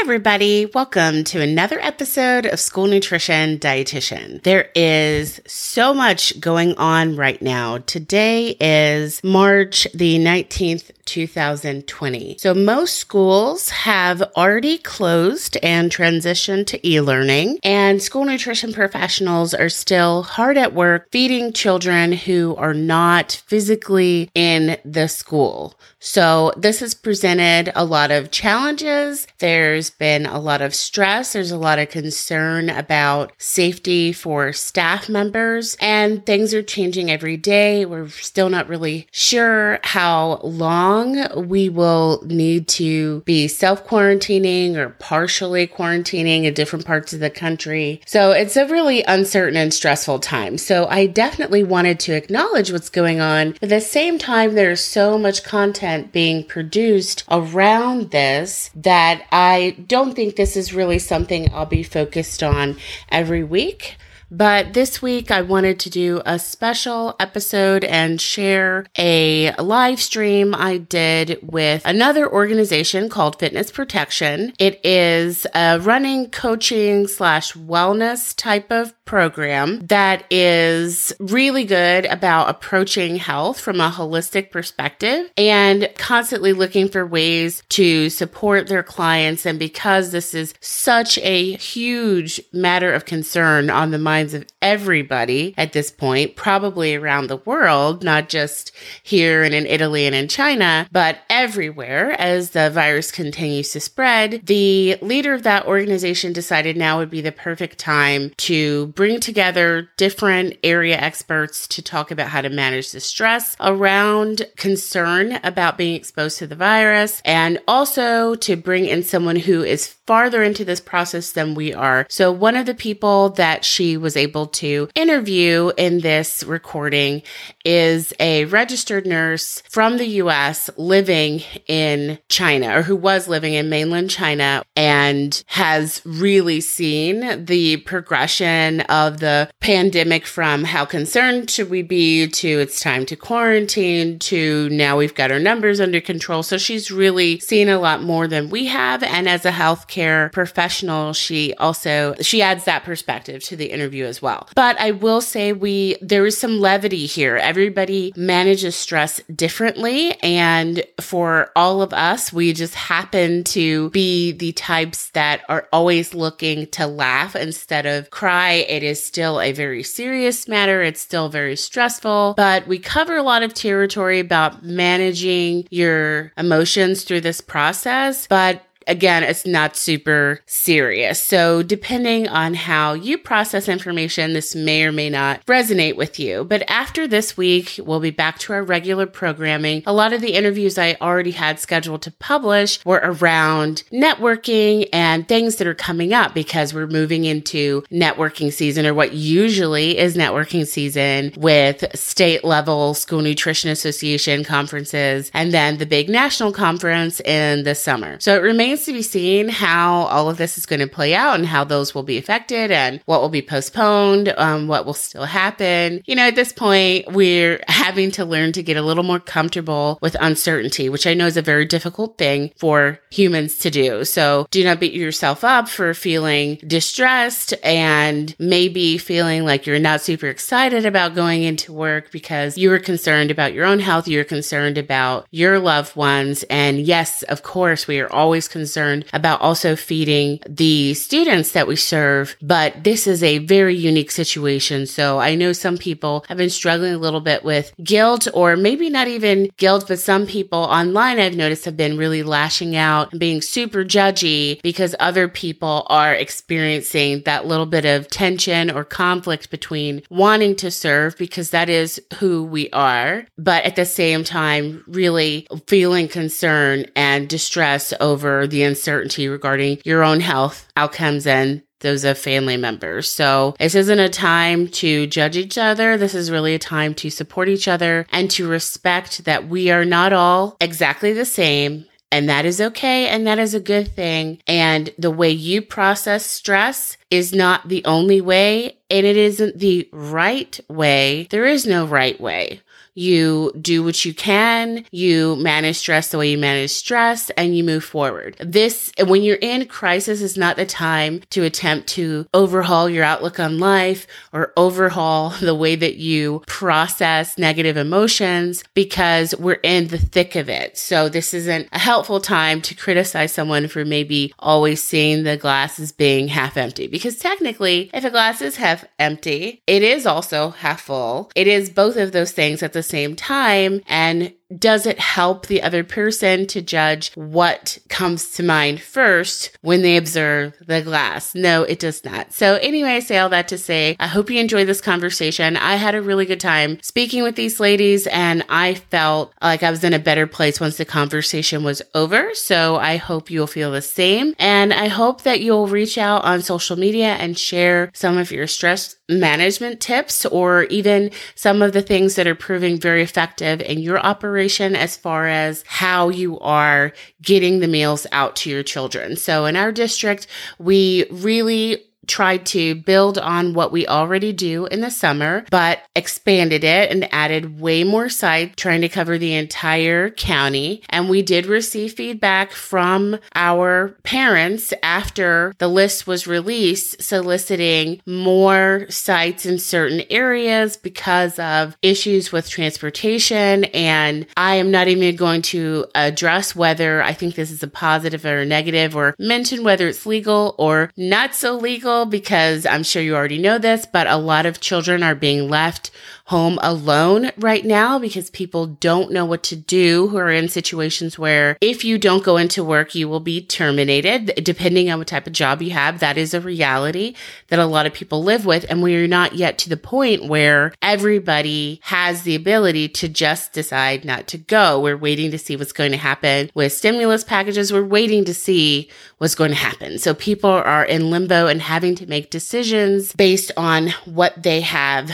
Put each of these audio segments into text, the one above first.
everybody. Welcome to another episode of School Nutrition Dietitian. There is so much going on right now. Today is March the 19th, 2020. So most schools have already closed and transitioned to e-learning and school nutrition professionals are still hard at work feeding children who are not physically in the school. So this has presented a lot of challenges. There's been a lot of stress. There's a lot of concern about safety for staff members and things are changing every day. We're still not really sure how long we will need to be self quarantining or partially quarantining in different parts of the country. So it's a really uncertain and stressful time. So I definitely wanted to acknowledge what's going on. At the same time, there's so much content being produced around this that I don't think this is really something I'll be focused on every week. But this week, I wanted to do a special episode and share a live stream I did with another organization called Fitness Protection. It is a running, coaching slash wellness type of program that is really good about approaching health from a holistic perspective and constantly looking for ways to support their clients. And because this is such a huge matter of concern on the minds of everybody at this point, probably around the world, not just here and in Italy and in China, but everywhere as the virus continues to spread, the leader of that organization decided now would be the perfect time to bring together different area experts to talk about how to manage the stress around concern about being exposed to the virus and also to bring in someone who is farther into this process than we are. So one of the people that she was able to interview in this recording is a registered nurse from the US living in China or who was living in mainland China and has really seen the progression of the pandemic from how concerned should we be to it's time to quarantine to now we've got our numbers under control. So she's really seen a lot more than we have. And as a healthcare professional, she also, she adds that perspective to the interview as well. But I will say we, there is some levity here. Everybody manages stress differently. And for all of us, we just happen to be the types that are always looking to laugh instead of cry. It is still a very serious matter. It's still very stressful, but we cover a lot of territory about managing your emotions through this process. But again, it's not super serious. So depending on how you process information, this may or may not resonate with you. But after this week, we'll be back to our regular programming. A lot of the interviews I already had scheduled to publish were around networking and things that are coming up because we're moving into networking season or what usually is networking season with state level school nutrition association conferences and then the big national conference in the summer. So it remains remains to be seen how all of this is going to play out and how those will be affected and what will be postponed, um, what will still happen. You know, at this point, we're having to learn to get a little more comfortable with uncertainty, which I know is a very difficult thing for humans to do. So do not beat yourself up for feeling distressed and maybe feeling like you're not super excited about going into work because you were concerned about your own health. You're concerned about your loved ones. And yes, of course, we are always concerned concerned about also feeding the students that we serve, but this is a very unique situation. So I know some people have been struggling a little bit with guilt or maybe not even guilt, but some people online I've noticed have been really lashing out and being super judgy because other people are experiencing that little bit of tension or conflict between wanting to serve because that is who we are, but at the same time, really feeling concern and distress over the uncertainty regarding your own health outcomes and those of family members. So this isn't a time to judge each other. This is really a time to support each other and to respect that we are not all exactly the same. And that is okay. And that is a good thing. And the way you process stress is not the only way and it isn't the right way. There is no right way. You do what you can, you manage stress the way you manage stress, and you move forward. This, when you're in crisis, is not the time to attempt to overhaul your outlook on life or overhaul the way that you process negative emotions because we're in the thick of it. So this isn't a helpful time to criticize someone for maybe always seeing the glass as being half empty because technically, if a glass is half empty, it is also half full. It is both of those things at the same time. And does it help the other person to judge what comes to mind first when they observe the glass? No, it does not. So anyway, I say all that to say, I hope you enjoyed this conversation. I had a really good time speaking with these ladies and I felt like I was in a better place once the conversation was over. So I hope you'll feel the same. And I hope that you'll reach out on social media and share some of your stress management tips or even some of the things that are proving very effective in your operation as far as how you are getting the meals out to your children. So in our district, we really tried to build on what we already do in the summer, but expanded it and added way more sites, trying to cover the entire county. And we did receive feedback from our parents after the list was released, soliciting more sites in certain areas because of issues with transportation. And I am not even going to address whether I think this is a positive or a negative or mention whether it's legal or not so legal because I'm sure you already know this, but a lot of children are being left home alone right now because people don't know what to do who are in situations where if you don't go into work, you will be terminated. Depending on what type of job you have, that is a reality that a lot of people live with. And we're not yet to the point where everybody has the ability to just decide not to go. We're waiting to see what's going to happen with stimulus packages. We're waiting to see what's going to happen. So people are in limbo and having to make decisions based on what they have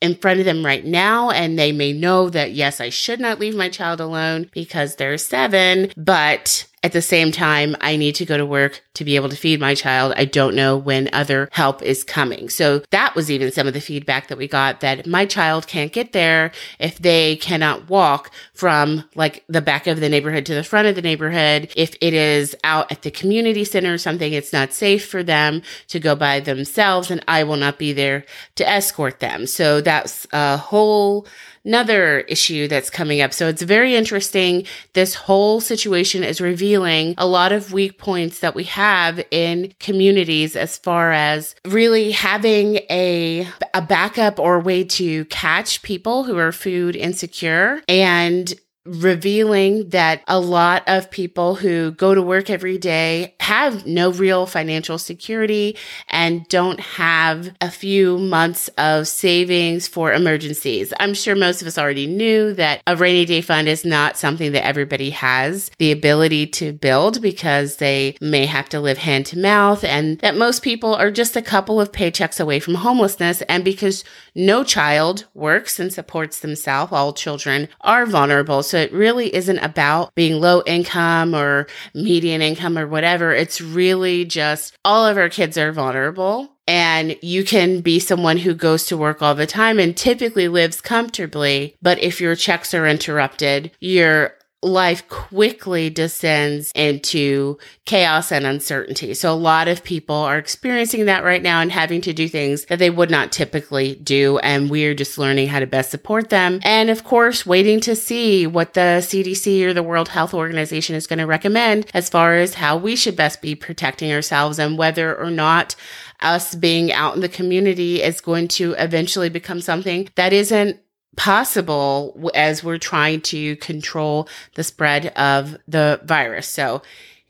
in front of them right now and they may know that yes i should not leave my child alone because they're seven but at the same time, I need to go to work to be able to feed my child. I don't know when other help is coming. So that was even some of the feedback that we got that my child can't get there if they cannot walk from like the back of the neighborhood to the front of the neighborhood. If it is out at the community center or something, it's not safe for them to go by themselves and I will not be there to escort them. So that's a whole another issue that's coming up. So it's very interesting. This whole situation is revealing a lot of weak points that we have in communities as far as really having a, a backup or way to catch people who are food insecure and revealing that a lot of people who go to work every day have no real financial security and don't have a few months of savings for emergencies. I'm sure most of us already knew that a rainy day fund is not something that everybody has the ability to build because they may have to live hand to mouth and that most people are just a couple of paychecks away from homelessness. And because no child works and supports themselves, all children are vulnerable. So it really isn't about being low income or median income or whatever. It's really just all of our kids are vulnerable. And you can be someone who goes to work all the time and typically lives comfortably. But if your checks are interrupted, you're life quickly descends into chaos and uncertainty. So a lot of people are experiencing that right now and having to do things that they would not typically do. And we're just learning how to best support them. And of course, waiting to see what the CDC or the World Health Organization is going to recommend as far as how we should best be protecting ourselves and whether or not us being out in the community is going to eventually become something that isn't possible as we're trying to control the spread of the virus. So,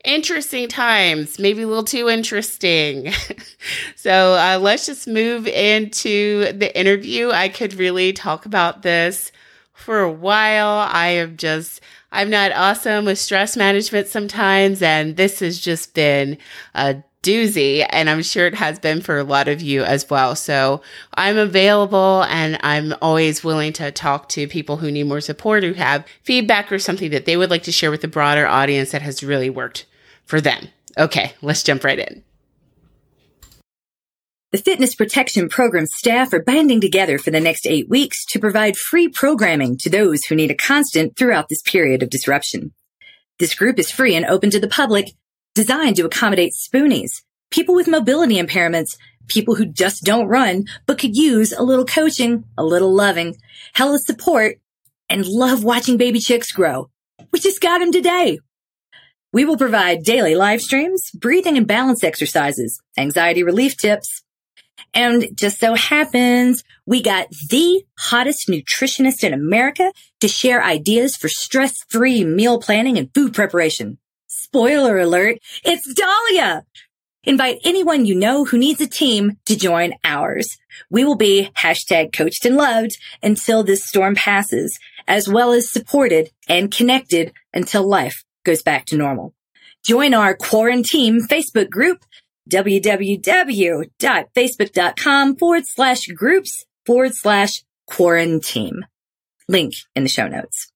interesting times, maybe a little too interesting. so, uh, let's just move into the interview. I could really talk about this for a while. I am just, I'm not awesome with stress management sometimes, and this has just been a doozy. And I'm sure it has been for a lot of you as well. So I'm available and I'm always willing to talk to people who need more support, who have feedback or something that they would like to share with the broader audience that has really worked for them. Okay, let's jump right in. The Fitness Protection Program staff are banding together for the next eight weeks to provide free programming to those who need a constant throughout this period of disruption. This group is free and open to the public, designed to accommodate spoonies, people with mobility impairments, people who just don't run, but could use a little coaching, a little loving, hella support, and love watching baby chicks grow. We just got them today. We will provide daily live streams, breathing and balance exercises, anxiety relief tips, and just so happens we got the hottest nutritionist in America to share ideas for stress free meal planning and food preparation. Spoiler alert, it's Dahlia. Invite anyone you know who needs a team to join ours. We will be hashtag coached and loved until this storm passes, as well as supported and connected until life goes back to normal. Join our quarantine Facebook group www.facebook.com forward slash groups forward slash quarantine. Link in the show notes.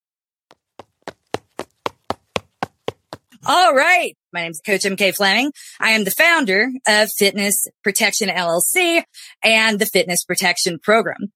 All right. My name is Coach MK Fleming. I am the founder of Fitness Protection LLC and the Fitness Protection Program.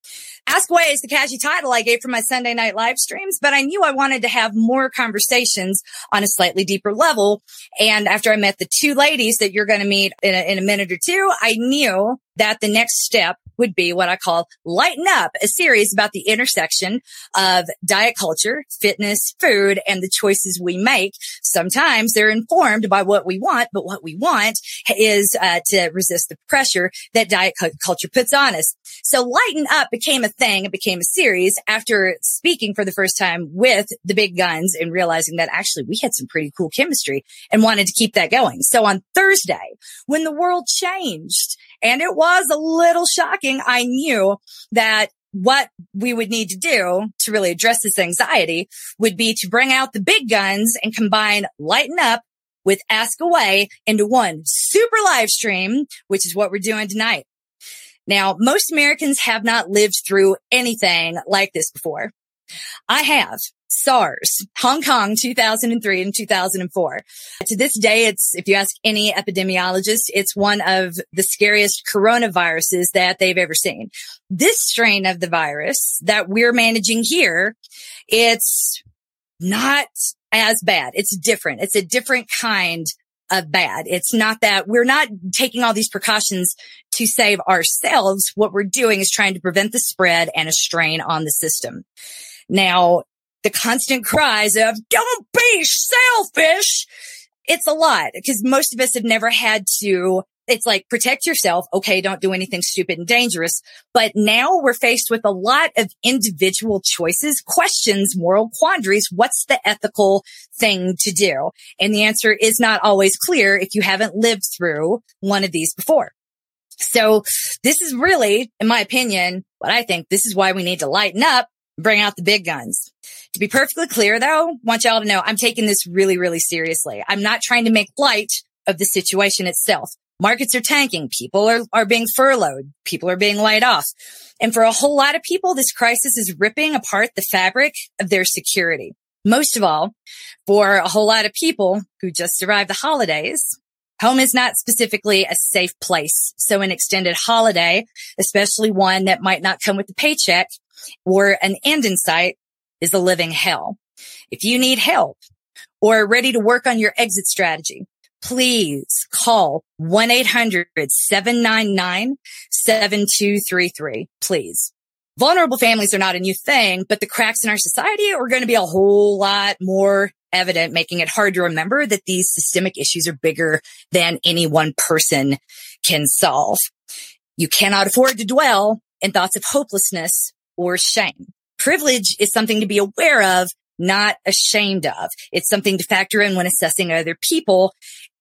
Ask Away is the catchy title I gave for my Sunday night live streams, but I knew I wanted to have more conversations on a slightly deeper level. And after I met the two ladies that you're going to meet in a, in a minute or two, I knew that the next step would be what I call Lighten Up, a series about the intersection of diet culture, fitness, food, and the choices we make. Sometimes they're informed by what we want, but what we want is uh, to resist the pressure that diet cu- culture puts on us. So Lighten Up became a thing. It became a series after speaking for the first time with the big guns and realizing that actually we had some pretty cool chemistry and wanted to keep that going. So on Thursday, when the world changed, and it was a little shocking. I knew that what we would need to do to really address this anxiety would be to bring out the big guns and combine lighten up with ask away into one super live stream, which is what we're doing tonight. Now, most Americans have not lived through anything like this before. I have. SARS, Hong Kong, 2003 and 2004. To this day, it's, if you ask any epidemiologist, it's one of the scariest coronaviruses that they've ever seen. This strain of the virus that we're managing here, it's not as bad. It's different. It's a different kind of bad. It's not that we're not taking all these precautions to save ourselves. What we're doing is trying to prevent the spread and a strain on the system. Now, the constant cries of don't be selfish. It's a lot because most of us have never had to it's like protect yourself. Okay. Don't do anything stupid and dangerous. But now we're faced with a lot of individual choices, questions, moral quandaries. What's the ethical thing to do? And the answer is not always clear if you haven't lived through one of these before. So this is really, in my opinion, what I think this is why we need to lighten up bring out the big guns. To be perfectly clear though, want y'all to know I'm taking this really, really seriously. I'm not trying to make light of the situation itself. Markets are tanking. People are, are being furloughed. People are being laid off. And for a whole lot of people, this crisis is ripping apart the fabric of their security. Most of all, for a whole lot of people who just survived the holidays, home is not specifically a safe place. So an extended holiday, especially one that might not come with a paycheck, or an end in sight is a living hell. If you need help or are ready to work on your exit strategy, please call 1-800-799-7233. Please. Vulnerable families are not a new thing, but the cracks in our society are going to be a whole lot more evident, making it hard to remember that these systemic issues are bigger than any one person can solve. You cannot afford to dwell in thoughts of hopelessness or shame. Privilege is something to be aware of, not ashamed of. It's something to factor in when assessing other people.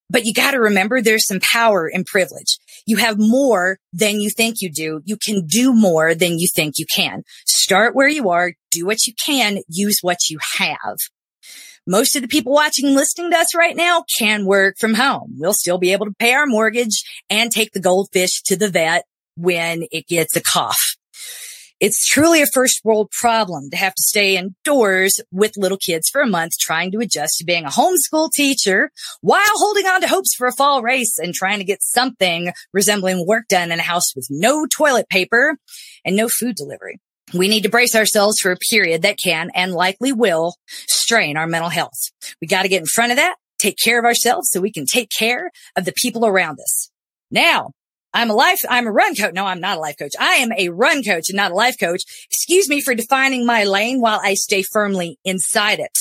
But you got to remember there's some power in privilege. You have more than you think you do. You can do more than you think you can. Start where you are, do what you can, use what you have. Most of the people watching and listening to us right now can work from home. We'll still be able to pay our mortgage and take the goldfish to the vet when it gets a cough It's truly a first world problem to have to stay indoors with little kids for a month trying to adjust to being a homeschool teacher while holding on to hopes for a fall race and trying to get something resembling work done in a house with no toilet paper and no food delivery. We need to brace ourselves for a period that can and likely will strain our mental health. We got to get in front of that, take care of ourselves so we can take care of the people around us. Now, I'm a life, I'm a run coach. No, I'm not a life coach. I am a run coach and not a life coach. Excuse me for defining my lane while I stay firmly inside it.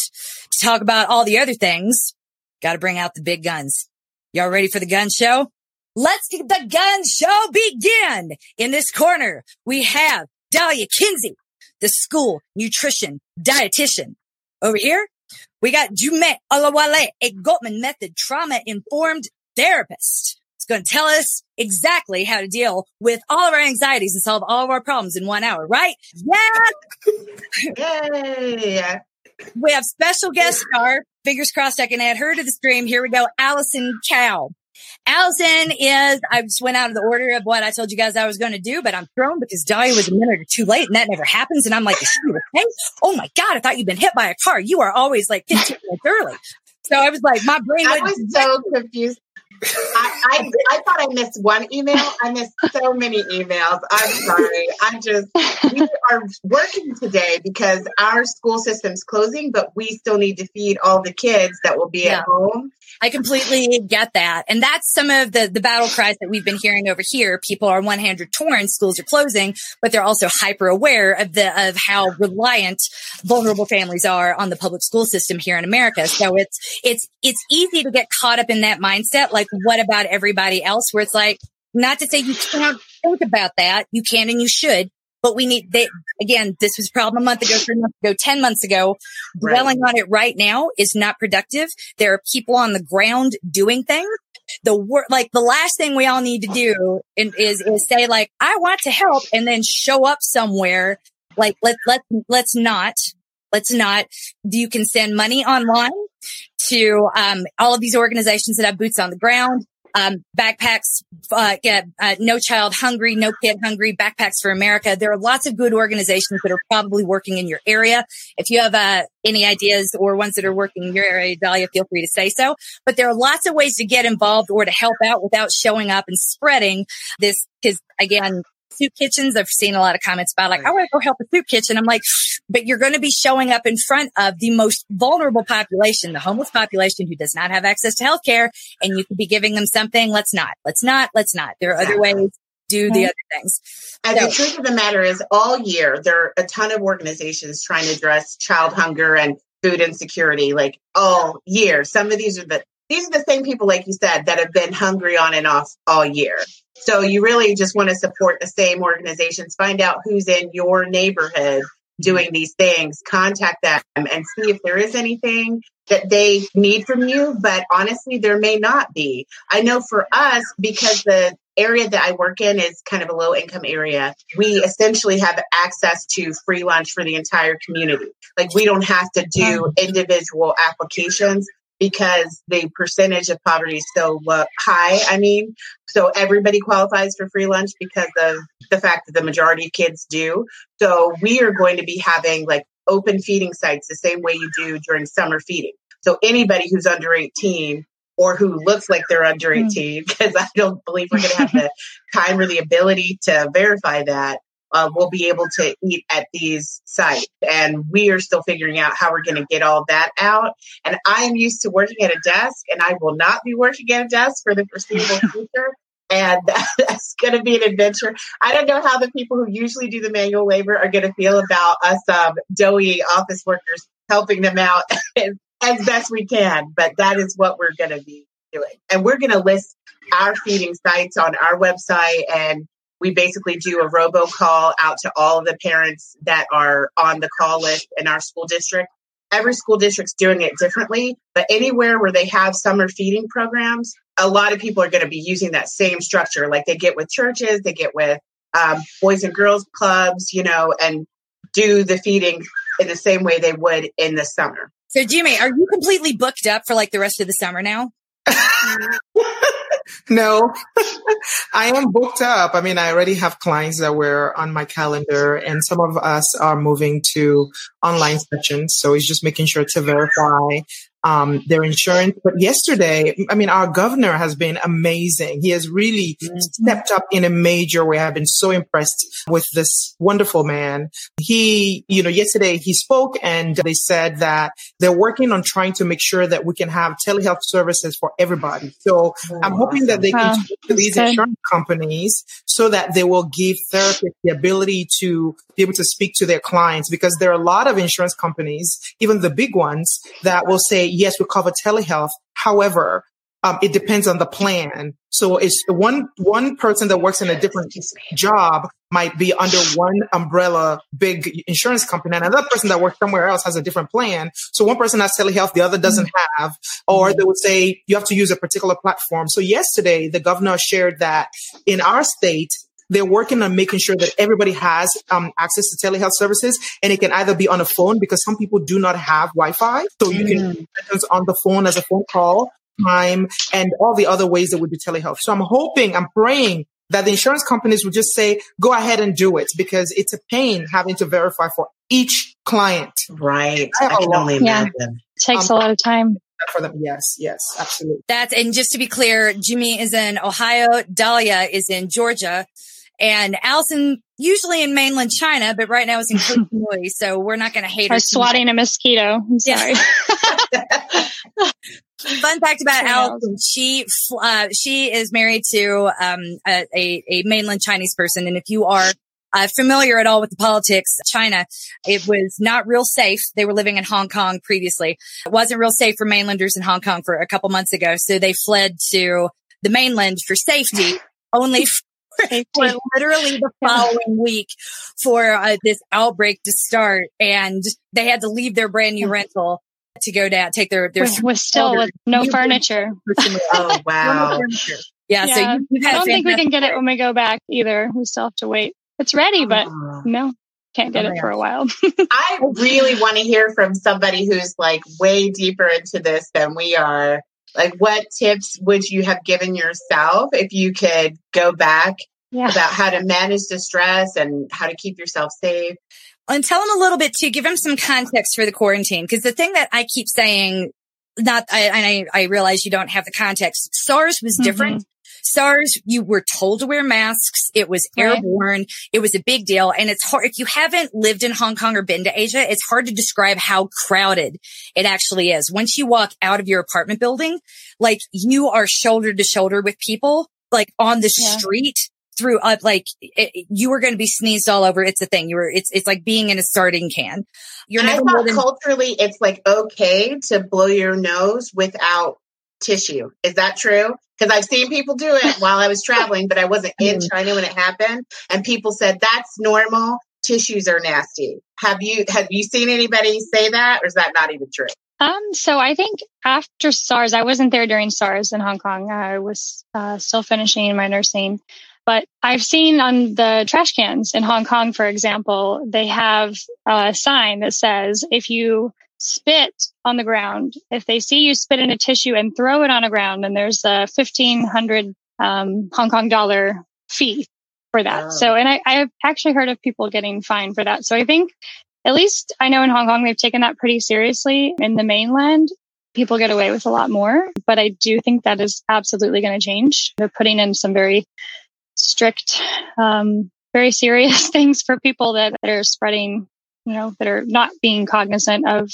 To talk about all the other things, got to bring out the big guns. Y'all ready for the gun show? Let's get the gun show begin. In this corner, we have Dahlia Kinsey, the school nutrition dietitian. Over here, we got Jume Olawale, a Gottman method trauma informed therapist. It's going to tell us exactly how to deal with all of our anxieties and solve all of our problems in one hour, right? Yeah. Yay. We have special guest star. Fingers crossed I can add her to the stream. Here we go. Allison Cow. Allison is, I just went out of the order of what I told you guys I was going to do, but I'm thrown because Dahlia was a minute or two late and that never happens. And I'm like, okay? Oh my God. I thought you'd been hit by a car. You are always like 15 minutes early. So I was like, my brain I was so confused. I, I, I thought I missed one email. I missed so many emails. I'm sorry. I'm just, we are working today because our school system's closing, but we still need to feed all the kids that will be yeah. at home. I completely get that. And that's some of the, the battle cries that we've been hearing over here. People are one hand torn, schools are closing, but they're also hyper aware of the, of how reliant vulnerable families are on the public school system here in America. So it's, it's, it's easy to get caught up in that mindset. Like, what about everybody else? Where it's like, not to say you can't think about that. You can and you should, but we need they again this was a problem a month ago three months ago ten months ago. Dwelling right. on it right now is not productive. There are people on the ground doing things. The work like the last thing we all need to do is is say like i want to help and then show up somewhere like let let let's not let's not you can send money online to um, all of these organizations that have boots on the ground um, backpacks, uh, get, uh, no child hungry, no kid hungry, backpacks for America. There are lots of good organizations that are probably working in your area. If you have, uh, any ideas or ones that are working in your area, Dahlia, feel free to say so. But there are lots of ways to get involved or to help out without showing up and spreading this. Cause again, soup kitchens. I've seen a lot of comments about like, I want to go help a soup kitchen. I'm like, but you're going to be showing up in front of the most vulnerable population, the homeless population who does not have access to healthcare. And you could be giving them something. Let's not, let's not, let's not. There are other ways to do the other things. And so, the truth of the matter is all year, there are a ton of organizations trying to address child hunger and food insecurity, like all year. Some of these are the, these are the same people, like you said, that have been hungry on and off all year. So you really just want to support the same organizations, find out who's in your neighborhood doing these things, contact them and see if there is anything that they need from you. But honestly, there may not be. I know for us, because the area that I work in is kind of a low income area, we essentially have access to free lunch for the entire community. Like we don't have to do individual applications because the percentage of poverty is so high. I mean, so everybody qualifies for free lunch because of the fact that the majority of kids do. So we are going to be having like open feeding sites the same way you do during summer feeding. So anybody who's under 18 or who looks like they're under hmm. 18, because I don't believe we're going to have the time or the ability to verify that, uh, will be able to eat at these sites. And we are still figuring out how we're going to get all that out. And I'm used to working at a desk, and I will not be working at a desk for the foreseeable future. And that's going to be an adventure. I don't know how the people who usually do the manual labor are going to feel about us um, doughy office workers helping them out as best we can. But that is what we're going to be doing. And we're going to list our feeding sites on our website and we basically do a robocall out to all of the parents that are on the call list in our school district. Every school district's doing it differently, but anywhere where they have summer feeding programs, a lot of people are going to be using that same structure. Like they get with churches, they get with um, boys and girls clubs, you know, and do the feeding in the same way they would in the summer. So, Jimmy, are you completely booked up for like the rest of the summer now? no, I am booked up. I mean, I already have clients that were on my calendar and some of us are moving to online sessions. So it's just making sure to verify um, their insurance. But yesterday, I mean, our governor has been amazing. He has really mm-hmm. stepped up in a major way. I've been so impressed with this wonderful man. He, you know, yesterday he spoke and they said that they're working on trying to make sure that we can have telehealth services for everybody. So oh, I'm hoping that they can talk to these good. insurance companies so that they will give therapists the ability to be able to speak to their clients because there are a lot of insurance companies, even the big ones that will say, yes, we cover telehealth. However, um, it depends on the plan. So it's one, one person that works in a different job might be under one umbrella, big insurance company. And another person that works somewhere else has a different plan. So one person has telehealth, the other doesn't mm-hmm. have, or they would say you have to use a particular platform. So yesterday, the governor shared that in our state, they're working on making sure that everybody has um, access to telehealth services and it can either be on a phone because some people do not have Wi-Fi. So you mm. can on the phone as a phone call time and all the other ways that would be telehealth. So I'm hoping, I'm praying that the insurance companies would just say, go ahead and do it because it's a pain having to verify for each client. Right. I, I can only imagine. Yeah. It takes um, a lot of time for them. Yes, yes, absolutely. That's and just to be clear, Jimmy is in Ohio, Dahlia is in Georgia. And Allison, usually in mainland China, but right now is in Koh so we're not going to hate her. swatting a mosquito. I'm sorry. Yeah. Fun fact about Allison: she uh, she is married to um, a, a, mainland Chinese person, and if you are uh, familiar at all with the politics, China, it was not real safe. They were living in Hong Kong previously. It wasn't real safe for mainlanders in Hong Kong for a couple months ago, so they fled to the mainland for safety. Only for literally the following week for uh, this outbreak to start. And they had to leave their brand new rental to go down, take their, their, with, with still with no furniture. oh, wow. yeah, yeah. So you, you I don't think we can get it when we go back either. We still have to wait. It's ready, but uh, no, can't get oh, it for a while. I really want to hear from somebody who's like way deeper into this than we are like what tips would you have given yourself if you could go back yeah. about how to manage the stress and how to keep yourself safe? And tell them a little bit too, give them some context for the quarantine. Because the thing that I keep saying, not, I, I, I realize you don't have the context. SARS was different. Mm-hmm. SARS, you were told to wear masks. It was airborne. Right. It was a big deal. And it's hard. If you haven't lived in Hong Kong or been to Asia, it's hard to describe how crowded it actually is. Once you walk out of your apartment building, like you are shoulder to shoulder with people like on the yeah. street through up like it, you were going to be sneezed all over. It's a thing. You were. It's it's like being in a starting can. You're and I thought than- culturally, it's like okay to blow your nose without tissue. Is that true? Because I've seen people do it while I was traveling, but I wasn't in mm. China when it happened, and people said that's normal. Tissues are nasty. Have you have you seen anybody say that, or is that not even true? Um, so I think after SARS, I wasn't there during SARS in Hong Kong. I was uh, still finishing my nursing. But I've seen on the trash cans in Hong Kong, for example, they have a sign that says if you spit on the ground, if they see you spit in a tissue and throw it on the ground, then there's a 1500 um, Hong Kong dollar fee for that. So, and I, I've actually heard of people getting fined for that. So I think at least I know in Hong Kong, they've taken that pretty seriously. In the mainland, people get away with a lot more, but I do think that is absolutely going to change. They're putting in some very strict, um, very serious things for people that, that, are spreading, you know, that are not being cognizant of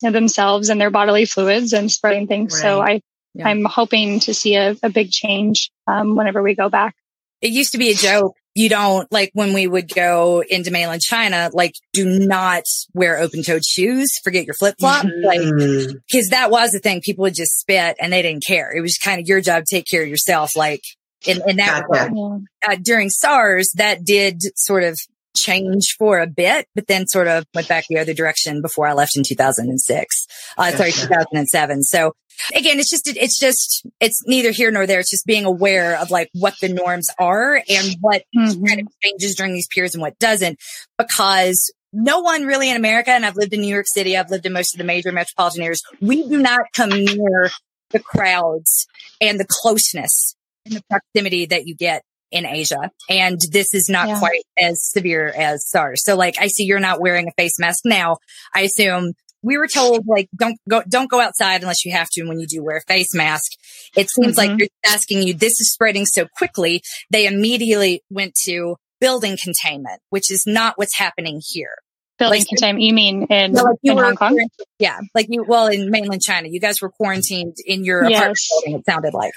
you know, themselves and their bodily fluids and spreading things. Right. So I, yeah. I'm hoping to see a, a big change um, whenever we go back. It used to be a joke. You don't like when we would go into mainland China, like do not wear open toed shoes. Forget your flip flop. Mm-hmm. Like, cause that was the thing. People would just spit and they didn't care. It was kind of your job to take care of yourself. Like in, in that regard. Uh, during SARS, that did sort of change for a bit, but then sort of went back the other direction before I left in 2006. Uh, sorry, 2007. So again, it's just, it's just, it's neither here nor there. It's just being aware of like what the norms are and what mm-hmm. kind of changes during these periods and what doesn't, because no one really in America, and I've lived in New York City, I've lived in most of the major metropolitan areas, we do not come near the crowds and the closeness and the proximity that you get in Asia. And this is not yeah. quite as severe as SARS. So like, I see you're not wearing a face mask now. I assume we were told like don't go don't go outside unless you have to and when you do wear a face mask it seems mm-hmm. like they're asking you this is spreading so quickly they immediately went to building containment which is not what's happening here building like, containment you mean in, like in hong kong yeah like you well in mainland china you guys were quarantined in your yes. apartment building it sounded like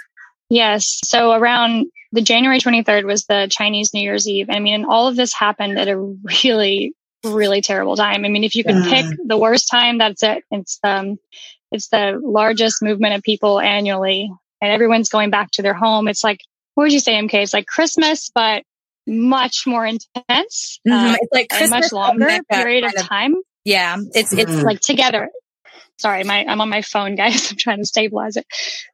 yes so around the january 23rd was the chinese new year's eve i mean and all of this happened at a really really terrible time. I mean, if you can pick the worst time, that's it. It's um, it's the largest movement of people annually, and everyone's going back to their home. It's like, what would you say, MK? It's like Christmas, but much more intense. Mm-hmm. Uh, it's like a much longer period of, of time. Yeah, it's it's mm-hmm. like together. Sorry, my I'm on my phone, guys. I'm trying to stabilize it.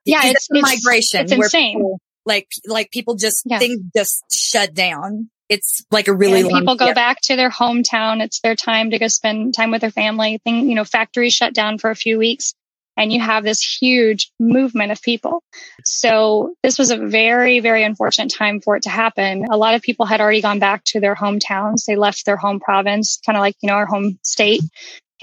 Yeah, it's, it's, migration. It's insane. People, like like people just yeah. things just shut down it's like a really long people go back to their hometown. It's their time to go spend time with their family. Thing, you know, factories shut down for a few weeks and you have this huge movement of people. So this was a very, very unfortunate time for it to happen. A lot of people had already gone back to their hometowns. They left their home province, kind of like, you know, our home state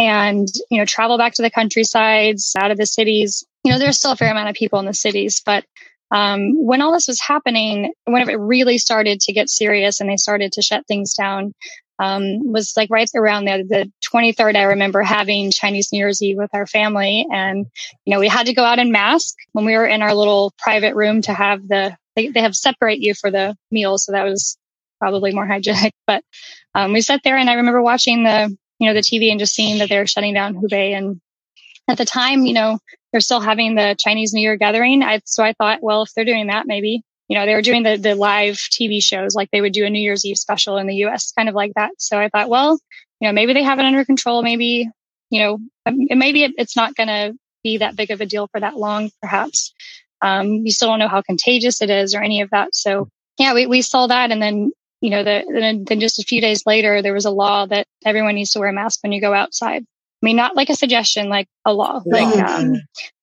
and, you know, travel back to the countrysides, out of the cities. You know, there's still a fair amount of people in the cities, but um, when all this was happening, whenever it really started to get serious and they started to shut things down, um, was like right around the, the 23rd. I remember having Chinese New Year's Eve with our family, and you know we had to go out in mask when we were in our little private room to have the they, they have separate you for the meal, so that was probably more hygienic. But um, we sat there, and I remember watching the you know the TV and just seeing that they're shutting down Hubei and at the time, you know, they're still having the Chinese New Year gathering. I, so I thought, well, if they're doing that, maybe, you know, they were doing the, the live TV shows like they would do a New Year's Eve special in the US, kind of like that. So I thought, well, you know, maybe they have it under control. Maybe, you know, um, maybe it, it's not going to be that big of a deal for that long, perhaps. Um, you still don't know how contagious it is or any of that. So yeah, we, we saw that. And then, you know, the, then, then just a few days later, there was a law that everyone needs to wear a mask when you go outside. I mean, not like a suggestion, like a law, like um,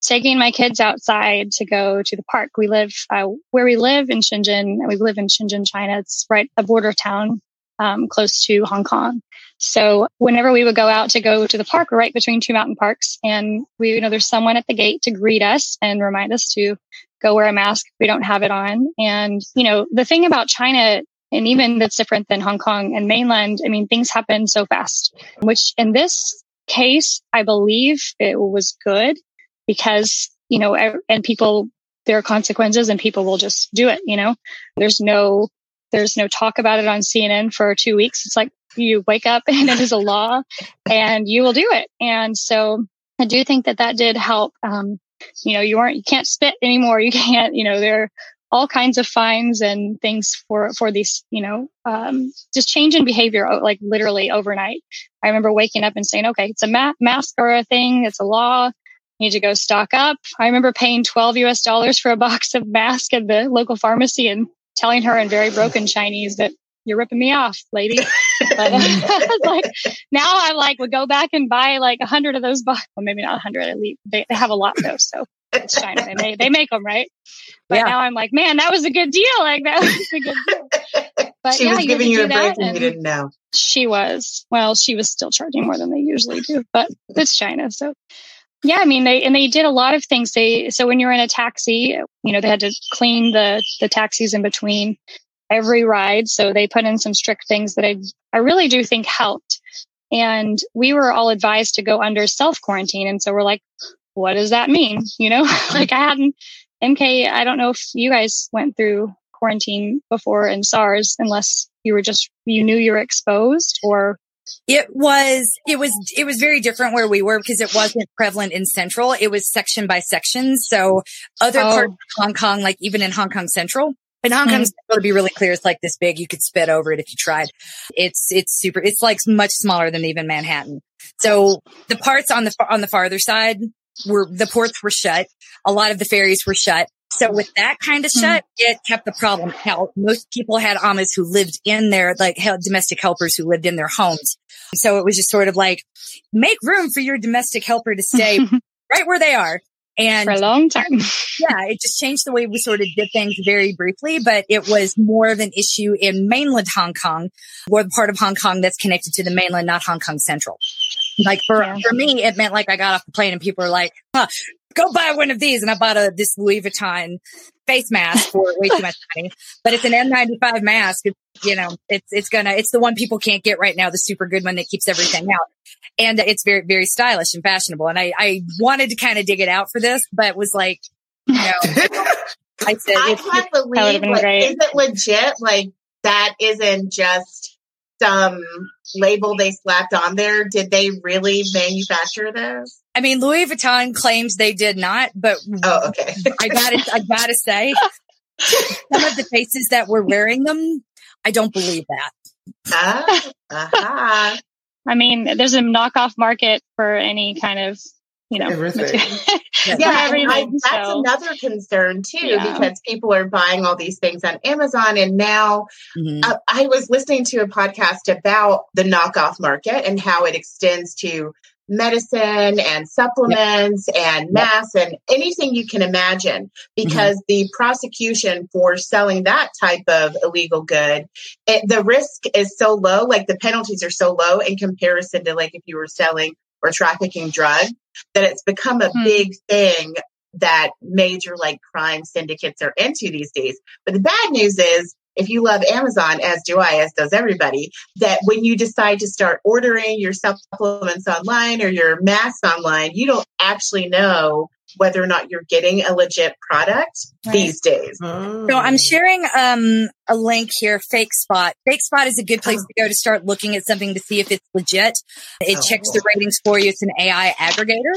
taking my kids outside to go to the park. We live uh, where we live in Shenzhen. We live in Shenzhen, China. It's right a border town um, close to Hong Kong. So whenever we would go out to go to the park, we're right between two mountain parks, and we, you know, there's someone at the gate to greet us and remind us to go wear a mask. If we don't have it on. And you know, the thing about China and even that's different than Hong Kong and mainland. I mean, things happen so fast, which in this case, I believe it was good because, you know, and people, there are consequences and people will just do it, you know, there's no, there's no talk about it on CNN for two weeks. It's like you wake up and it is a law and you will do it. And so I do think that that did help. Um, you know, you aren't, you can't spit anymore. You can't, you know, there, all kinds of fines and things for for these you know um, just change in behavior like literally overnight. I remember waking up and saying okay it's a ma- mask or a thing it's a law you need to go stock up. I remember paying 12 us dollars for a box of masks at the local pharmacy and telling her in very broken chinese that you're ripping me off lady. But like now i'm like would go back and buy like a hundred of those boxes well maybe not a hundred at least they, they have a lot though so it's China. They make, they make them, right? But yeah. now I'm like, man, that was a good deal. Like that was a good deal. But she yeah, was giving you a break and you didn't know. She was. Well, she was still charging more than they usually do, but it's China. So yeah, I mean, they, and they did a lot of things. They, so when you're in a taxi, you know, they had to clean the, the taxis in between every ride. So they put in some strict things that I, I really do think helped. And we were all advised to go under self quarantine. And so we're like, what does that mean? You know, like I hadn't, MK, I don't know if you guys went through quarantine before in SARS, unless you were just, you knew you were exposed or. It was, it was, it was very different where we were because it wasn't prevalent in central. It was section by section. So other oh. parts of Hong Kong, like even in Hong Kong central, in Hong Kong, mm-hmm. to be really clear, it's like this big. You could spit over it if you tried. It's it's super. It's like much smaller than even Manhattan. So the parts on the on the farther side, were the ports were shut. A lot of the ferries were shut. So with that kind of shut, mm-hmm. it kept the problem out. Most people had amahs who lived in their, like domestic helpers who lived in their homes. So it was just sort of like, make room for your domestic helper to stay right where they are. And for a long time. yeah, it just changed the way we sort of did things very briefly, but it was more of an issue in mainland Hong Kong or the part of Hong Kong that's connected to the mainland, not Hong Kong Central. Like for, Yeah. for me, it meant like I got off the plane and people were like, huh, go buy one of these. And I bought a, this Louis Vuitton face mask for way too much money, but it's an N95 mask. It's, you know, it's, it's gonna, it's the one people can't get right now, the super good one that keeps everything out. And it's very, very stylish and fashionable. And I, I wanted to kind of dig it out for this, but was like, you know, I said, I it's, can't believe like, is it legit? Like that isn't just some label they slapped on there. Did they really manufacture this? I mean, Louis Vuitton claims they did not, but Oh, okay. I gotta, I gotta say, some of the faces that were wearing them, I don't believe that. Ah, uh-huh. I mean, there's a knockoff market for any kind of, you know, Everything. material. Yeah, For and I, that's so- another concern too, Yeah. because people are buying all these things on Amazon, and now uh, I was listening to a podcast about the knockoff market and how it extends to medicine and supplements and masks and anything you can imagine because the prosecution for selling that type of illegal good it, the risk is so low like the penalties are so low in comparison to like if you were selling or trafficking drugs that it's become a Hmm. big thing that major like crime syndicates are into these days but the bad news is if you love Amazon, as do I, as does everybody, that when you decide to start ordering your supplements online or your masks online, you don't actually know whether or not you're getting a legit product Right. these days. Oh. So I'm sharing um, a link here, Fakespot. Fake Spot is a good place to go to start looking at something to see if it's legit. It Oh, checks the ratings for you. It's an AI aggregator,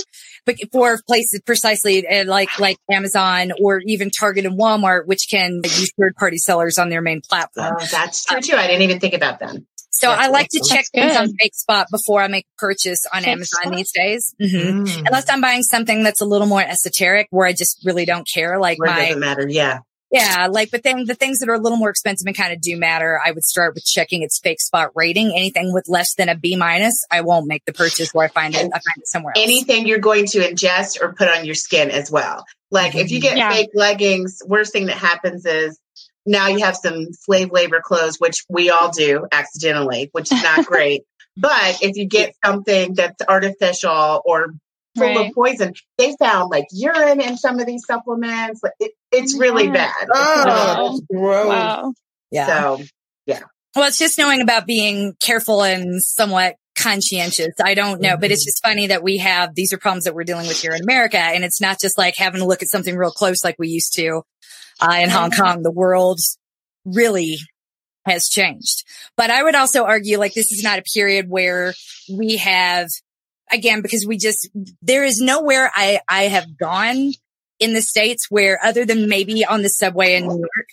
but for places precisely uh, like like Amazon or even Target and Walmart, which can use third party sellers on their main platform. Oh, that's true too. I didn't even think about that. So That's I like to check That's things on good. Fakespot before I make a purchase on Fake Amazon Spot? these days. hmm Mm. Unless I'm buying something that's a little more esoteric where I just really don't care, like Where it my doesn't matter. Yeah. Yeah, like but then the things that are a little more expensive and kind of do matter, I would start with checking its Fakespot rating. Anything with less than a B minus, I won't make the purchase where I find it. I find it somewhere else. Anything you're going to ingest or put on your skin as well. Like if you get Yeah. fake leggings, worst thing that happens is now you have some slave labor clothes, which we all do accidentally, which is not great. But if you get something that's artificial or full Right. of poison, they found like urine in some of these supplements. Like, It, it's oh, really Wow. bad. Oh, Wow. gross. Wow. yeah. So Well, it's just knowing about being careful and somewhat conscientious. I don't know, but it's mm-hmm. just funny that we have these are problems that we're dealing with here in America, and it's not just like having to look at something real close like we used to uh, in Hong Kong. The world really has changed. But I would also argue like this is not a period where we have again because we just there is nowhere I I have gone in the states where other than maybe on the subway in New York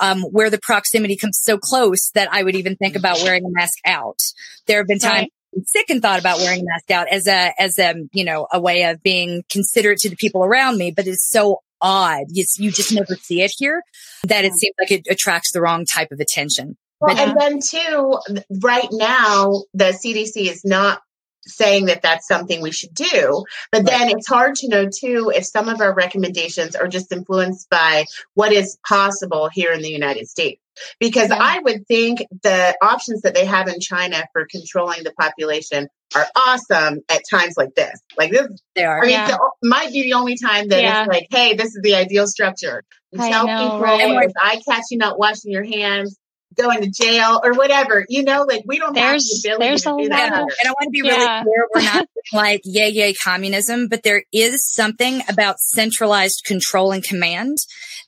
um, where the proximity comes so close that I would even think about wearing a mask out. There have been times Right. Sick and thought about wearing a mask out as a as a you know a way of being considerate to the people around me, but it's so odd. You, you just never see it here that it seems like it attracts the wrong type of attention. Well, Yeah. and then too, right now, the CDC is not saying that that's something we should do. But then it's hard to know too if some of our recommendations are just influenced by what is possible here in the United States. Because Yeah. I would think the options that they have in China for controlling the population are awesome at times like this. Like this, They are. I mean, Yeah. the, might be the only time that Yeah. it's like, hey, this is the ideal structure. You I tell know, people right? if I catch you not washing your hands, going to jail or whatever. You know, like we don't there's, have the ability to do that. Of, and I want to be really yeah. clear, we're not like yay, yay, communism, but there is something about centralized control and command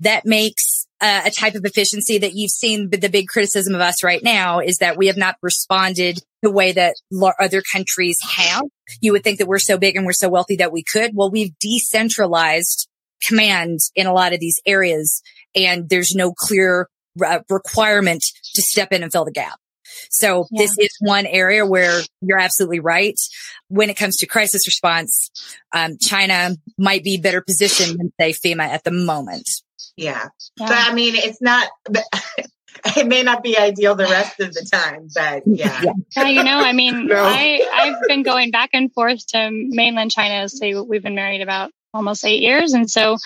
that makes uh, a type of efficiency that you've seen. The big criticism of us right now is that we have not responded the way that other countries have. You would think that we're so big and we're so wealthy that we could. Well, we've decentralized command in a lot of these areas and there's no clear uh, requirement to step in and fill the gap. So Yeah. this is one area where you're absolutely right. When it comes to crisis response, um, China might be better positioned than say FEMA at the moment. Yeah. Yeah. But I mean, it's not, it may not be ideal the rest of the time, but yeah. Yeah. Yeah, you know, I mean, No. I I've been going back and forth to mainland China. Say we've been married about almost eight years. And so,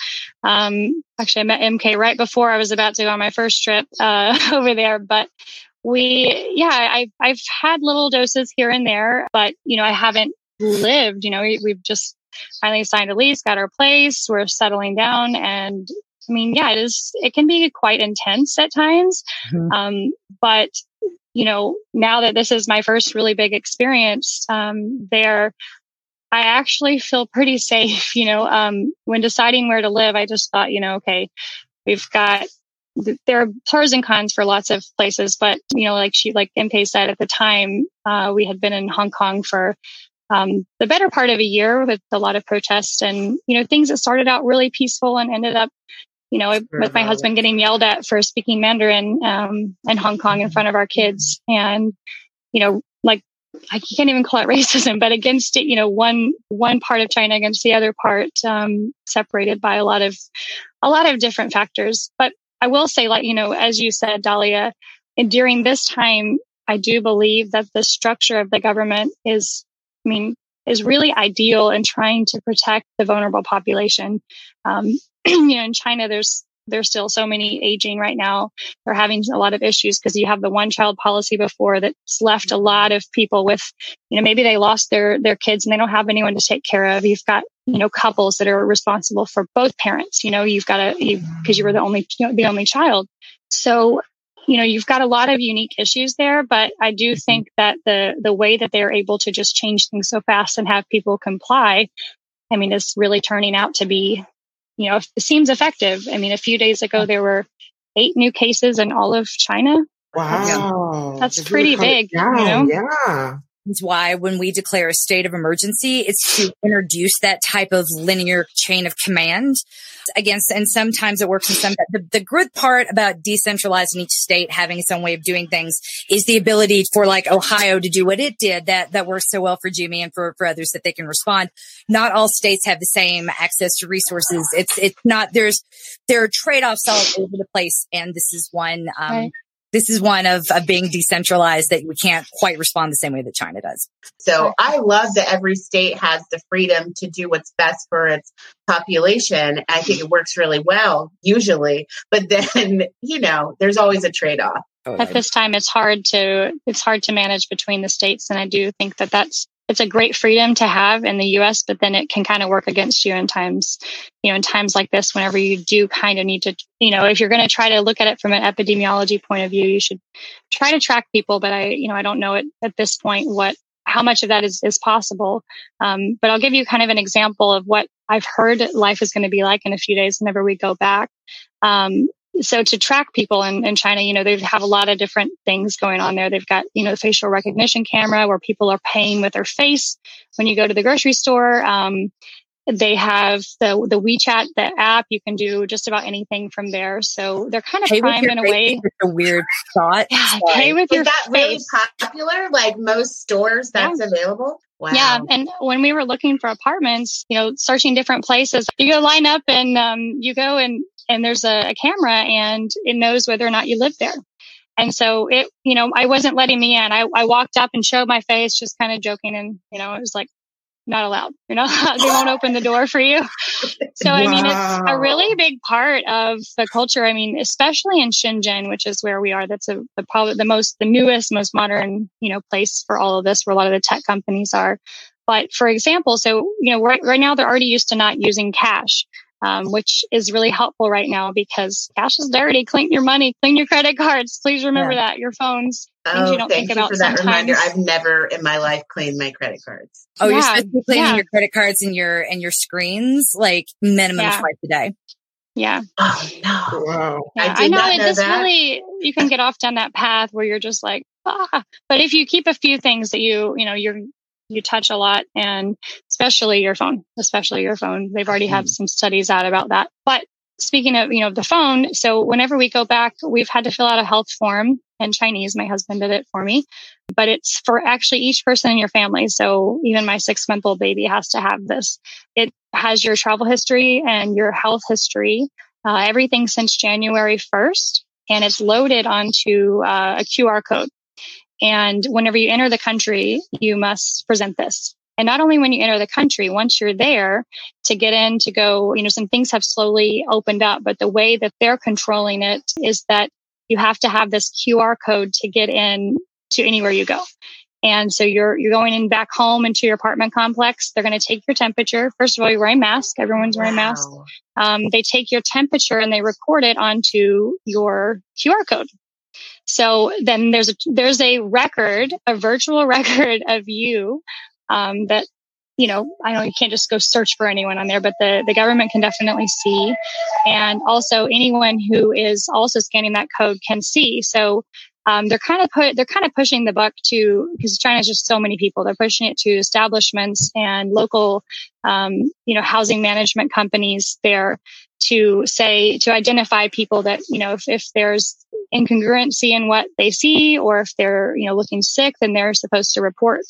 um, actually I met MK right before I was about to go on my first trip, uh, over there, but we, yeah, I've, I've had little doses here and there, but you know, I haven't lived, you know, we, we've just finally signed a lease, got our place, we're settling down and I mean, yeah, it is, it can be quite intense at times. Mm-hmm. Um, but you know, now that this is my first really big experience, um, there, I actually feel pretty safe. You know, um, when deciding where to live, I just thought, you know, okay, we've got, there are pros and cons for lots of places, but you know, like she, like MK said at the time, uh, we had been in Hong Kong for, um, the better part of a year with a lot of protests and, you know, things that started out really peaceful and ended up you know, with my husband getting yelled at for speaking Mandarin um, in Hong Kong in front of our kids, and you know, like I can't even call it racism, but against it, you know, one one part of China against the other part, um, separated by a lot of a lot of different factors. But I will say, like you know, as you said, Dahlia, and during this time, I do believe that the structure of the government is, I mean, is really ideal in trying to protect the vulnerable population. Um, you know, in China, there's there's still so many aging right now. They're having a lot of issues because you have the one child policy before that's left a lot of people with, you know, maybe they lost their, their kids and they don't have anyone to take care of. You've got, you know, couples that are responsible for both parents. You know, you've got to, you, cause you were the only, you know, the only child. So, you know, you've got a lot of unique issues there, but I do mm-hmm. think that the, the way that they're able to just change things so fast and have people comply, I mean, is really turning out to be you know, it seems effective. I mean, a few days ago, there were eight new cases in all of China. Wow. That's, pretty big. You know? Yeah why when we declare a state of emergency, it's to introduce that type of linear chain of command against, and sometimes it works and sometimes the, the good part about decentralizing each state having its own way of doing things is the ability for like Ohio to do what it did that, that works so well for Jimmy and for, for others that they can respond. Not all states have the same access to resources. It's, it's not, there's, there are trade-offs all over the place. And this is one, um, right this is one of, of being decentralized that we can't quite respond the same way that China does. So I love that every state has the freedom to do what's best for its population. I think it works really well usually, but then, you know, there's always a trade off. Oh, At this time, it's hard to, it's hard to manage between the states. And I do think that that's it's a great freedom to have in the US, but then it can kind of work against you in times, you know, in times like this, whenever you do kind of need to, you know, if you're going to try to look at it from an epidemiology point of view, you should try to track people. But I, you know, I don't know it at this point what, how much of that is, is possible. Um, but I'll give you kind of an example of what I've heard life is going to be like in a few days whenever we go back. Um, so to track people in, in China, you know, they have a lot of different things going on there. They've got, you know, the facial recognition camera where people are paying with their face when you go to the grocery store. Um, they have the the WeChat, the app. You can do just about anything from there. So they're kind of pay prime in a way. a weird thought. Yeah, pay with Is your that face. really popular? Like most stores, that's yeah. available. Wow. Yeah. And when we were looking for apartments, you know, searching different places, you go line up and um, you go and and there's a, a camera and it knows whether or not you live there. And so it, you know, I wasn't letting me in. I, I walked up and showed my face, just kind of joking. And, you know, it was like, not allowed, you know, they won't open the door for you. So, wow. I mean, it's a really big part of the culture. I mean, especially in Shenzhen, which is where we are. That's a, the probably the most, the newest, most modern, you know, place for all of this, where a lot of the tech companies are. But for example, so, you know, right, right now they're already used to not using cash um, which is really helpful right now because cash is dirty. Clean your money, clean your credit cards. Please remember yeah. that your phones. Oh, you don't thank think you about for that sometimes. reminder. I've never in my life cleaned my credit cards. Oh, yeah, you're supposed to be cleaning yeah. your credit cards and your and your screens like minimum yeah. twice a day. Yeah. Oh no! Wow. Yeah, I, I know, it just really you can get off down that path where you're just like ah. But if you keep a few things that you you know you're you touch a lot and especially your phone, especially your phone. They've already had mm-hmm. some studies out about that. But speaking of, you know, the phone, so whenever we go back, we've had to fill out a health form in Chinese. My husband did it for me, but it's for actually each person in your family. So even my six month old baby has to have this. It has your travel history and your health history, uh, everything since January 1st. And it's loaded onto uh, a QR code. And whenever you enter the country, you must present this. And not only when you enter the country, once you're there to get in, to go, you know, some things have slowly opened up, but the way that they're controlling it is that you have to have this QR code to get in to anywhere you go. And so you're, you're going in back home into your apartment complex. They're going to take your temperature. First of all, you're wearing a mask. Everyone's wearing wow. masks. Um, they take your temperature and they record it onto your QR code. So then there's a, there's a record, a virtual record of you, um, that, you know, I know you can't just go search for anyone on there, but the, the government can definitely see. And also anyone who is also scanning that code can see. So um, they're kind of put they're kind of pushing the buck to because China is just so many people. They're pushing it to establishments and local, um, you know, housing management companies there to say to identify people that you know if if there's incongruency in what they see or if they're you know looking sick, then they're supposed to report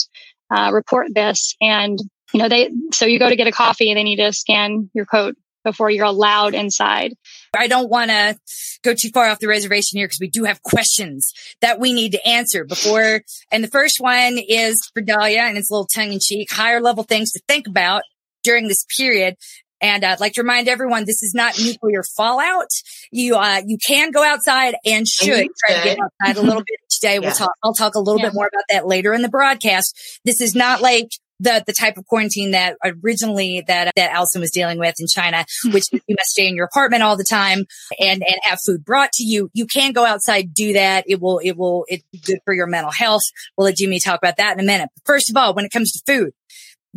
uh, report this and you know they so you go to get a coffee and they need to scan your code before you're allowed inside. I don't want to go too far off the reservation here because we do have questions that we need to answer before. And the first one is for Dahlia and it's a little tongue in cheek, higher level things to think about during this period. And I'd like to remind everyone, this is not nuclear fallout. You, uh, you can go outside and should and try to get outside a little bit each day. We'll talk, I'll talk a little yeah. bit more about that later in the broadcast. This is not like the the type of quarantine that originally that that Allison was dealing with in China, which you must stay in your apartment all the time and and have food brought to you. You can go outside, do that. It will it will it's good for your mental health. We'll let Jimmy talk about that in a minute. But first of all, when it comes to food,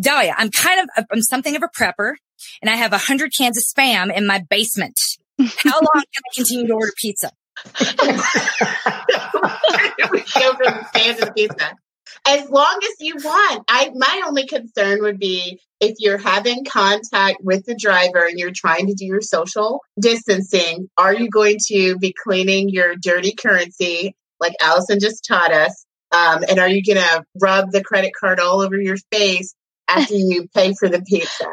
Dahlia, I'm kind of I'm something of a prepper, and I have a hundred cans of spam in my basement. How long can I continue to order pizza? go spam pizza as long as you want. I my only concern would be if you're having contact with the driver and you're trying to do your social distancing, are you going to be cleaning your dirty currency like Allison just taught us? Um, and are you going to rub the credit card all over your face after you pay for the pizza?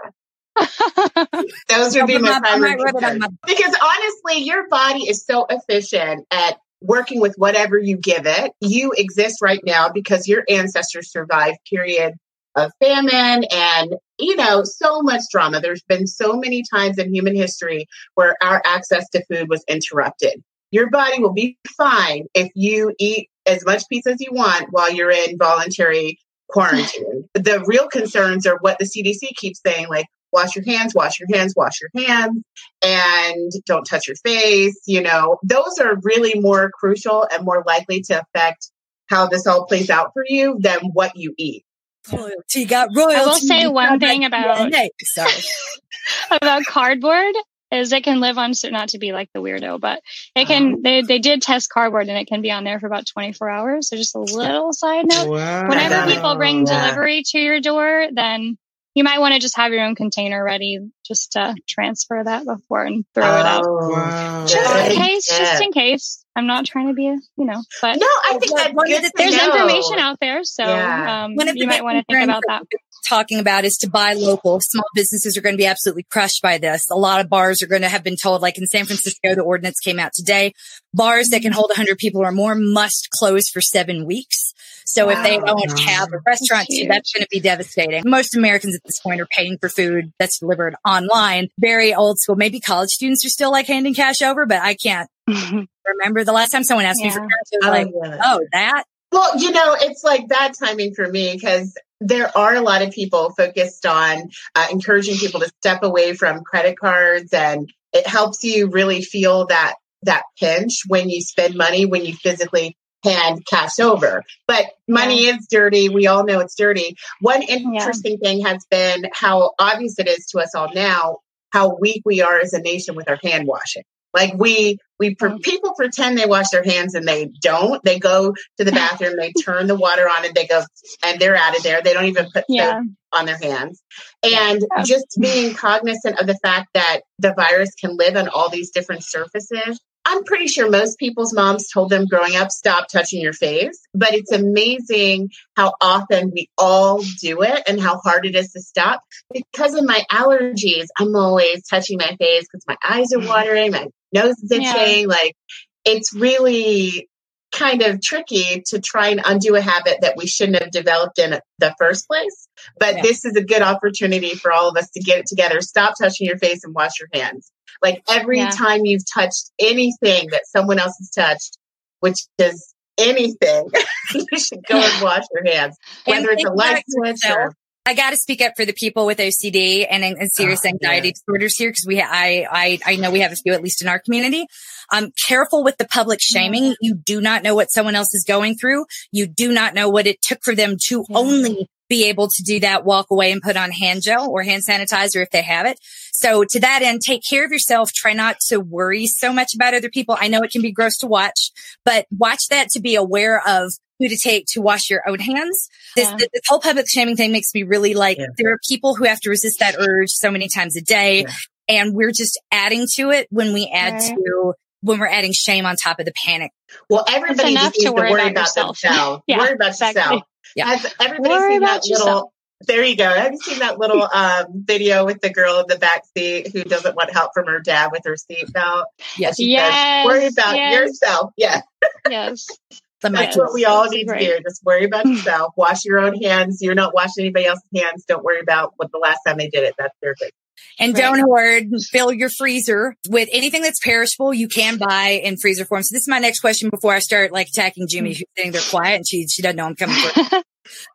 Those would be my primary concerns. Because honestly, your body is so efficient at working with whatever you give it. You exist right now because your ancestors survived period of famine and you know so much drama there's been so many times in human history where our access to food was interrupted your body will be fine if you eat as much pizza as you want while you're in voluntary quarantine the real concerns are what the cdc keeps saying like wash your hands, wash your hands, wash your hands, and don't touch your face. You know, those are really more crucial and more likely to affect how this all plays out for you than what you eat. Royalty got royalty. I will say one thing about sorry about cardboard is it can live on so not to be like the weirdo, but it can uh-huh. they they did test cardboard and it can be on there for about 24 hours. So just a little side note. Wow. Whenever people bring delivery to your door, then you might want to just have your own container ready just to transfer that before and throw oh, it out. Oh, wow. Just in case, yeah. just in case. I'm not trying to be a, you know, but no, I think that's good there's know. information out there. So, yeah. um, you might want to think about that talking about is to buy local. Small businesses are going to be absolutely crushed by this. A lot of bars are going to have been told, like in San Francisco, the ordinance came out today. Bars that can hold 100 people or more must close for seven weeks. So wow. if they don't have a restaurant, that's, that's going to be devastating. Most Americans at this point are paying for food that's delivered online. Very old school. Maybe college students are still like handing cash over, but I can't remember the last time someone asked yeah. me for cash. I was like, oh, oh, that. Well, you know, it's like bad timing for me because there are a lot of people focused on uh, encouraging people to step away from credit cards and it helps you really feel that that pinch when you spend money when you physically hand cash over but money yeah. is dirty we all know it's dirty one interesting yeah. thing has been how obvious it is to us all now how weak we are as a nation with our hand washing like we we oh. people pretend they wash their hands and they don't. They go to the bathroom, they turn the water on, and they go and they're out of there. They don't even put yeah. soap on their hands. And yeah. just being cognizant of the fact that the virus can live on all these different surfaces I'm pretty sure most people's moms told them growing up, stop touching your face. But it's amazing how often we all do it and how hard it is to stop. Because of my allergies, I'm always touching my face because my eyes are mm. watering, my nose is itching. Yeah. Like it's really kind of tricky to try and undo a habit that we shouldn't have developed in the first place. But yeah. this is a good opportunity for all of us to get it together. Stop touching your face and wash your hands. Like every yeah. time you've touched anything that someone else has touched, which is anything, you should go and wash your hands, whether it's a light switch or I got to speak up for the people with OCD and, and serious oh, anxiety yeah. disorders here because we, I, I, I know we have a few at least in our community. Um, careful with the public shaming. You do not know what someone else is going through. You do not know what it took for them to only be able to do that, walk away and put on hand gel or hand sanitizer if they have it. So to that end, take care of yourself. Try not to worry so much about other people. I know it can be gross to watch, but watch that to be aware of who to take to wash your own hands. This, yeah. this whole public shaming thing makes me really like, yeah. there are people who have to resist that urge so many times a day. Yeah. And we're just adding to it when we add right. to, when we're adding shame on top of the panic. Well, everybody just needs to worry, worry about, about themselves. worry about exactly. yourself. Yeah. Has everybody worry seen that yourself. little, there you go. Have you seen that little um, video with the girl in the back seat who doesn't want help from her dad with her seatbelt? Yes. yes. Says, worry about yes. yourself. Yeah. Yes. That's what we all need to do. Just worry about yourself. Wash your own hands. You're not washing anybody else's hands. Don't worry about what the last time they did it. That's their thing. And right. don't hoard. Fill your freezer with anything that's perishable. You can buy in freezer form. So this is my next question before I start like attacking Jimmy, who's sitting there quiet and she she doesn't know I'm coming for.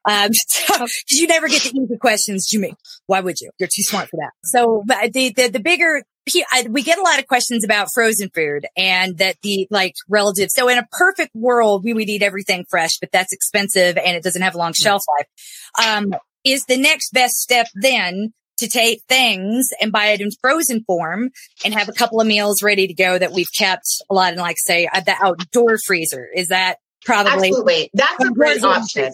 Um, so, you never get the easy questions, Jimmy. Why would you? You're too smart for that. So the, the, the bigger, we get a lot of questions about frozen food and that the like relative. So in a perfect world, we would eat everything fresh, but that's expensive and it doesn't have a long shelf life. Um, is the next best step then to take things and buy it in frozen form and have a couple of meals ready to go that we've kept a lot in like say the outdoor freezer? Is that probably absolutely that's a great option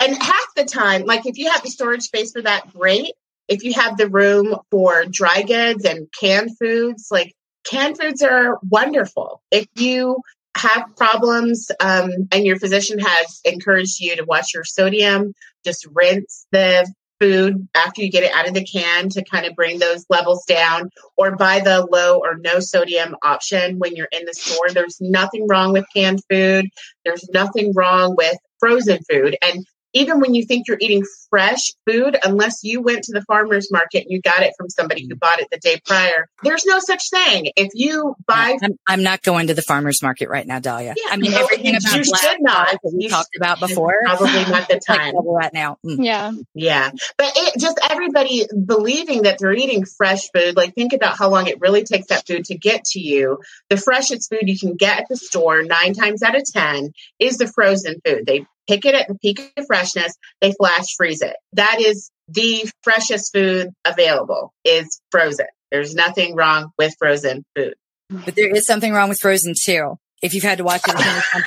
and half the time, like if you have the storage space for that, great. If you have the room for dry goods and canned foods, like canned foods are wonderful. If you have problems um, and your physician has encouraged you to watch your sodium, just rinse the food after you get it out of the can to kind of bring those levels down or buy the low or no sodium option when you're in the store. There's nothing wrong with canned food. There's nothing wrong with frozen food. And even when you think you're eating fresh food, unless you went to the farmer's market and you got it from somebody who bought it the day prior, there's no such thing. If you buy, I'm, I'm not going to the farmer's market right now, Dahlia. Yeah, I mean, no, everything about you should not. That we you talked about before, probably not the time like right now. Mm. Yeah, yeah, but it just everybody believing that they're eating fresh food. Like, think about how long it really takes that food to get to you. The freshest food you can get at the store, nine times out of ten, is the frozen food. They pick it at the peak of freshness, they flash freeze it. That is the freshest food available is frozen. There's nothing wrong with frozen food. But there is something wrong with frozen too. If you've had to watch it as many times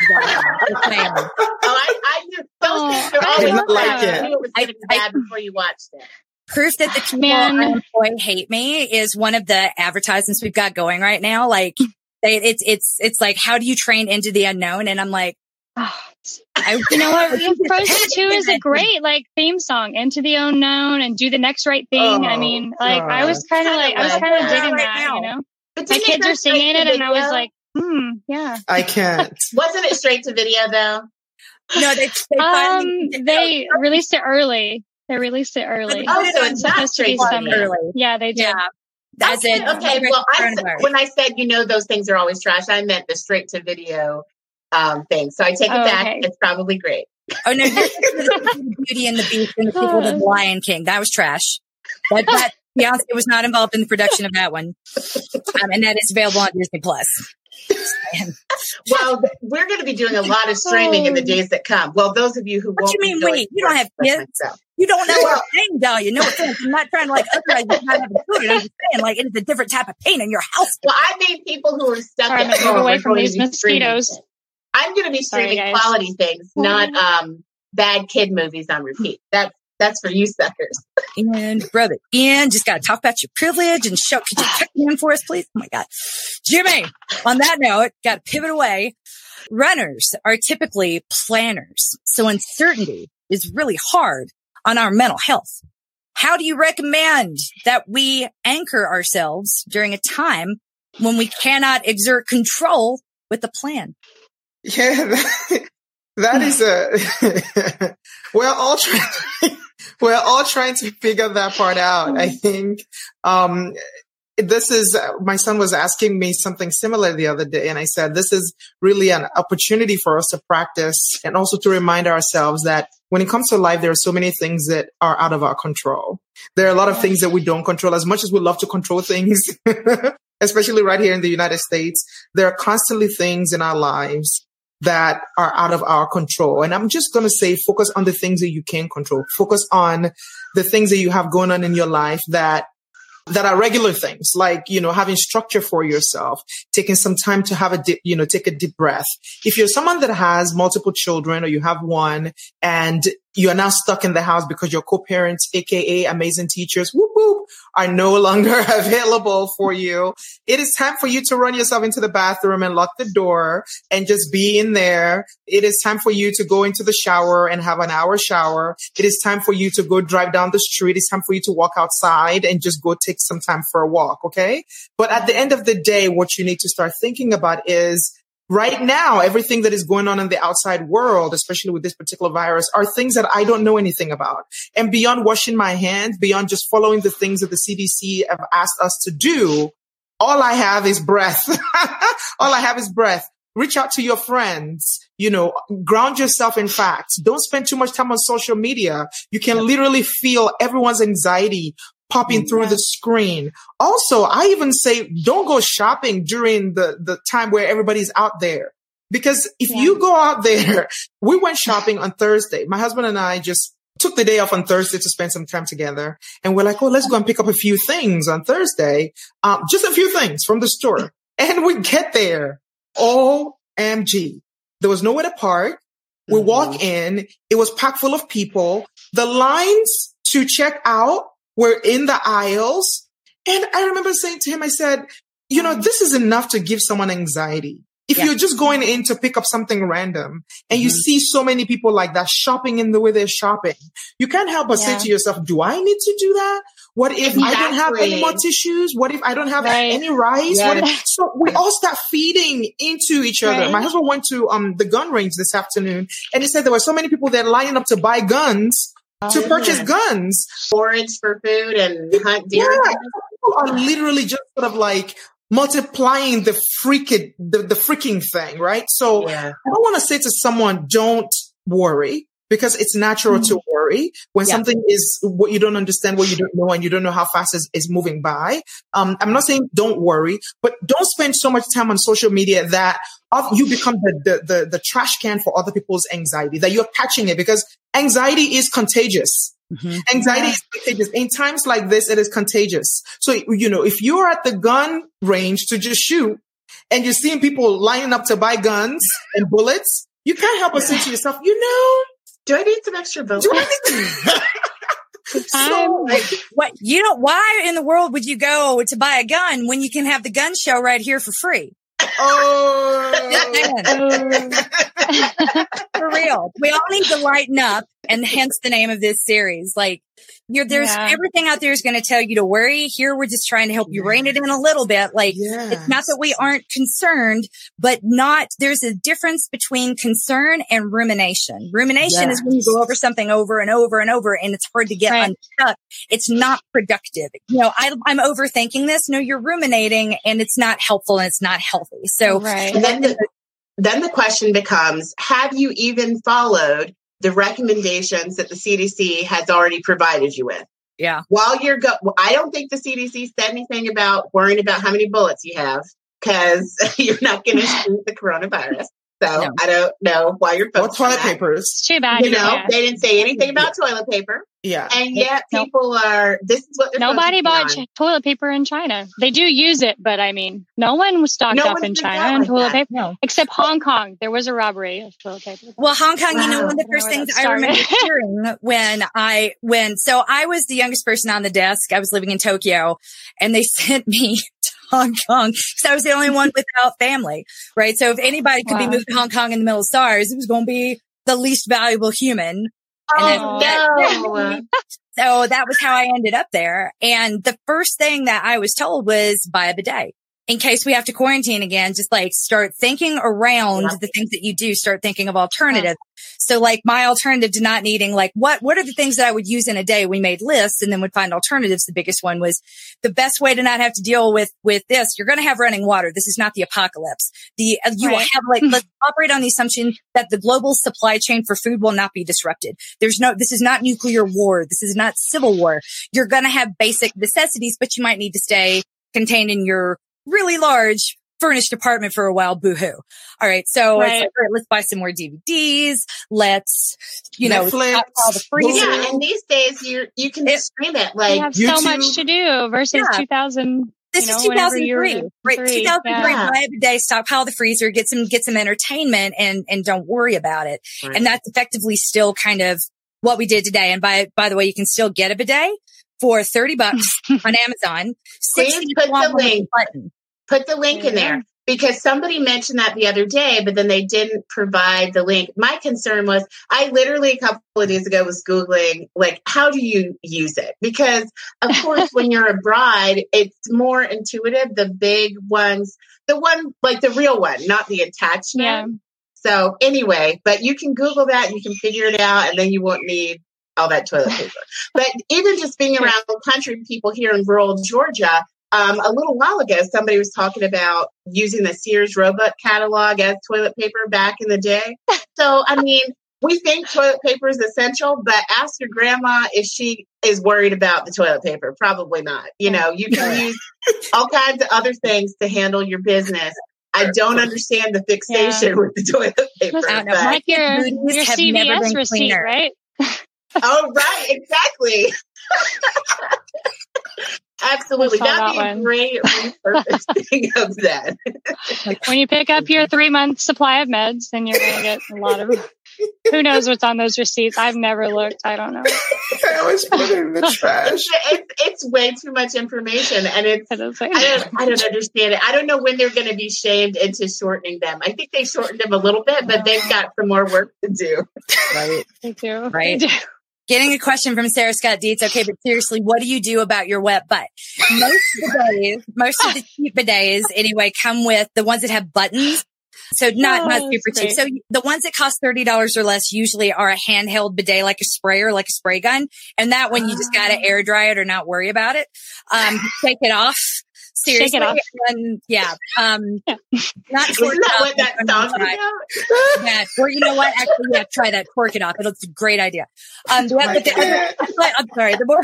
as Oh, I, I knew oh, I didn't like it. it was I, bad before you watched it. Proof that the people Man. I employ hate me is one of the advertisements we've got going right now. Like, they, it's it's it's like, how do you train into the unknown? And I'm like, oh, I, you know what? Frozen 2 is a great like theme song, Into the Unknown and Do the Next Right Thing. Oh, I mean, like God. I was kind of like, I was kind of digging right that, now. you know? But My kids are singing it and I was like, hmm, yeah. I can't. Wasn't it straight to video though? No, they, they, um, they released it early. They released it early. Oh, so it's not straight to early. Yeah, they did. Yeah. That's okay, it. Okay. Well, I, when I said, you know, those things are always trash, I meant the straight to video um, thing. So I take it oh, back. Okay. It's probably great. Oh no, Beauty and the Beast and the people of Lion King. That was trash. That, that Beyonce was not involved in the production of that one, um, and that is available on Disney Plus. well, we're going to be doing a lot of streaming in the days that come. Well, those of you who what won't you mean? Wait, you don't have kids. You don't know what pain, Dahlia. No offense. I'm not trying to like otherwise you not having children. I'm just saying like it's a different type of pain in your house. Well, I mean people who are stuck at home away from these mosquitoes. I'm going to be streaming Sorry, quality things, not um, bad kid movies on repeat. That's that's for you suckers. and brother, Ian, just got to talk about your privilege and show. Could you check in for us, please? Oh my God, Jimmy. On that note, got to pivot away. Runners are typically planners, so uncertainty is really hard on our mental health. How do you recommend that we anchor ourselves during a time when we cannot exert control with the plan? Yeah, that, that is a. we're all trying. we're all trying to figure that part out. I think um, this is my son was asking me something similar the other day and i said this is really an opportunity for us to practice and also to remind ourselves that when it comes to life there are so many things that are out of our control there are a lot of things that we don't control as much as we love to control things especially right here in the united states there are constantly things in our lives that are out of our control. And I'm just going to say, focus on the things that you can control. Focus on the things that you have going on in your life that that are regular things like, you know, having structure for yourself, taking some time to have a dip, you know, take a deep breath. If you're someone that has multiple children or you have one and you are now stuck in the house because your co-parents, aka amazing teachers, whoop whoop, are no longer available for you. It is time for you to run yourself into the bathroom and lock the door and just be in there. It is time for you to go into the shower and have an hour shower. It is time for you to go drive down the street. It's time for you to walk outside and just go take some time for a walk. Okay. But at the end of the day, what you need to start thinking about is right now, everything that is going on in the outside world, especially with this particular virus, are things that I don't know anything about. And beyond washing my hands, beyond just following the things that the CDC have asked us to do, all I have is breath. all I have is breath. Reach out to your friends, you know, ground yourself in facts. Don't spend too much time on social media. You can literally feel everyone's anxiety popping through the screen. Also, I even say don't go shopping during the, the time where everybody's out there. Because if yeah. you go out there, we went shopping on Thursday. My husband and I just took the day off on Thursday to spend some time together. And we're like, oh, let's go and pick up a few things on Thursday. Um, just a few things from the store. And we get there. OMG. There was nowhere to park. We mm-hmm. walk in. It was packed full of people. The lines to check out were in the aisles. And I remember saying to him, I said, you know, this is enough to give someone anxiety. If yeah. you're just going in to pick up something random and mm-hmm. you see so many people like that shopping in the way they're shopping, you can't help but yeah. say to yourself, do I need to do that? What if exactly. I don't have any more tissues? What if I don't have right. any rice? What if, so we all start feeding into each other. Right. My husband went to um, the gun range this afternoon and he said there were so many people there lining up to buy guns to purchase guns, forage for food, and hunt deer. Yeah, people are literally just sort of like multiplying the freaking the, the freaking thing, right? So yeah. I don't want to say to someone, don't worry because it's natural mm-hmm. to worry when yeah. something is what you don't understand, what you don't know, and you don't know how fast is, is moving by. Um, I'm not saying don't worry, but don't spend so much time on social media that you become the, the, the, the trash can for other people's anxiety, that you're catching it because anxiety is contagious. Mm-hmm. Anxiety yeah. is contagious. In times like this, it is contagious. So, you know, if you're at the gun range to just shoot and you're seeing people lining up to buy guns and bullets, you can't help but say to yourself, you know, do I need some extra bullets? Do I need so, like, what you know? Why in the world would you go to buy a gun when you can have the gun show right here for free? Oh, for real. We all need to lighten up, and hence the name of this series. Like, you're, there's yeah. everything out there is going to tell you to worry. Here, we're just trying to help you rein it in a little bit. Like, yes. it's not that we aren't concerned, but not, there's a difference between concern and rumination. Rumination yes. is when you go over something over and over and over and it's hard to get right. unstuck. It's not productive. You know, I, am overthinking this. No, you're ruminating and it's not helpful and it's not healthy. So right. then, then the question becomes, have you even followed the recommendations that the CDC has already provided you with. Yeah. While you're go, I don't think the CDC said anything about worrying about how many bullets you have because you're not going to shoot the coronavirus. So no. I don't know why you're focused. On toilet papers. Too bad. You know, yeah. they didn't say anything about toilet paper. Yeah. And yet nope. people are, this is what Nobody bought ch- toilet paper in China. They do use it, but I mean, no one was stocked no up in China on toilet that. paper. No. Except Hong Kong. There was a robbery of toilet paper. Well, Hong Kong, wow. you know, one of the first things I remember hearing when I, when, so I was the youngest person on the desk. I was living in Tokyo and they sent me to Hong Kong because I was the only one without family, right? So if anybody could wow. be moved to Hong Kong in the middle of SARS, it was going to be the least valuable human. Oh, no. so that was how I ended up there. And the first thing that I was told was buy a bidet. In case we have to quarantine again, just like start thinking around yeah. the things that you do, start thinking of alternatives. Yeah. So like my alternative to not needing, like what, what are the things that I would use in a day? We made lists and then would find alternatives. The biggest one was the best way to not have to deal with, with this. You're going to have running water. This is not the apocalypse. The, uh, you right. will have like, let's operate on the assumption that the global supply chain for food will not be disrupted. There's no, this is not nuclear war. This is not civil war. You're going to have basic necessities, but you might need to stay contained in your really large furnished apartment for a while. Boohoo. All right. So right. Like, all right, let's buy some more DVDs. Let's, you Netflix, know, all the freezer. Yeah. And these days you you can it, stream it like you have YouTube. so much to do versus yeah. 2000. This you know, is 2003, right? 2003, yeah. buy a day, stockpile the freezer, get some, get some entertainment and, and don't worry about it. Right. And that's effectively still kind of what we did today. And by, by the way, you can still get a bidet for 30 bucks on Amazon. Please put the link. Button. Put the link in there because somebody mentioned that the other day, but then they didn't provide the link. My concern was I literally a couple of days ago was Googling, like, how do you use it? Because, of course, when you're a bride, it's more intuitive. The big ones, the one, like the real one, not the attachment. Yeah. So, anyway, but you can Google that, you can figure it out, and then you won't need all that toilet paper. but even just being around the country, people here in rural Georgia, um, a little while ago, somebody was talking about using the Sears Roebuck catalog as toilet paper back in the day. So, I mean, we think toilet paper is essential, but ask your grandma if she is worried about the toilet paper. Probably not. You know, you can use all kinds of other things to handle your business. I don't understand the fixation yeah. with the toilet paper. I know. Like your, your CVS receipt, cleaner. right? oh, right. Exactly. Absolutely. That'd that be a great repurposing of that. Like when you pick up your three month supply of meds, then you're going to get a lot of. Who knows what's on those receipts? I've never looked. I don't know. I always put it in the trash. It's, it's way too much information, and it's I don't I don't understand it. I don't know when they're going to be shamed into shortening them. I think they shortened them a little bit, but they've got some more work to do. Right. They do. Right. They do. Getting a question from Sarah Scott Dietz. Okay, but seriously, what do you do about your wet butt? Most of the bidets, most of the cheap bidets anyway, come with the ones that have buttons. So not, oh, not super cheap. So the ones that cost $30 or less usually are a handheld bidet, like a sprayer, like a spray gun. And that one you just got to air dry it or not worry about it. Um, take it off seriously. Shake it off. And, yeah. Um, yeah. Not Isn't that what that song about? yeah. Or you know what? Actually, yeah, try that. Torque it off. It's a great idea. Um, the, the other, I'm sorry. The more,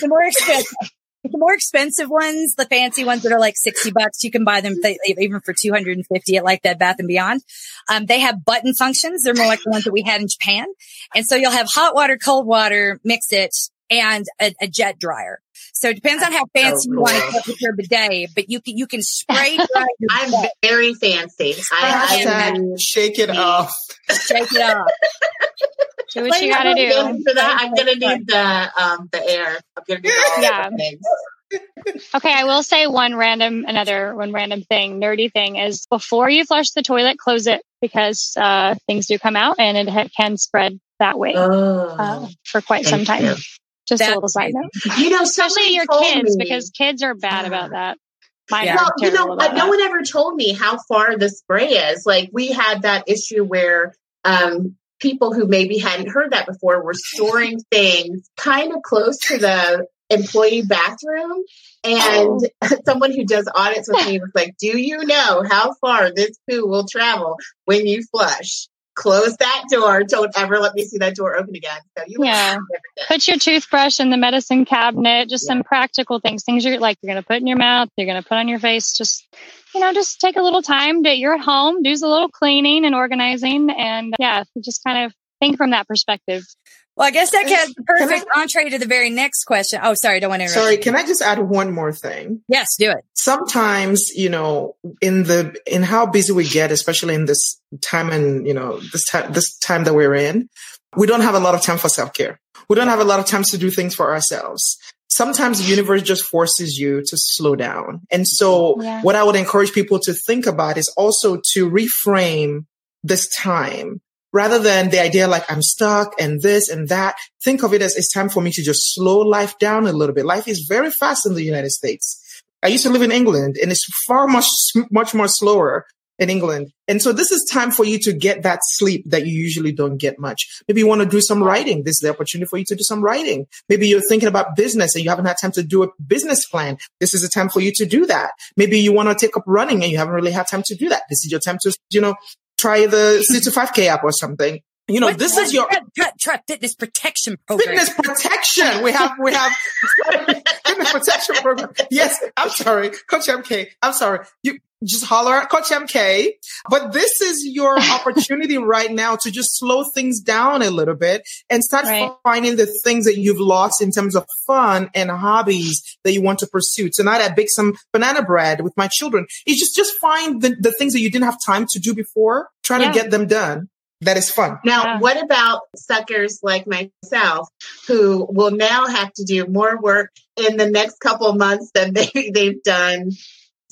the more expensive. The more expensive ones, the fancy ones that are like 60 bucks, you can buy them th- even for 250 at like Bed Bath and Beyond. Um, they have button functions. They're more like the ones that we had in Japan. And so you'll have hot water, cold water, mix it, and a, a jet dryer. So it depends on how fancy so you want to get with your bidet, but you can you can spray dry I'm very fancy. I, I shake it off. Shake it off. Do what you gotta do. For that, I'm gonna need the um the air. I'm gonna need all yeah. okay, I will say one random, another one random thing, nerdy thing is before you flush the toilet, close it because uh, things do come out and it can spread that way oh, uh, for quite some time. Just a little side note. You know, especially your kids, me. because kids are bad about that. yeah. Well, you know, no one ever told me how far the spray is. Like we had that issue where um, people who maybe hadn't heard that before were storing things kind of close to the employee bathroom. And oh. someone who does audits with me was like, Do you know how far this poo will travel when you flush? Close that door. Don't ever let me see that door open again. So you yeah. Put your toothbrush in the medicine cabinet. Just yeah. some practical things. Things you're like you're gonna put in your mouth. You're gonna put on your face. Just you know, just take a little time that you're at home. Do a little cleaning and organizing, and yeah, just kind of think from that perspective. Well, I guess that gets the perfect I, entree to the very next question. Oh, sorry, don't want to interrupt. Sorry, can I just add one more thing? Yes, do it. Sometimes, you know, in the in how busy we get, especially in this time and you know this time this time that we're in, we don't have a lot of time for self care. We don't have a lot of time to do things for ourselves. Sometimes the universe just forces you to slow down. And so, yeah. what I would encourage people to think about is also to reframe this time rather than the idea like I'm stuck and this and that. Think of it as it's time for me to just slow life down a little bit. Life is very fast in the United States. I used to live in England and it's far much, much more slower in England. And so this is time for you to get that sleep that you usually don't get much. Maybe you want to do some writing. This is the opportunity for you to do some writing. Maybe you're thinking about business and you haven't had time to do a business plan. This is a time for you to do that. Maybe you want to take up running and you haven't really had time to do that. This is your time to, you know, try the C2 5K app or something. You know, what, this what, is your try, try, fitness protection program. Fitness protection. We have we have fitness protection program. Yes, I'm sorry, Coach MK. I'm sorry. You just holler at Coach MK. But this is your opportunity right now to just slow things down a little bit and start right. finding the things that you've lost in terms of fun and hobbies that you want to pursue. Tonight I baked some banana bread with my children. You just just find the, the things that you didn't have time to do before, Try yeah. to get them done that is fun. Now, yeah. what about suckers like myself who will now have to do more work in the next couple months than they, they've done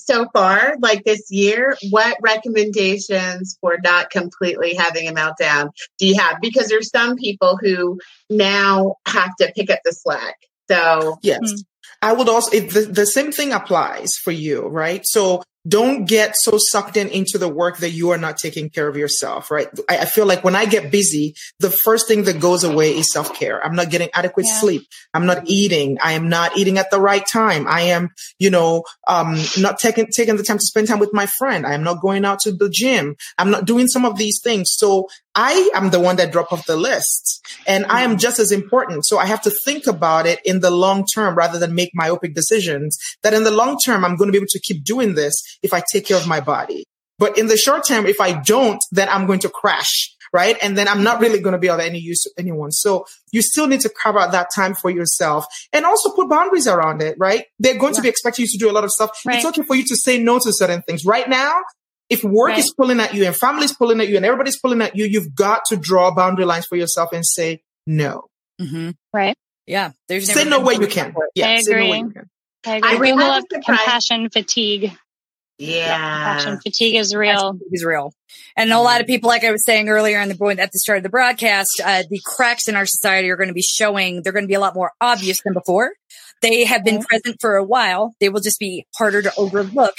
so far, like this year? What recommendations for not completely having a meltdown do you have? Because there's some people who now have to pick up the slack. So, yes. Mm-hmm. I would also, the, the same thing applies for you, right? So don't get so sucked in into the work that you are not taking care of yourself, right? I, I feel like when I get busy, the first thing that goes away is self care. I'm not getting adequate yeah. sleep. I'm not eating. I am not eating at the right time. I am, you know, um, not taking, taking the time to spend time with my friend. I am not going out to the gym. I'm not doing some of these things. So I am the one that drop off the list and I am just as important. So I have to think about it in the long term rather than make myopic decisions that in the long term, I'm going to be able to keep doing this if I take care of my body. But in the short term, if I don't, then I'm going to crash. Right. And then I'm not really going to be of any use to anyone. So you still need to carve out that time for yourself and also put boundaries around it. Right. They're going yeah. to be expecting you to do a lot of stuff. Right. It's okay for you to say no to certain things. Right now, if work right. is pulling at you and family is pulling at you and everybody's pulling at you, you've got to draw boundary lines for yourself and say no. Mm-hmm. Right. Yeah. There's say no way you can. Yeah. I agree. No I agree. I we will have compassion fatigue. Yeah. Passion fatigue is real. is real. And a lot of people, like I was saying earlier in the at the start of the broadcast, uh, the cracks in our society are going to be showing. They're going to be a lot more obvious than before. They have been present for a while. They will just be harder to overlook.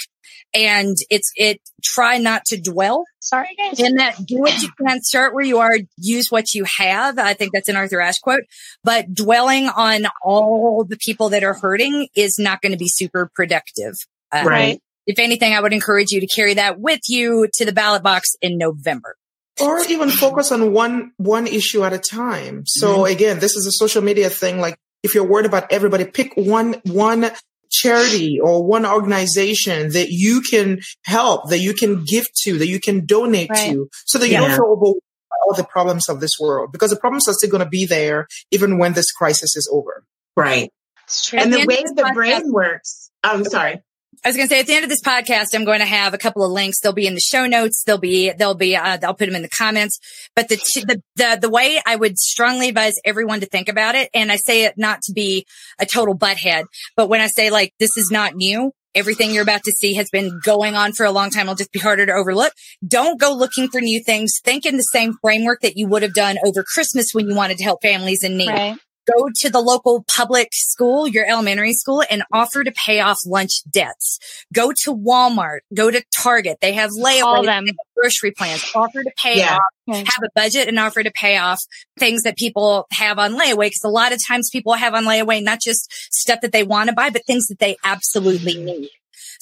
And it's, it, try not to dwell. Sorry, guys. In that, do what you can, start where you are, use what you have. I think that's an Arthur Ashe quote. But dwelling on all the people that are hurting is not going to be super productive. Uh, right if anything, I would encourage you to carry that with you to the ballot box in November. Or even focus on one, one issue at a time. So mm-hmm. again, this is a social media thing. Like if you're worried about everybody, pick one, one charity or one organization that you can help, that you can give to, that you can donate right. to so that you don't feel overwhelmed by all the problems of this world because the problems are still going to be there even when this crisis is over. Right. And the way the brain works. I'm sorry. I was going to say at the end of this podcast, I'm going to have a couple of links. They'll be in the show notes. They'll be, they'll be, uh, I'll put them in the comments. But the, the, the, the way I would strongly advise everyone to think about it, and I say it not to be a total butthead, but when I say like, this is not new, everything you're about to see has been going on for a long time. It'll just be harder to overlook. Don't go looking for new things. Think in the same framework that you would have done over Christmas when you wanted to help families in need. Right go to the local public school, your elementary school and offer to pay off lunch debts. Go to Walmart, go to Target. They have layaway, them. grocery plans, offer to pay yeah. off, have a budget and offer to pay off things that people have on layaway. Cause a lot of times people have on layaway, not just stuff that they want to buy, but things that they absolutely need.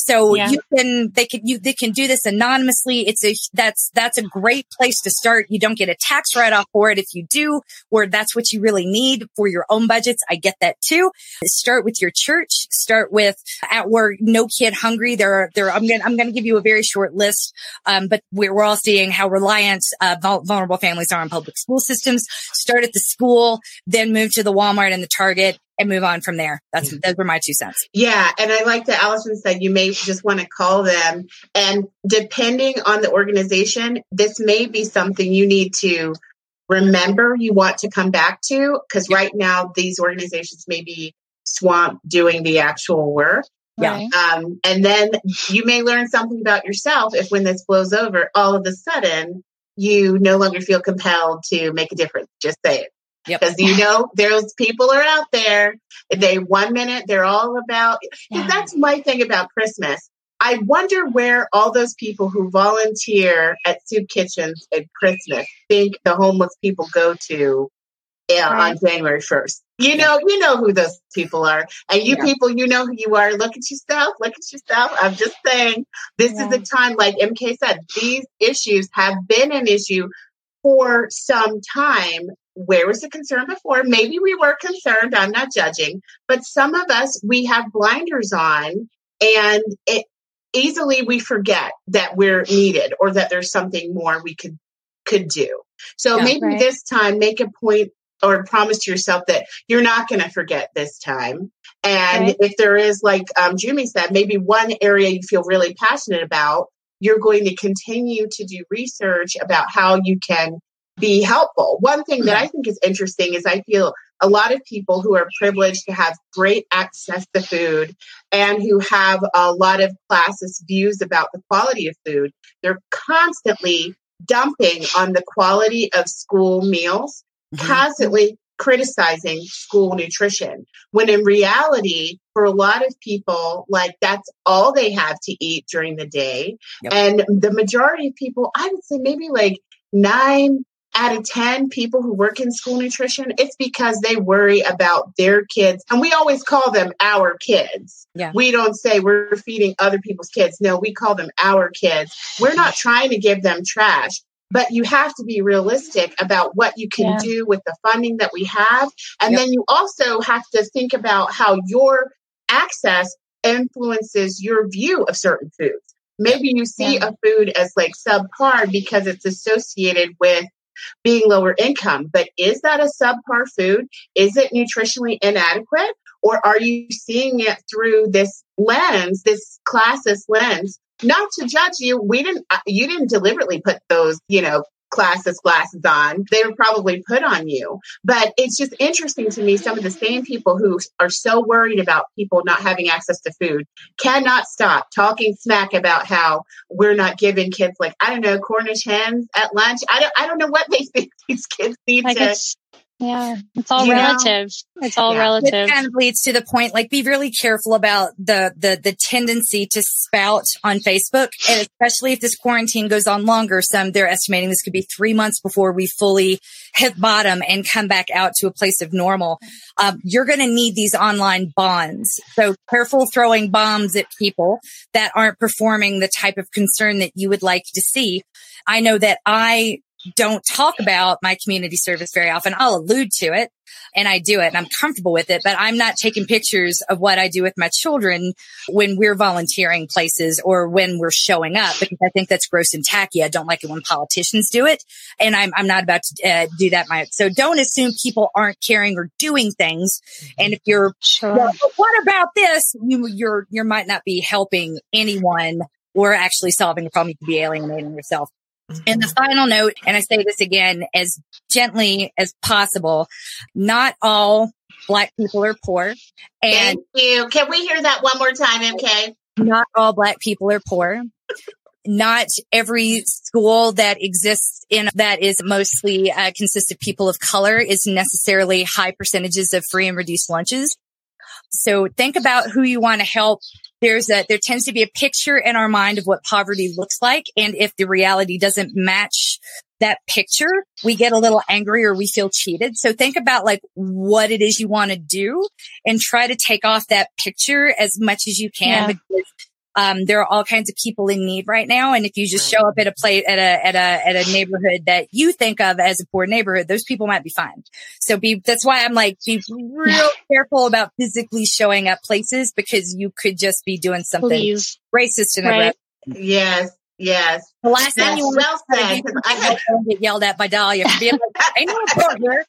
So yeah. you can, they can, you, they can do this anonymously. It's a, that's, that's a great place to start. You don't get a tax write off for it. If you do, or that's what you really need for your own budgets. I get that too. Start with your church. Start with at work, no kid hungry. There are, there, I'm going to, I'm going to give you a very short list. Um, but we're, we're all seeing how reliant, uh, vulnerable families are on public school systems. Start at the school, then move to the Walmart and the Target and move on from there. That's those were my two cents. Yeah, and I like that Allison said you may just want to call them, and depending on the organization, this may be something you need to remember you want to come back to because right now these organizations may be swamped doing the actual work. Yeah. Um, and then you may learn something about yourself if when this blows over, all of a sudden you no longer feel compelled to make a difference. Just say it. Because you know, those people are out there. They one minute they're all about. Yeah. That's my thing about Christmas. I wonder where all those people who volunteer at soup kitchens at Christmas think the homeless people go to yeah, Right. on January 1st. You know, you know who those people are. And you Yeah. people, you know who you are. Look at yourself. Look at yourself. I'm just saying, this is a time, like MK said, these issues have been an issue for some time. Where was the concern before? Maybe we were concerned. I'm not judging, but some of us, we have blinders on and it easily we forget that we're needed or that there's something more we could could do. So Yeah. maybe Right. this time make a point or promise to yourself that you're not going to forget this time. And Right. if there is, like um, Jumi said, maybe one area you feel really passionate about, you're going to continue to do research about how you can be helpful. One thing that I think is interesting is I feel a lot of people who are privileged to have great access to food and who have a lot of classist views about the quality of food, they're constantly dumping on the quality of school meals, Mhm. constantly criticizing school nutrition. When in reality, for a lot of people, like that's all they have to eat during the day. Yep. And the majority of people, I would say maybe like nine out of 10 people who work in school nutrition, it's because they worry about their kids. And we always call them our kids. Yeah. We don't say we're feeding other people's kids. No, we call them our kids. We're not trying to give them trash, but you have to be realistic about what you can Yeah. do with the funding that we have. And Yep. then you also have to think about how your access influences your view of certain foods. Maybe you see Yeah. a food as like subpar because it's associated with being lower income, but is that a subpar food? Is it nutritionally inadequate? Or are you seeing it through this lens, this classist lens? Not to judge you, we didn't, uh, you didn't deliberately put those, you know, classist glasses on. They were probably put on you. But it's just interesting to me, some of the same people who are so worried about people not having access to food cannot stop talking smack about how we're not giving kids like, I don't know, Cornish hens at lunch. I don't, I don't know what they think these kids need Like to. It's yeah, it's all You know? relative. It's all Yeah. Which relative. kind of leads to the point, like be really careful about the, the, the tendency to spout on Facebook. And especially if this quarantine goes on longer, some they're estimating this could be three months before we fully hit bottom and come back out to a place of normal. Um, you're going to need these online bonds. So careful throwing bombs at people that aren't performing the type of concern that you would like to see. I know that I don't talk about my community service very often. I'll allude to it and I do it and I'm comfortable with it, but I'm not taking pictures of what I do with my children when we're volunteering places or when we're showing up because I think that's gross and tacky. I don't like it when politicians do it and I'm, I'm not about to uh, do that. My, so don't assume people aren't caring or doing things. And if you're, Sure. well, what about this? You, you're, you might not be helping anyone or actually solving a problem. You could be alienating yourself. And the final note, and I say this again as gently as possible, not all black people are poor and Thank you. Can we hear that one more time, MK? not all black people are poor. Not every school that exists in that is mostly uh, consists of people of color is necessarily high percentages of free and reduced lunches. So think about who you want to help. There's a, there tends to be a picture in our mind of what poverty looks like. And if the reality doesn't match that picture, we get a little angry or we feel cheated. So think about like what it is you want to do and try to take off that picture as much as you can Yeah. because um, there are all kinds of people in need right now. And if you just show up at a place at a, at a, at a neighborhood that you think of as a poor neighborhood, those people might be fine. So be, that's why I'm like, be real careful about physically showing up places because you could just be doing something Please. racist and Right. aggressive. Yes, yes. The last thing you want well said. do 'cause I is get yelled at by Dahlia for being like, ain't no report here.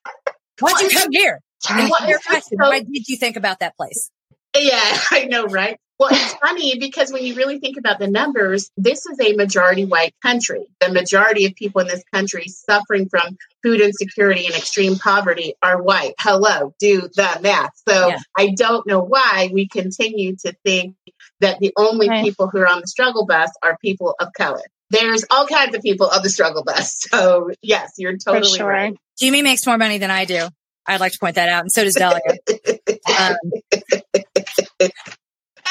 Why'd you come here? And Well, fair it's question. so- What did you think about that place? Yeah, I know, right? Well, it's funny because when you really think about the numbers, this is a majority white country. The majority of people in this country suffering from food insecurity and extreme poverty are white. Hello, do the math. So Yeah. I don't know why we continue to think that the only Right. people who are on the struggle bus are people of color. There's all kinds of people on the struggle bus. So yes, you're totally sure. right. Jimmy makes more money than I do. I'd like to point that out. And so does Dahlia. um,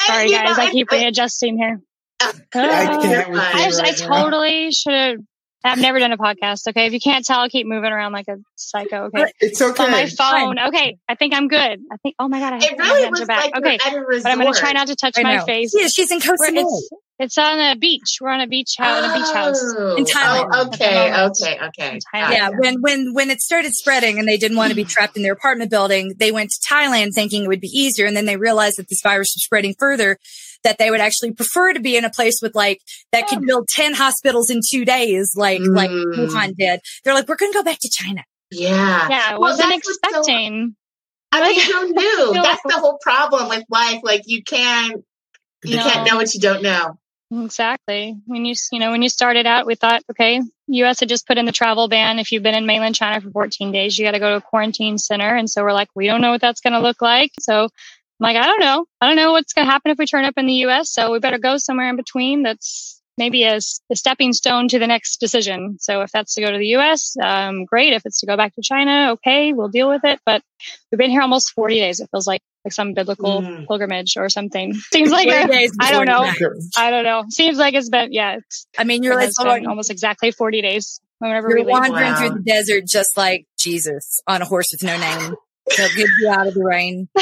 Sorry, guys. I keep readjusting here. I can't I, I totally should have. I've never done a podcast. Okay. If you can't tell, I keep moving around like a psycho. Okay. It's okay. on my okay. phone. Okay. I think I'm good. I think, oh my God. I It my really hands looks are back. like okay. we're at a resort. But I'm going to try not to touch my face. Yeah, she's in Koh We're- It's, it's on a beach. We're on a beach uh, house, in a beach house. Oh, In oh, Thailand. Oh, At okay, okay, okay. In Thailand. Yeah, when when when it started spreading and they didn't want to be trapped in their apartment building, they went to Thailand thinking it would be easier, and then they realized that this virus was spreading further. That they would actually prefer to be in a place with like that could build ten hospitals in two days, like like Mm. Wuhan did. They're like, we're going to go back to China. Yeah. Yeah. I Well, wasn't that's what's so- expecting. I mean, who knew? No. That's the whole problem with life. Like you can't, you No. can't know what you don't know. Exactly. When you, you know, when you started out, we thought, okay, U.S. had just put in the travel ban. If you've been in mainland China for 14 days, you got to go to a quarantine center. And so we're like, we don't know what that's going to look like. So I'm like, I don't know. I don't know what's going to happen if we turn up in the U.S. So we better go somewhere in between. That's maybe a stepping stone to the next decision. So if that's to go to the U.S., um, great. If it's to go back to China, okay, we'll deal with it. But we've been here almost 40 days. It feels like like some biblical Mm. pilgrimage or something. Seems like Forty a- days I don't know. you're. I don't know. Seems like it's been yeah. It's, I mean, you're like been almost exactly 40 days. Whenever we you're leave. wandering Wow. through the desert just like Jesus on a horse with no name. He'll get you out of the rain.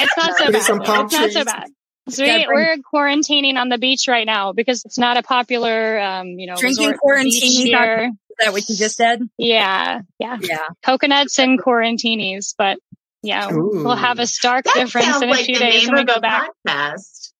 It's not so bad. some palm It's not so bad. So we, bring- we're quarantining on the beach right now because it's not a popular, um, you know, Drinking resort quarantini beach here. Is that what you just said? Yeah, yeah, Yeah. coconuts and quarantinis, but yeah, we'll have a stark That difference in a like few the days when we go back. podcast.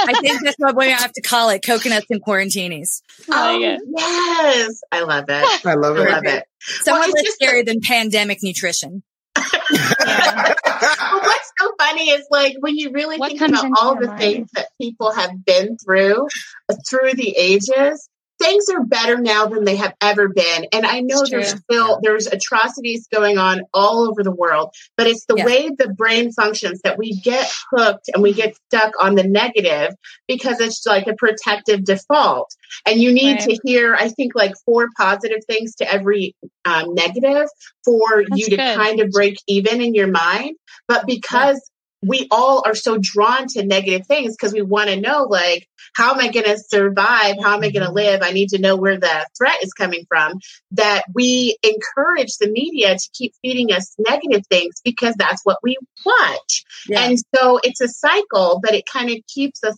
I think that's what we have to call it. Coconuts and quarantinis. I Oh, yes. I love it. I love I it. love it. Somewhat it's less just scary than pandemic nutrition. Yeah. What's so funny is like when you really What think about all the mind? things that people have been through uh, through the ages, things are better now than they have ever been. And I know there's still there's atrocities going on all over the world, but it's the Yeah. way the brain functions that we get hooked and we get stuck on the negative because it's like a protective default. And you need Right. to hear, I think, like four positive things to every um, negative for That's you to good. kind of break even in your mind. But because we all are so drawn to negative things because we want to know, like, how am I going to survive? How am I going to live? I need to know where the threat is coming from. That we encourage the media to keep feeding us negative things because that's what we watch. Yeah. And so it's a cycle, but it kind of keeps us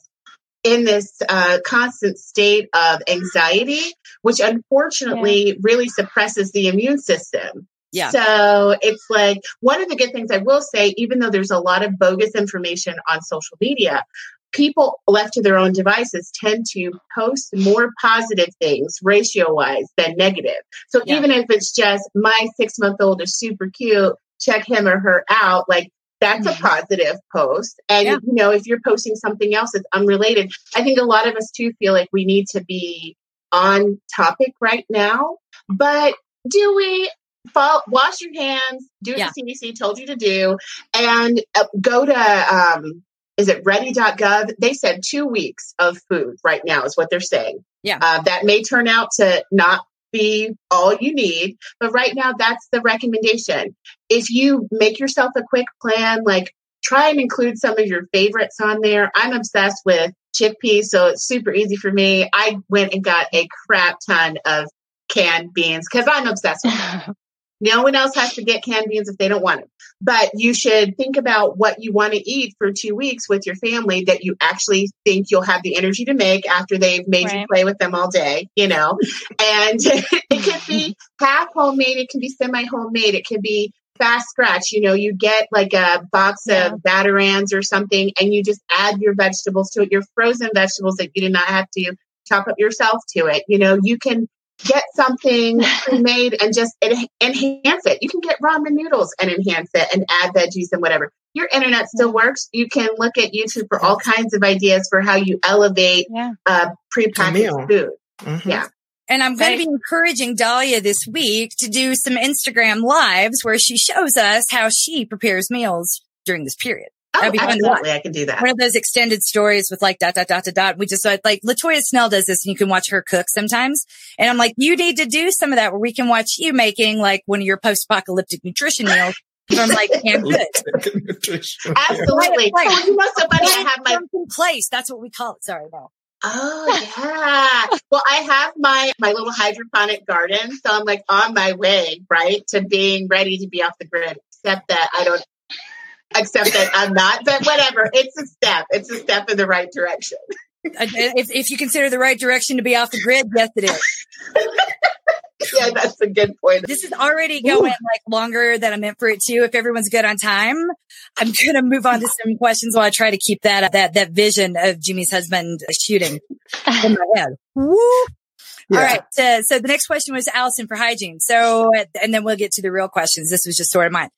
in this uh, constant state of anxiety, which unfortunately really suppresses the immune system. Yeah. So it's like one of the good things I will say, even though there's a lot of bogus information on social media, people left to their own devices tend to post more positive things ratio wise than negative. So Yeah. even if it's just my six month old is super cute, check him or her out, like that's a Mhm. positive post. And Yeah. you know, if you're posting something else that's unrelated, I think a lot of us too feel like we need to be on topic right now. But do we fall, wash your hands, do what Yeah. the CDC told you to do, and uh, go to um, is it ready.gov? They said two weeks of food right now is what they're saying. Yeah. Uh, that may turn out to not be all you need, but right now that's the recommendation. If you make yourself a quick plan, like try and include some of your favorites on there. I'm obsessed with chickpeas, so it's super easy for me. I went and got a crap ton of canned beans because I'm obsessed with them. No one else has to get canned beans if they don't want them. But you should think about what you want to eat for two weeks with your family that you actually think you'll have the energy to make after they've made you play with them all day, you know? and it could be half homemade, it can be semi homemade, it can be fast scratch. You know, you get like a box Yeah. of Batarans or something and you just add your vegetables to it, your frozen vegetables that you did not have to chop up yourself to it. You know, you can get something made and just enhance it. You can get ramen noodles and enhance it and add veggies and whatever. Your internet still works. You can look at YouTube for all kinds of ideas for how you elevate yeah. uh, prepackaged meal. food. Mhm. Yeah. And I'm going to be encouraging Dahlia this week to do some Instagram lives where she shows us how she prepares meals during this period. Oh, That'd be fun absolutely, I can do that. One of those extended stories with like dot dot dot dot dot. We just like, like Latoya Snell does this, and you can watch her cook sometimes. And I'm like, you need to do some of that where we can watch you making like one of your post-apocalyptic nutrition meals from like canned. Absolutely. Right, right. Oh, you know somebody I have my place. That's what we call it. Sorry, no. Oh yeah. well, I have my my little hydroponic garden, so I'm like on my way, right, to being ready to be off the grid. Except that I don't. Except that I'm not, but whatever. It's a step. It's a step in the right direction. Uh, If, if you consider the right direction to be off the grid, yes, it is. Yeah, that's a good point. This is already going like longer than I meant for it to. If everyone's good on time, I'm going to move on to some questions while I try to keep that, that, that vision of Jimmy's husband shooting in my head. Woo. Yeah. All right. So, so the next question was Allison for hygiene. So, and then we'll get to the real questions. This was just sort of mine.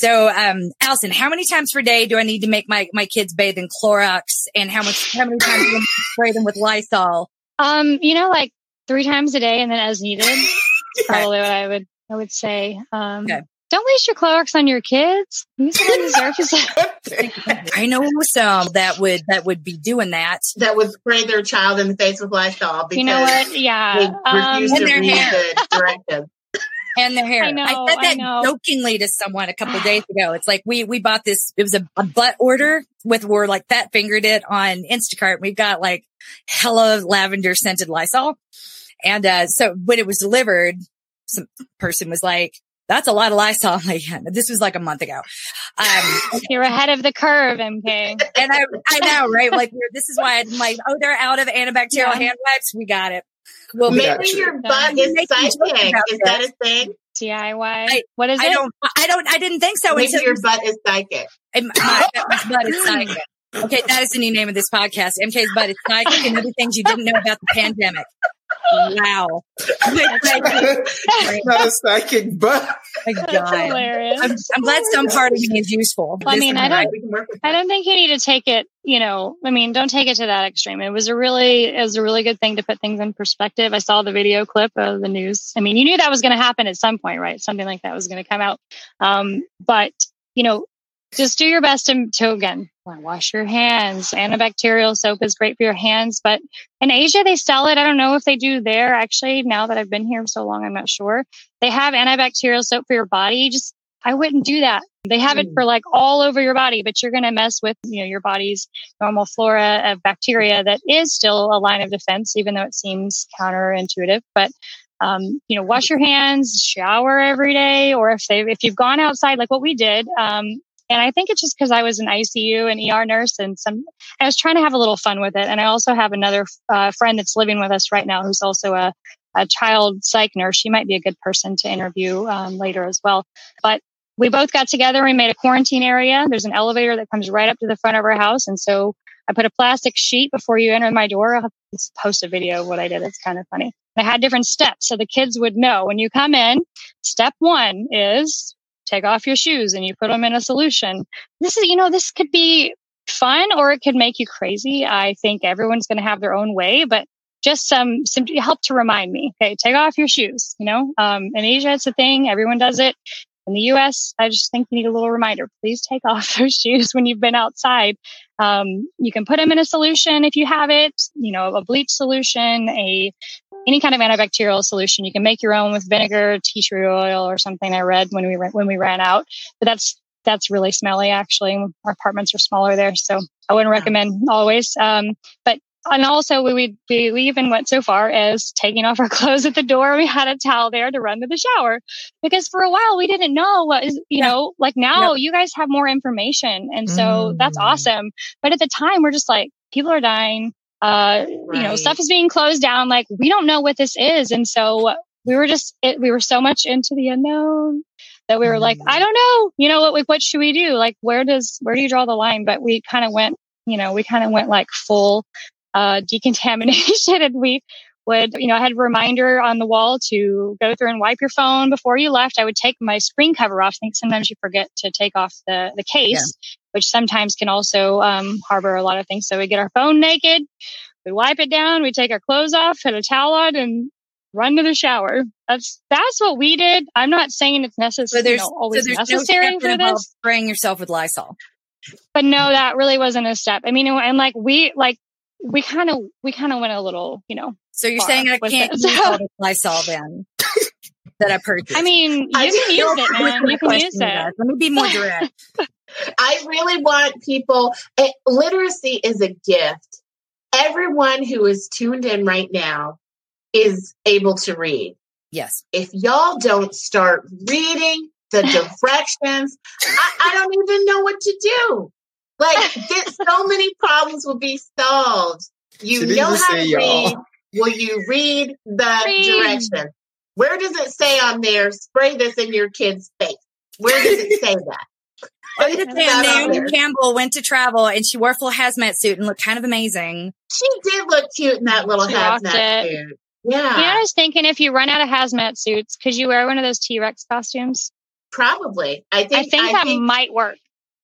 So, um, Allison, how many times per day do I need to make my, my kids bathe in Clorox and how much, how many times do I need to spray them with Lysol? Um, you know, like three times a day and then as needed. Is probably what I would I would say. Um Okay. don't waste your Clorox on your kids. Use it on the surface. I know some that would, that would be doing that. That would spray their child in the face with Lysol because you know what? they Yeah. Um, refuse to their read hair. the directive. And their hair. I know, said that know. jokingly to someone a couple of days ago. It's like we we bought this. It was a, a butt order with we're like fat fingered it on Instacart. We've got like hella lavender scented Lysol, and uh, so when it was delivered, some person was like. That's a lot of Lysol. Like, this was like a month ago. Um, you're ahead of the curve, MK. and I, I know, right? Like, this is why I'm like, oh, they're out of antibacterial Yeah. hand wipes. We got it. Well, Yeah. Maybe your butt You're is psychic. Is this. that a thing? DIY. I- what is I it? don't, I don't, I didn't think so Maybe until your butt is psychic. And my, my butt is psychic. Okay, that is the new name of this podcast. MK's butt is psychic and other things you didn't know about the pandemic. Wow. Not a psychic, but My That's hilarious. I'm, I'm glad some part of me is useful. I mean, I don't- We can work with I don't think you need to take it, you know, I mean, don't take it to that extreme. It was a really, it was a really good thing to put things in perspective. I saw the video clip of the news. I mean, you knew that was going to happen at some point, right? Something like that was going to come out. Um, but, you know, just do your best to, to again, wash your hands. Antibacterial soap is great for your hands, but in Asia, they sell it. I don't know if they do there actually. Now that I've been here so long, I'm not sure. They have antibacterial soap for your body. Just, I wouldn't do that. They have it for like all over your body, but you're going to mess with, you know, your body's normal flora of bacteria that is still a line of defense, even though it seems counterintuitive. But, um, you know, wash your hands, shower every day, or if they, if you've gone outside, like what we did, um, and I think it's just because I was an ICU and ER nurse and some, I was trying to have a little fun with it. And I also have another uh, friend that's living with us right now who's also a, a child psych nurse. She might be a good person to interview um, later as well. But we both got together. We made a quarantine area. There's an elevator that comes right up to the front of our house. And so I put a plastic sheet before you enter my door. I'll post a video of what I did. It's kind of funny. I had different steps so the kids would know when you come in, step one is take off your shoes and you put them in a solution. This is, you know, this could be fun or it could make you crazy. I think everyone's going to have their own way, but just some, some help to remind me. Okay. Take off your shoes. You know, um, in Asia, it's a thing. Everyone does it. In the US, I just think you need a little reminder. Please take off those shoes when you've been outside. Um, you can put them in a solution if you have it, you know, a bleach solution, a, any kind of antibacterial solution. You can make your own with vinegar, tea tree oil, or something. I read when we ran, when we ran out, but that's that's really smelly. Actually, our apartments are smaller there, so I wouldn't recommend always. Um, but and also we, we we even went so far as taking off our clothes at the door. We had a towel there to run to the shower because for a while we didn't know what is you Yeah. know like now you guys have more information and so that's Mm. awesome. But at the time we're just like people are dying. Uh, you know, stuff is being closed down. Like we don't know what this is, and so we were just it, we were so much into the unknown that we were like, Mm. I don't know, you know, what like, what should we do? Like, where does where do you draw the line? But we kind of went, you know, we kind of went like full uh, decontamination, and we would, you know, I had a reminder on the wall to go through and wipe your phone before you left. I would take my screen cover off. I think sometimes you forget to take off the the case, which sometimes can also um, harbor a lot of things. So we get our phone naked, we wipe it down, we take our clothes off, put a towel on, and run to the shower. That's that's what we did. I'm not saying it's necessary, So there's, you know, always so there's necessary no for this. spraying yourself with Lysol. but no, that really wasn't a step. I mean, and like we like we kind of we kind of went a little, you know. So you're saying I can't use all the Lysol then that I purchased? I mean, you I can use it, man. You can use it. Let me be more direct. I really want people. It, literacy is a gift. Everyone who is tuned in right now is able to read. Yes. If y'all don't start reading the directions, I, I, don't even know what to do. Like, so many problems will be solved. You know how to read. Will you read the read. direction? Where does it say on there, spray this in your kid's face? Where does it say that? What it say Naomi Campbell went to travel and she wore a full hazmat suit and looked kind of amazing. She did look cute in that little she hazmat suit. Yeah. You know, I was thinking if you run out of hazmat suits, could you wear one of those T Rex costumes? Probably. I think I think I that think might work.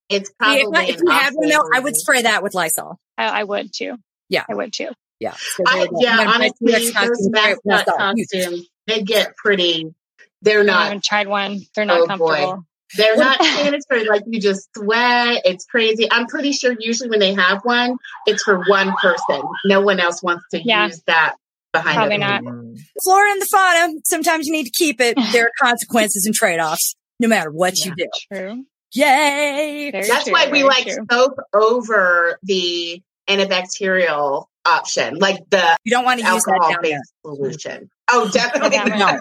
It's probably yeah, if, if you had one though, I would spray that with Lysol. I, I would too. Yeah, I would too. Yeah, I, yeah. Honestly, those mascot costumes they get pretty. They're not. I haven't tried one. They're not oh comfortable. Boy. They're not sanitary. Like you just sweat. It's crazy. I'm pretty sure usually when they have one, it's for one person. No one else wants to yeah. use that behind Probably not. Flora and the fauna. Sometimes you need to keep it. There are consequences and trade offs, no matter what yeah, you do. True. Yay! Very That's true, why we like true. soap over the antibacterial option, like the you don't want to use that based solution. Oh, definitely no.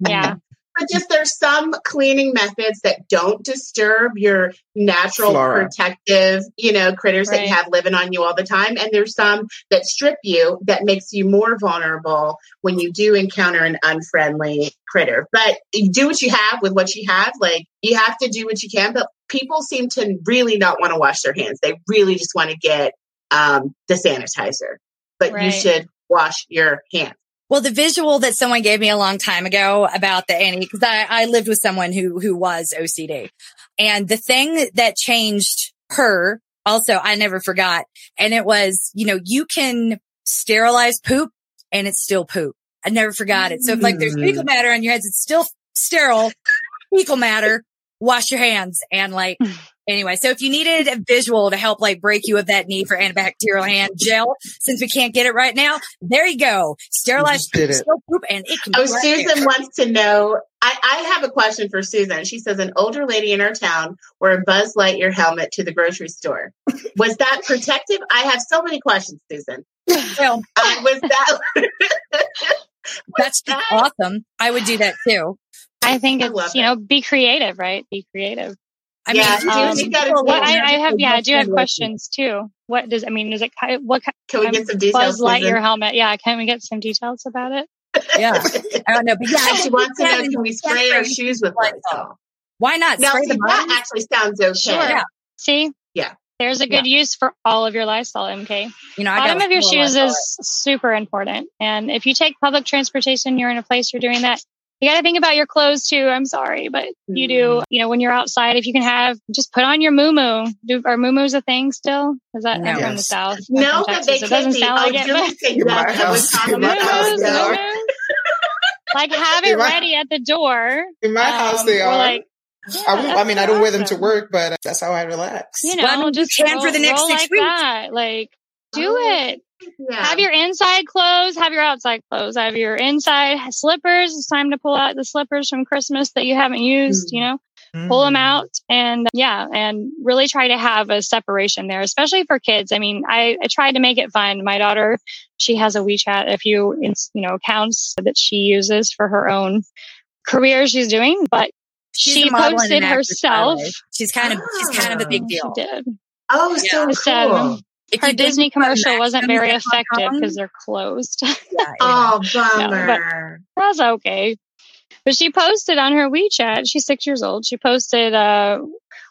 yeah but just there's some cleaning methods that don't disturb your natural Flora. protective, you know, critters right. that you have living on you all the time. And there's some that strip you that makes you more vulnerable when you do encounter an unfriendly critter. But do what you have with what you have. Like you have to do what you can, but people seem to really not want to wash their hands. They really just want to get um, the sanitizer, but right. you should wash your hands. Well, the visual that someone gave me a long time ago about the Annie, because I, I lived with someone who who was OCD, and the thing that changed her also I never forgot, and it was you know you can sterilize poop and it's still poop. I never forgot it. So if like there's fecal mm. matter on your heads, it's still sterile fecal matter. Wash your hands and like Anyway, so if you needed a visual to help like break you of that need for antibacterial hand gel, since we can't get it right now, there you go. Sterilized poop and it can. Oh, right Susan there. wants to know. I, I have a question for Susan. She says an older lady in our town wore a Buzz Lightyear helmet to the grocery store. Was that protective? I have so many questions, Susan. Well, uh, was that? That's that? awesome. I would do that too. I think it's, you know, be creative, right? Be creative. I yeah, mean, um, you gotta well, I, I, have, yeah, I do have questions too. What does, I mean, is it, what can we get some details? Buzz Lightyear helmet. Yeah. Can we get some details about it? Yeah. I don't know, but yeah, she wants to know, can we spray our shoes with Lysol? Why not? Now, see, that actually sounds okay. Sure. Yeah. See? Yeah. There's a good yeah. use for all of your Lysol, MK. You know, bottom of your shoes is super important. And if you take public transportation, you're in a place you're doing that, you got to think about your clothes too. I'm sorry, but you do, mm-hmm. you know, when you're outside, if you can have, just put on your moo Do Are moo a thing still? Is that yes. from the South? No, but they it doesn't sound like it. like have it my, ready at the door. In my um, house, they are. Like, yeah, I, I, mean, I don't awesome. wear them to work, but that's how I relax. You know, well, just roll, for the next six like weeks. That. Like, do oh. it. Yeah. Have your inside clothes, have your outside clothes, have your inside slippers. It's time to pull out the slippers from Christmas that you haven't used, you know, mm-hmm. pull them mm. out and yeah, and really try to have a separation there, especially for kids. I mean, I, I tried to make it fun. My daughter, she has a WeChat, a few, you know, accounts that she uses for her own career she's doing, but she's she posted herself. She's kind of, oh. she's kind of a big deal. She did. Oh, so yeah. cool. If her Disney commercial wasn't very effective because they're closed. Yeah, oh, bummer. no, that's okay. But she posted on her WeChat. She's six years old. She posted uh,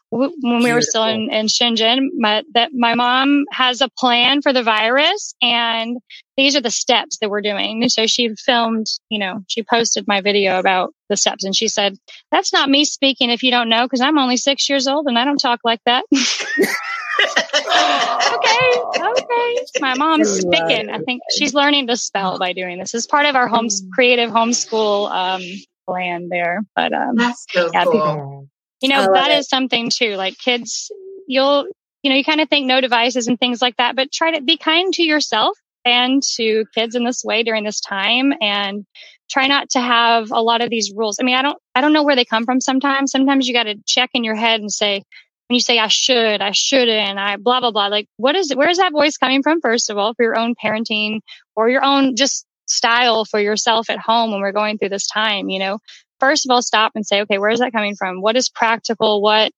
when Beautiful. we were still in, in Shenzhen my, that my mom has a plan for the virus and these are the steps that we're doing. And so she filmed, you know, she posted my video about the steps and she said, that's not me speaking if you don't know, because I'm only six years old and I don't talk like that. okay, okay. My mom's speaking. I think she's learning to spell by doing this. It's part of our home mm. creative homeschool um, plan there. But um, that's so yeah, cool. People, you know, that it. is something too. Like kids, you'll, you know, you kind of think no devices and things like that, but try to be kind to yourself and to kids in this way during this time and try not to have a lot of these rules. I mean, I don't, I don't know where they come from sometimes. Sometimes you got to check in your head and say, when you say I should, I shouldn't, I blah, blah, blah, like what is? Where is that voice coming from? First of all, for your own parenting or your own just style for yourself at home when we're going through this time, you know, first of all, stop and say, okay, where is that coming from? What is practical? What,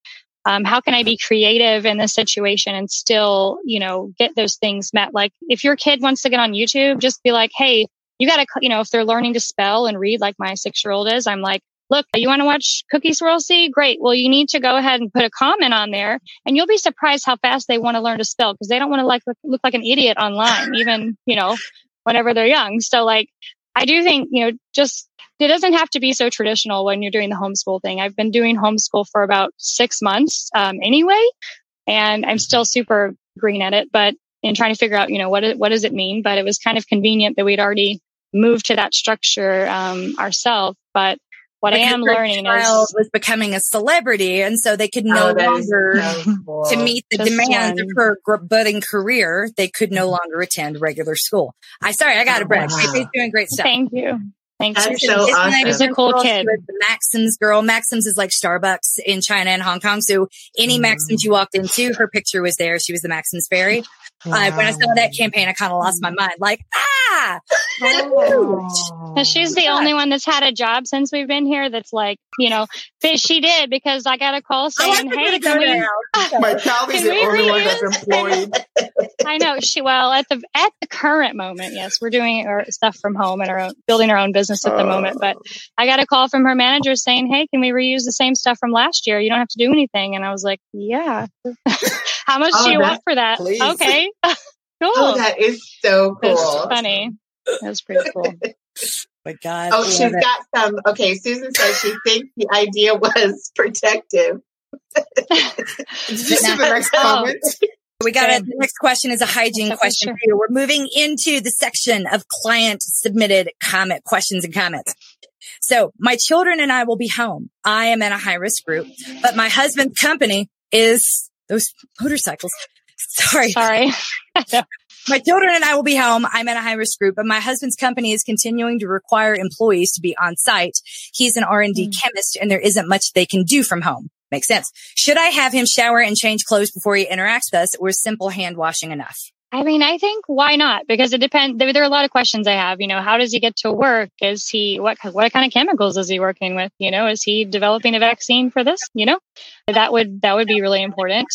um, how can I be creative in this situation and still, you know, get those things met? Like if your kid wants to get on YouTube, just be like, Hey, you got to, you know, if they're learning to spell and read like my six year old is, I'm like, look, you want to watch Cookie Swirl C? Great. Well, you need to go ahead and put a comment on there and you'll be surprised how fast they want to learn to spell because they don't want to like look, look like an idiot online, even, you know, whenever they're young. So like, I do think, you know, just it doesn't have to be so traditional when you're doing the homeschool thing. I've been doing homeschool for about six months um, anyway, and I'm still super green at it, but in trying to figure out, you know, what, what does it mean? But it was kind of convenient that we'd already moved to that structure um, ourselves. But what because I am learning child is was becoming a celebrity, and so they could no oh, longer cool. to meet the Just demands one. of her budding career. They could no longer attend regular school. I sorry, I got to oh, brag. Wow. doing great stuff. Thank you. Thanks. That's so awesome. She's a cool kid. The Maxim's girl. Maxim's is like Starbucks in China and Hong Kong. So any mm. Maxim's you walked into, her picture was there. She was the Maxim's fairy. Wow. Uh, when I saw that campaign, I kind of lost my mind. Like, ah, oh. she's the only one that's had a job since we've been here. That's like, you know, she did because I got a call saying, "Hey, can we?" My child is the only one that's employed. I know she. Well, at the at the current moment, yes, we're doing our stuff from home and our own, building our own business at the uh, moment. But I got a call from her manager saying, "Hey, can we reuse the same stuff from last year? You don't have to do anything." And I was like, "Yeah." How much oh, do you want for that? Please. Okay. cool. Oh, that is so cool. It's funny. That's pretty cool. But God. Oh, she's it. got some. Okay, Susan says she thinks the idea was protective. Did you see the next comment? We got a, the next question is a hygiene question for you. We're moving into the section of client submitted comment questions and comments. So my children and I will be home. I am in a high risk group, but my husband's company is those motorcycles. Sorry. Sorry. my children and I will be home. I'm in a high risk group, but my husband's company is continuing to require employees to be on site. He's an R&D mm. chemist and there isn't much they can do from home. Makes sense. Should I have him shower and change clothes before he interacts with us or is simple hand washing enough? I mean, I think why not? Because it depends. There, are a lot of questions I have. You know, how does he get to work? Is he what what kind of chemicals is he working with? You know, is he developing a vaccine for this? You know, that would that would be really important.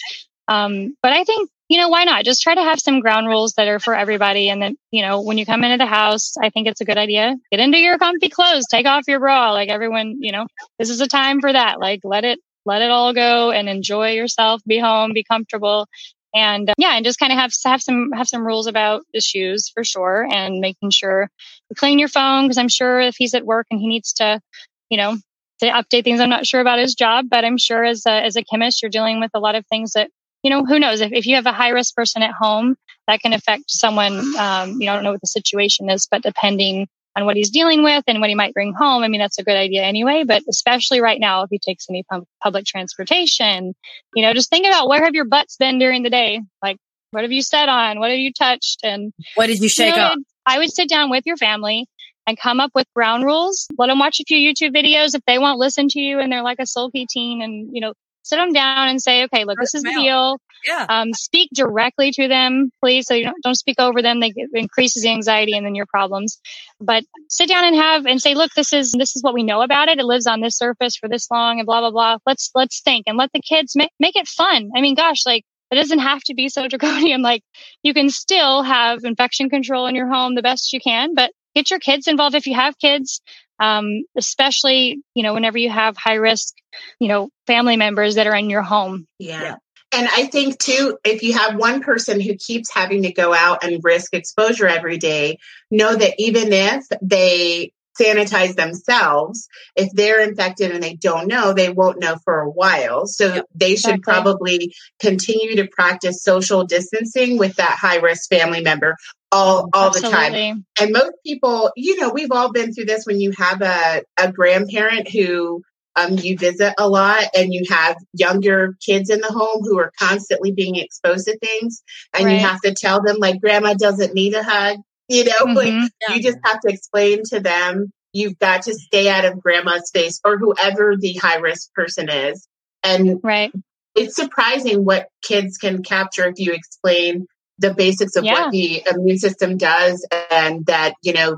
Um, but I think you know why not? Just try to have some ground rules that are for everybody. And then you know, when you come into the house, I think it's a good idea. Get into your comfy clothes. Take off your bra. Like everyone, you know, this is a time for that. Like let it let it all go and enjoy yourself. Be home. Be comfortable and uh, yeah, and just kind of have have some have some rules about the shoes for sure, and making sure you clean your phone because I'm sure if he's at work and he needs to, you know, to update things, I'm not sure about his job, but I'm sure as a as a chemist, you're dealing with a lot of things that you know who knows if if you have a high risk person at home that can affect someone. Um, you know, I don't know what the situation is, but depending on what he's dealing with and what he might bring home. I mean, that's a good idea anyway, but especially right now, if he takes any public transportation, you know, just think about where have your butts been during the day? Like, what have you sat on? What have you touched? And what did you shake you know, up? I would sit down with your family and come up with ground rules. Let them watch a few YouTube videos if they won't listen to you and they're like a sulky teen and, you know, sit them down and say, okay, look, this is the deal. Yeah. Um, speak directly to them, please. So you don't, don't speak over them. They it increases the anxiety and then your problems. But sit down and have and say, look, this is this is what we know about it. It lives on this surface for this long and blah blah blah. Let's let's think and let the kids make make it fun. I mean, gosh, like it doesn't have to be so draconian. Like you can still have infection control in your home the best you can, but get your kids involved if you have kids um, especially you know whenever you have high risk you know family members that are in your home yeah. yeah. And I think too, if you have one person who keeps having to go out and risk exposure every day, know that even if they sanitize themselves, if they're infected and they don't know, they won't know for a while. So yep, they should exactly. probably continue to practice social distancing with that high risk family member all all Absolutely. the time. And most people, you know, we've all been through this when you have a, a grandparent who um, you visit a lot and you have younger kids in the home who are constantly being exposed to things and right. you have to tell them like grandma doesn't need a hug you know mm-hmm. like yeah. you just have to explain to them you've got to stay out of grandma's face or whoever the high risk person is and right it's surprising what kids can capture if you explain the basics of yeah. what the immune system does and that you know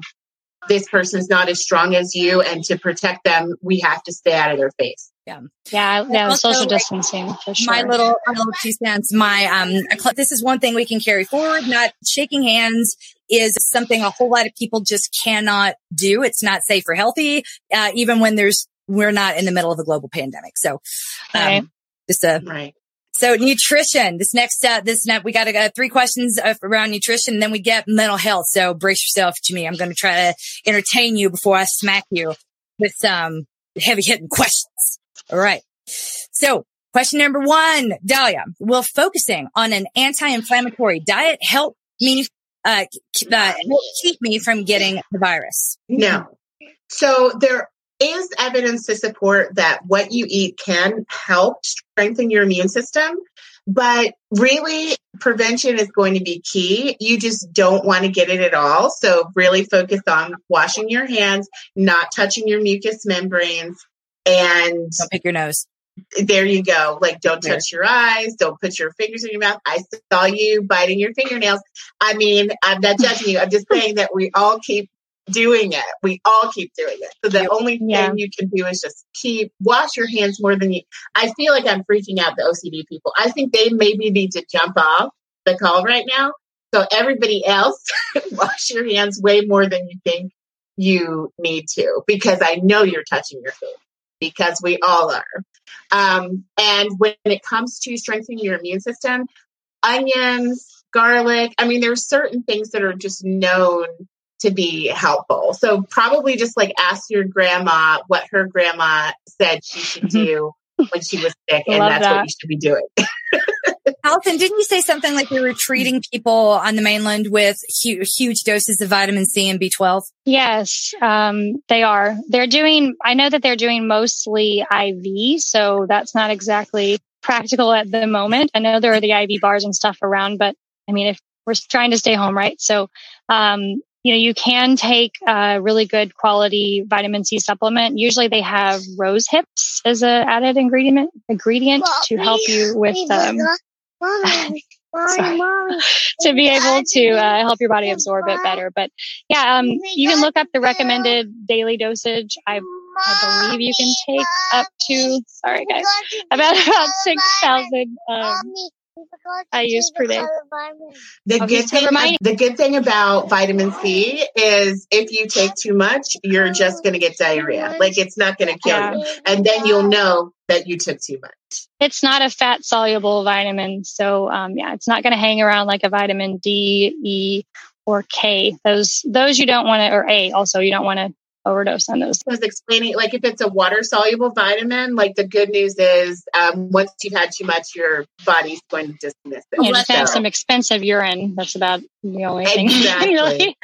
this person's not as strong as you and to protect them we have to stay out of their face. Yeah. Yeah yeah also, social distancing for sure. my little my little two cents my um this is one thing we can carry forward not shaking hands is something a whole lot of people just cannot do. It's not safe or healthy uh, even when there's we're not in the middle of a global pandemic. So um, right. just a right so nutrition, this next, uh, this net, we got uh, three questions around nutrition and then we get mental health. So brace yourself, Jimmy. I'm going to try to entertain you before I smack you with some heavy hitting questions. All right. So question number one, Dahlia, will focusing on an anti-inflammatory diet help me, uh, uh keep me from getting the virus? No. So there is evidence to support that what you eat can help strengthen your immune system. But really, prevention is going to be key. You just don't want to get it at all. So, really focus on washing your hands, not touching your mucous membranes, and don't pick your nose. There you go. Like, don't touch your eyes. Don't put your fingers in your mouth. I saw you biting your fingernails. I mean, I'm not judging you. I'm just saying that we all keep doing it. We all keep doing it. So the only thing yeah. you can do is just keep wash your hands more than you. I feel like I'm freaking out the OCD people. I think they maybe need to jump off the call right now. So everybody else, wash your hands way more than you think you need to, because I know you're touching your food because we all are. Um, and when it comes to strengthening your immune system, onions, garlic, I mean, there's certain things that are just known to be helpful. So probably just like ask your grandma what her grandma said she should mm-hmm. do when she was sick, and that's that. what you should be doing. Allison, didn't you say something like you were treating people on the mainland with huge, huge doses of vitamin C and B12? Yes, um, they are. They're doing, I know that they're doing mostly IV, so that's not exactly practical at the moment. I know there are the IV bars and stuff around, but I mean, if we're trying to stay home, right? So, um, you know, you can take a really good quality vitamin C supplement. Usually they have rose hips as a added ingredient, ingredient to help you with, um, to be able to uh, help your body absorb it better. But yeah, um, you can look up the recommended daily dosage. I, I believe you can take up to, sorry guys, about, about 6,000, um, IU per day. The good thing, the good thing about vitamin C is if you take too much, you're just going to get diarrhea. Like it's not going to kill yeah. you, and then you'll know that you took too much. It's not a fat soluble vitamin, so um, yeah, it's not going to hang around like a vitamin D, E, or K. Those those you don't want to, or A also you don't want to overdose on those. I was explaining, like if it's a water soluble vitamin, like the good news is um, once you've had too much, your body's going to dismiss it. You just have some expensive urine. That's about the only thing exactly. really,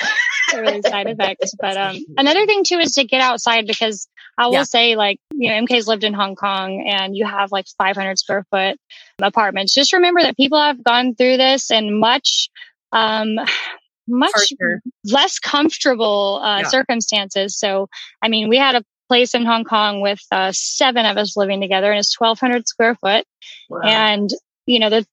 really side effects. But um, another thing too is to get outside because I will yeah. say, like, you know, MK's lived in Hong Kong and you have like 500 square foot apartments. Just remember that people have gone through this and much um, much less comfortable uh, yeah. circumstances. So, I mean, we had a place in Hong Kong with uh, seven of us living together, and it's 1,200 square foot. Wow. And you know, the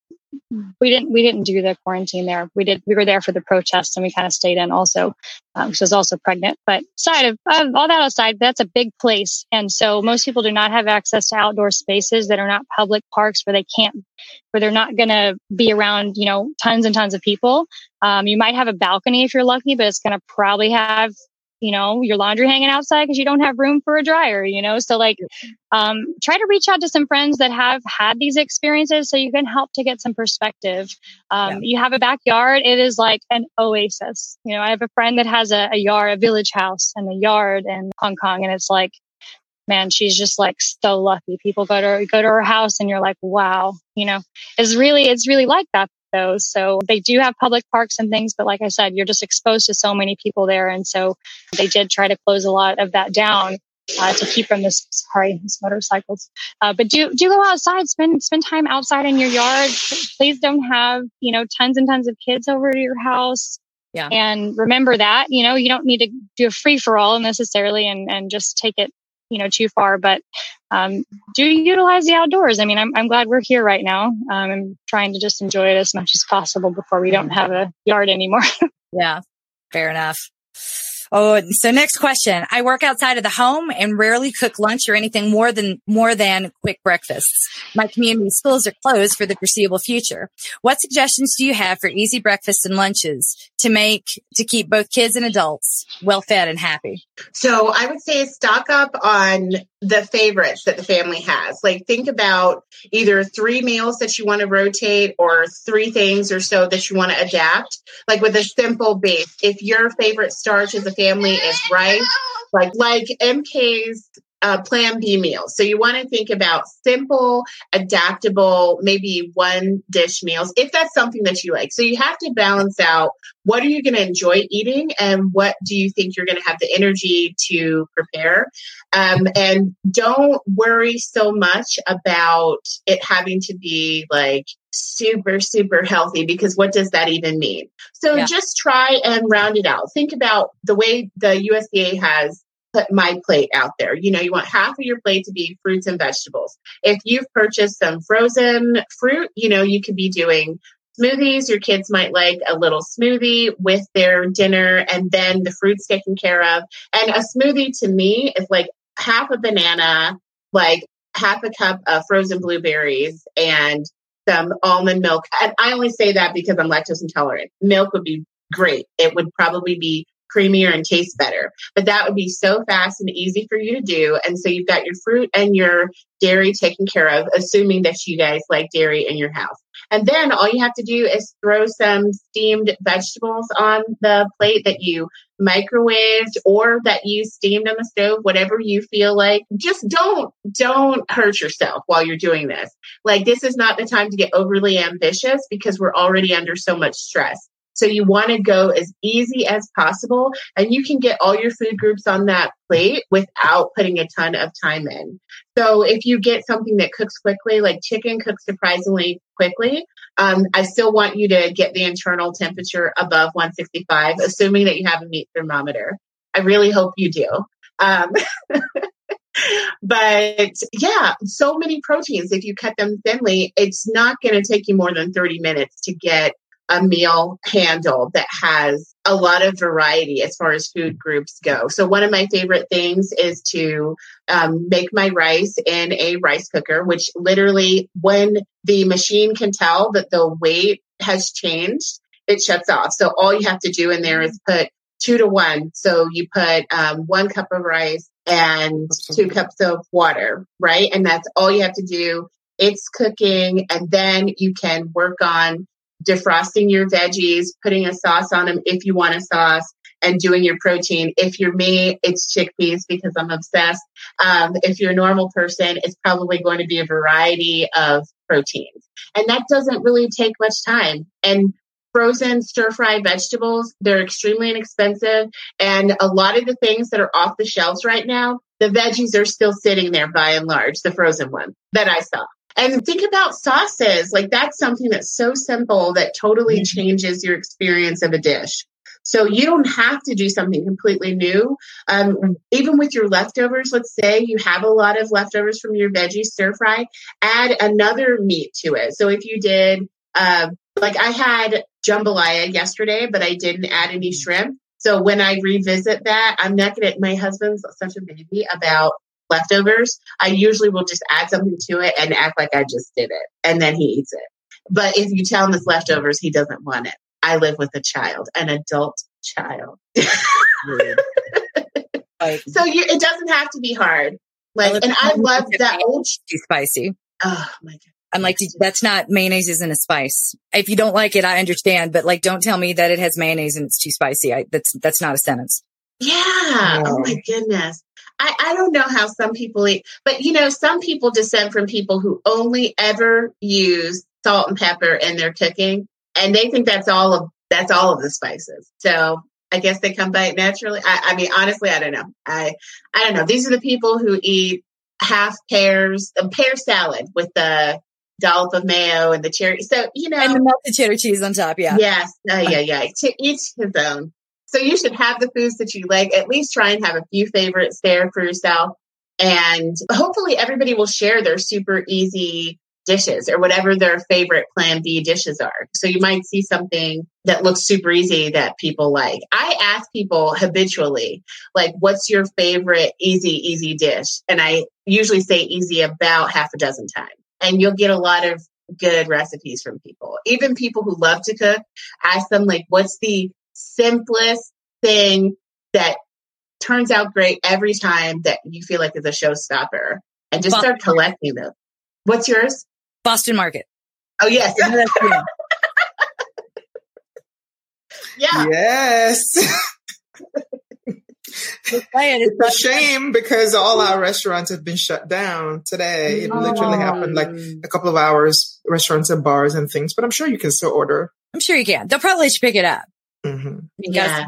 we didn't we didn't do the quarantine there. We did we were there for the protests and we kind of stayed in also. Um, she was also pregnant. But side of all that aside, that's a big place, and so most people do not have access to outdoor spaces that are not public parks where they can't where they're not going to be around you know tons and tons of people. Um, you might have a balcony if you're lucky, but it's going to probably have you know, your laundry hanging outside because you don't have room for a dryer, you know? So like, um, try to reach out to some friends that have had these experiences so you can help to get some perspective. Um, yeah. you have a backyard. It is like an oasis. You know, I have a friend that has a, a yard, a village house and a yard in Hong Kong. And it's like, man, she's just like so lucky. People go to go to her house and you're like, wow, you know, it's really, it's really like that those. So they do have public parks and things, but like I said, you're just exposed to so many people there. And so they did try to close a lot of that down. uh, to keep from this sorry these motorcycles. Uh, but do do go outside, spend spend time outside in your yard. Please don't have you know tons and tons of kids over to your house. Yeah. And remember that you know you don't need to do a free for all necessarily, and and just take it you know too far but um, do utilize the outdoors. I mean i'm, I'm glad we're here right now um, i'm trying to just enjoy it as much as possible before we don't have a yard anymore. Yeah fair enough Oh, so next question. I work outside of the home and rarely cook lunch or anything more than more than quick breakfasts. My community schools are closed for the foreseeable future. What suggestions do you have for easy breakfasts and lunches to make to keep both kids and adults well fed and happy? So I would say stock up on the favorites that the family has. Like think about either three meals that you want to rotate or three things or so that you want to adapt. Like with a simple base. If your favorite starch as a family is rice, like like MK's uh, plan B meals. So you want to think about simple, adaptable, maybe one dish meals, if that's something that you like. So you have to balance out what are you going to enjoy eating and what do you think you're going to have the energy to prepare. Um, and don't worry so much about it having to be like super, super healthy because what does that even mean? So yeah. just try and round it out. Think about the way the USDA has put MyPlate out there. You know, you want half of your plate to be fruits and vegetables. If you've purchased some frozen fruit, you know, you could be doing smoothies. Your kids might like a little smoothie with their dinner and then the fruits taken care of. And a smoothie to me is like half a banana, like half a cup of frozen blueberries and some almond milk. And I only say that because I'm lactose intolerant. Milk would be great. It would probably be creamier and taste better. But that would be so fast and easy for you to do. And so you've got your fruit and your dairy taken care of, assuming that you guys like dairy in your house. And then all you have to do is throw some steamed vegetables on the plate that you microwaved or that you steamed on the stove, whatever you feel like. Just don't, don't hurt yourself while you're doing this. Like this is not the time to get overly ambitious because we're already under so much stress. So you want to go as easy as possible and you can get all your food groups on that plate without putting a ton of time in. So if you get something that cooks quickly, like chicken cooks surprisingly quickly, um, I still want you to get the internal temperature above 165, assuming that you have a meat thermometer. I really hope you do. Um, but yeah, so many proteins. If you cut them thinly, it's not going to take you more than 30 minutes to get a meal handle that has a lot of variety as far as food groups go. So one of my favorite things is to um, make my rice in a rice cooker, which literally when the machine can tell that the weight has changed, it shuts off. So all you have to do in there is put two to one. So you put um, one cup of rice and two cups of water, right? And that's all you have to do. It's cooking and then you can work on defrosting your veggies, putting a sauce on them if you want a sauce, and doing your protein. If you're me, it's chickpeas because I'm obsessed. Um, if you're a normal person, it's probably going to be a variety of proteins. And that doesn't really take much time. And frozen stir fry vegetables, they're extremely inexpensive. And a lot of the things that are off the shelves right now, the veggies are still sitting there by and large, the frozen one that I saw. And think about sauces. Like that's something that's so simple that totally mm-hmm. changes your experience of a dish. So you don't have to do something completely new. Um, even with your leftovers, let's say you have a lot of leftovers from your veggie stir fry, add another meat to it. So if you did, uh, like I had jambalaya yesterday, but I didn't add any shrimp. So when I revisit that, I'm not going to, my husband's such a baby about leftovers, I usually will just add something to it and act like I just did it. And then he eats it. But if you tell him it's leftovers, he doesn't want it. I live with a child, an adult child. so you, it doesn't have to be hard. Like, and I love that old too spicy. Oh my god! I'm like, that's not mayonnaise isn't a spice. If you don't like it, I understand, but like, don't tell me that it has mayonnaise and it's too spicy. I, that's that's not a sentence. Yeah. Oh, oh my goodness. I, I don't know how some people eat, but you know, some people descend from people who only ever use salt and pepper in their cooking, and they think that's all of that's all of the spices. So I guess they come by it naturally. I, I mean, honestly, I don't know. I I don't know. These are the people who eat half pears, a pear salad with the dollop of mayo and the cherry. So you know, and the melted cheddar cheese on top. Yeah. Yes. Uh, yeah. Yeah. To each his own. So you should have the foods that you like. At least try and have a few favorites there for yourself. And hopefully everybody will share their super easy dishes or whatever their favorite plan B dishes are. So you might see something that looks super easy that people like. I ask people habitually, like, what's your favorite easy, easy dish? And I usually say easy about half a dozen times. And you'll get a lot of good recipes from people. Even people who love to cook, ask them, like, what's the simplest thing that turns out great every time that you feel like is a showstopper? And just start collecting them. What's yours? Boston Market. Oh yes. yeah. Yes. it's a shame because all our restaurants have been shut down today. It literally happened like mm. a couple of hours, restaurants and bars and things, but I'm sure you can still order. I'm sure you can. They'll probably let you pick it up. Mm-hmm. Yeah.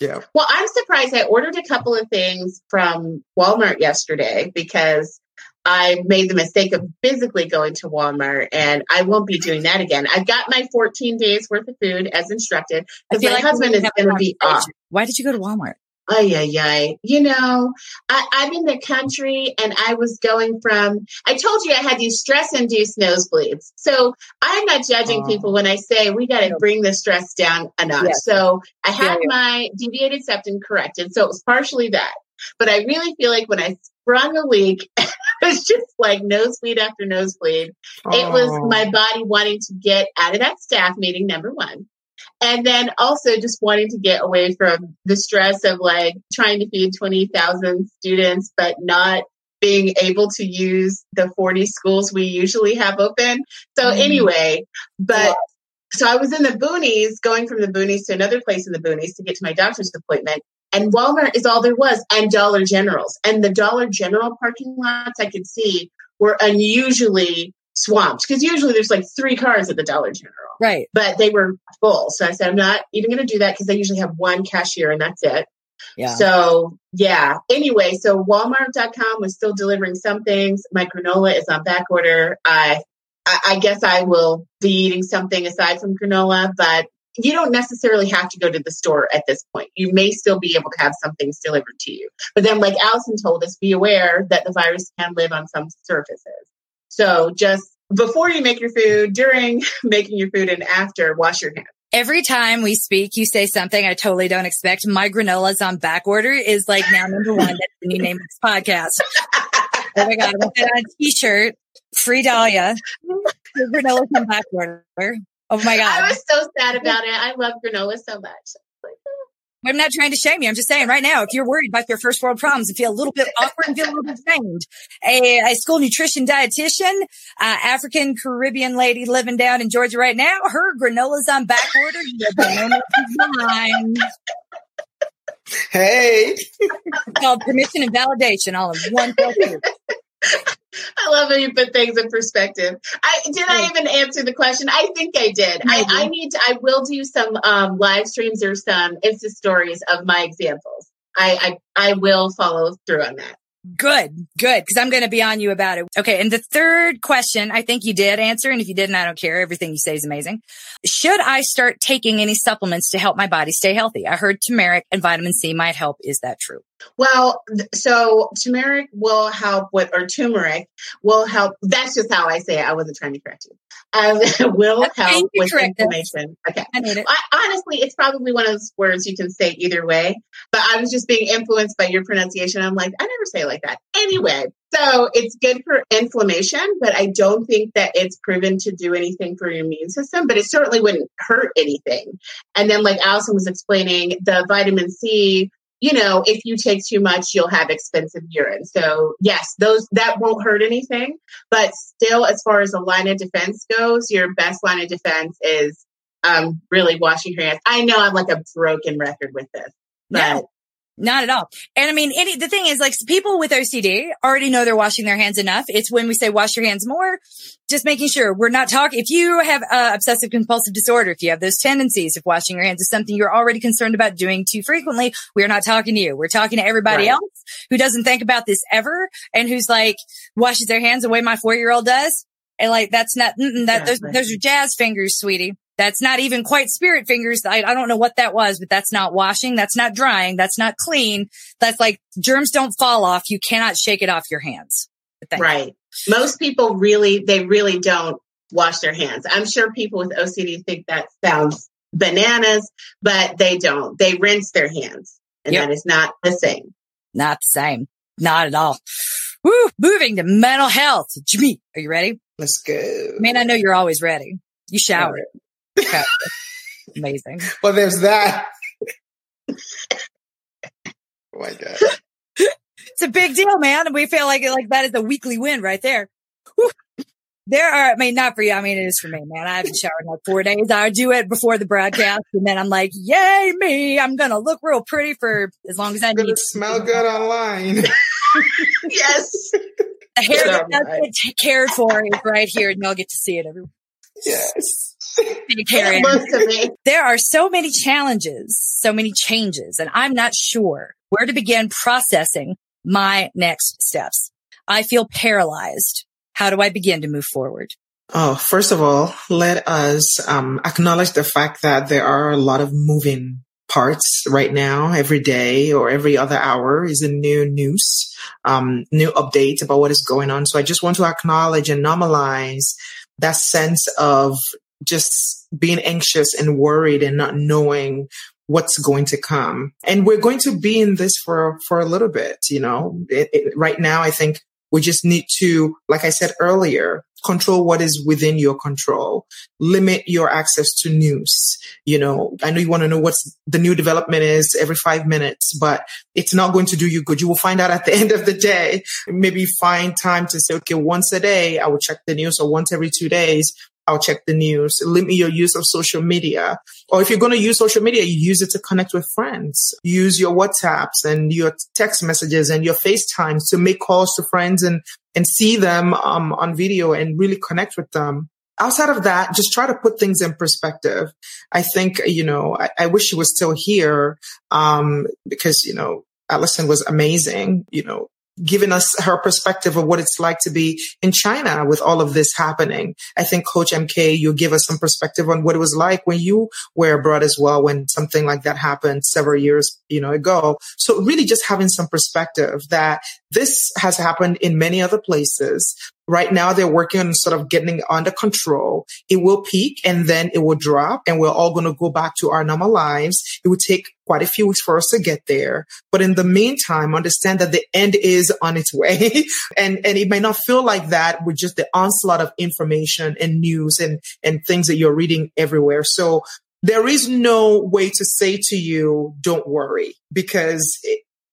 Yeah. Well, I'm surprised. I ordered a couple of things from Walmart yesterday because I made the mistake of physically going to Walmart and I won't be doing that again. I've got my 14 days worth of food as instructed because my like husband is going to be off. Why did you go to Walmart? Ay, ay, ay. You know, I, I'm in the country and I was going from, I told you I had these stress induced nosebleeds. So I'm not judging oh. people when I say we got to bring the stress down a notch. Yes. So I had yeah, yeah. my deviated septum corrected. So it was partially that. But I really feel like when I sprung a leak, it was just like nosebleed after nosebleed. Oh. It was my oh. body wanting to get out of that staff meeting, number one. And then also just wanting to get away from the stress of like trying to feed 20,000 students, but not being able to use the 40 schools we usually have open. So mm. anyway, but yeah. so I was in the boonies, going from the boonies to another place in the boonies to get to my doctor's appointment. And Walmart is all there was, and Dollar Generals. And the Dollar General parking lots I could see were unusually swamped because usually there's like three cars at the Dollar General. Right. But they were full. So I said, I'm not even going to do that because they usually have one cashier and that's it. Yeah. So yeah. Anyway, so Walmart.com was still delivering some things. My granola is on back order. I, I guess I will be eating something aside from granola, but you don't necessarily have to go to the store at this point. You may still be able to have some things delivered to you. But then, like Allison told us, be aware that the virus can live on some surfaces. So just before you make your food, during making your food, and after, wash your hands. Every time we speak, you say something I totally don't expect. My granolas on back order is like now number one. That's the new name of this podcast. oh my God. I want that on a t-shirt. Free Dahlia. granolas on back order. Oh my God. I was so sad about it. I love granola so much. I'm not trying to shame you. I'm just saying right now, if you're worried about your first world problems and feel a little bit awkward and feel a little bit shamed, a, a school nutrition dietitian, uh, African Caribbean lady living down in Georgia right now, her granola's on back order. Hey. called permission and validation all in one fell I love how you put things in perspective. I did I even answer the question? I think I did. I, I, need to I will do some um, live streams or some Insta stories of my examples. I, I I will follow through on that. Good, good. Cause I'm going to be on you about it. Okay. And the third question, I think you did answer. And if you didn't, I don't care. Everything you say is amazing. Should I start taking any supplements to help my body stay healthy? I heard turmeric and vitamin C might help. Is that true? Well, so turmeric will help with, or turmeric will help. That's just how I say it. I wasn't trying to correct you. Um, will help with inflammation. Okay. I need it. I, honestly, it's probably one of those words you can say either way, but I was just being influenced by your pronunciation. I'm like, I never say it like that. Anyway, so it's good for inflammation, but I don't think that it's proven to do anything for your immune system, but it certainly wouldn't hurt anything. And then, like Allison was explaining, the vitamin C you know, if you take too much, you'll have expensive urine. So yes, those, that won't hurt anything. But still, as far as a line of defense goes, your best line of defense is um, really washing your hands. I know I'm like a broken record with this, but. Not at all. And I mean, any, the thing is like people with OCD already know they're washing their hands enough. It's when we say wash your hands more, just making sure we're not talking. If you have uh, obsessive compulsive disorder, if you have those tendencies, if washing your hands is something you're already concerned about doing too frequently, we're not talking to you. We're talking to everybody right. else who doesn't think about this ever and who's like washes their hands the way my four year old does. And like, that's not, that, those, those are jazz fingers, sweetie. That's not even quite spirit fingers. I, I don't know what that was, but that's not washing. That's not drying. That's not clean. That's like germs don't fall off. You cannot shake it off your hands. Right. Most people really, they really don't wash their hands. I'm sure people with OCD think that sounds bananas, but they don't. They rinse their hands and yep. that is not the same. Not the same. Not at all. Woo, moving to mental health. Jimmy, are you ready? Let's go. Man, I know you're always ready. You showered. Okay. Amazing. Well, there's that. oh my God. It's a big deal, man. And we feel like like that is a weekly win right there. Whew. There are, I mean, not for you. I mean, it is for me, man. I haven't showered in like four days. I do it before the broadcast, and then I'm like, "Yay, me! I'm gonna look real pretty for as long as I need." to smell good online. yes. The hair that does get cared for is right here, and y'all get to see it every. Yes. There are so many challenges, so many changes, and I'm not sure where to begin processing my next steps. I feel paralyzed. How do I begin to move forward? Oh, first of all, let us um, acknowledge the fact that there are a lot of moving parts right now. Every day or every other hour is a new news, um, new update about what is going on. So I just want to acknowledge and normalize that sense of just being anxious and worried and not knowing what's going to come. And we're going to be in this for, for a little bit, you know, it, it, right now, I think we just need to, like I said earlier, control what is within your control. Limit your access to news. You know, I know you want to know what's the new development is every five minutes, but it's not going to do you good. You will find out at the end of the day. Maybe find time to say, okay, once a day, I will check the news or once every two days. I'll check the news, limit your use of social media. Or if you're going to use social media, you use it to connect with friends. Use your WhatsApps and your text messages and your FaceTimes to make calls to friends and, and see them um, on video and really connect with them. Outside of that, just try to put things in perspective. I think, you know, I, I wish she was still here um, because, you know, Allison was amazing. You know, giving us her perspective of what it's like to be in China with all of this happening. I think Coach MK, you'll give us some perspective on what it was like when you were abroad as well, when something like that happened several years, you know, ago. So really just having some perspective that this has happened in many other places. Right now, they're working on sort of getting under control. It will peak and then it will drop and we're all going to go back to our normal lives. It will take quite a few weeks for us to get there. But in the meantime, understand that the end is on its way. and, and it may not feel like that with just the onslaught of information and news and, and things that you're reading everywhere. So there is no way to say to you, don't worry because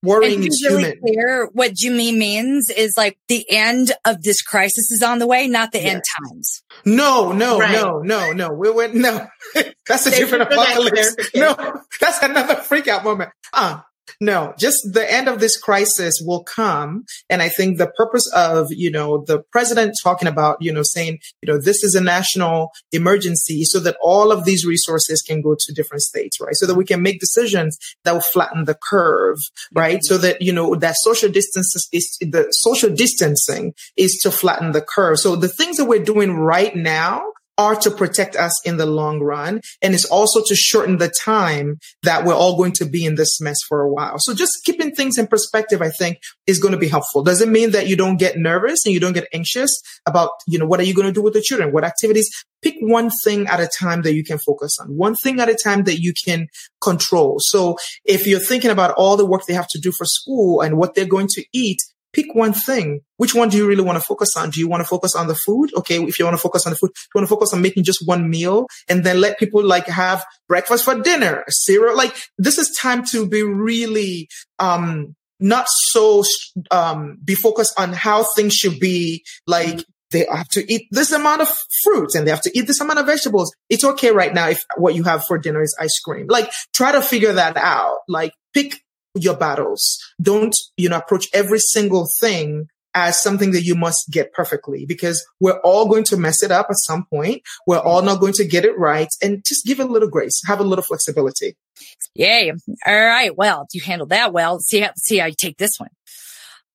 worrying is really human. Clear what Jimmy means is like the end of this crisis is on the way, not the yes. end times. No, no, right. no, no, no. We went no. that's a different apocalypse. No, that's another freak out moment. Uh, no, just the end of this crisis will come. And I think the purpose of, you know, the president talking about, you know, saying, you know, this is a national emergency so that all of these resources can go to different states, right? So that we can make decisions that will flatten the curve, right? So that, you know, that social distance is the social distancing is to flatten the curve. So the things that we're doing right now are to protect us in the long run. And it's also to shorten the time that we're all going to be in this mess for a while. So just keeping things in perspective, I think is going to be helpful. Doesn't mean that you don't get nervous and you don't get anxious about, you know, what are you going to do with the children? What activities? Pick one thing at a time that you can focus on, one thing at a time that you can control. So if you're thinking about all the work they have to do for school and what they're going to eat, pick one thing. Which one do you really want to focus on? Do you want to focus on the food? Okay. If you want to focus on the food, you want to focus on making just one meal and then let people like have breakfast for dinner, cereal. Like this is time to be really, um, not so, um, be focused on how things should be like, they have to eat this amount of fruits and they have to eat this amount of vegetables. It's okay right now if what you have for dinner is ice cream. Like try to figure that out. Like pick your battles. Don't, you know, approach every single thing as something that you must get perfectly because we're all going to mess it up at some point. We're all not going to get it right and just give it a little grace, have a little flexibility. Yay. All right. Well, you handled that well. See how, see how you take this one.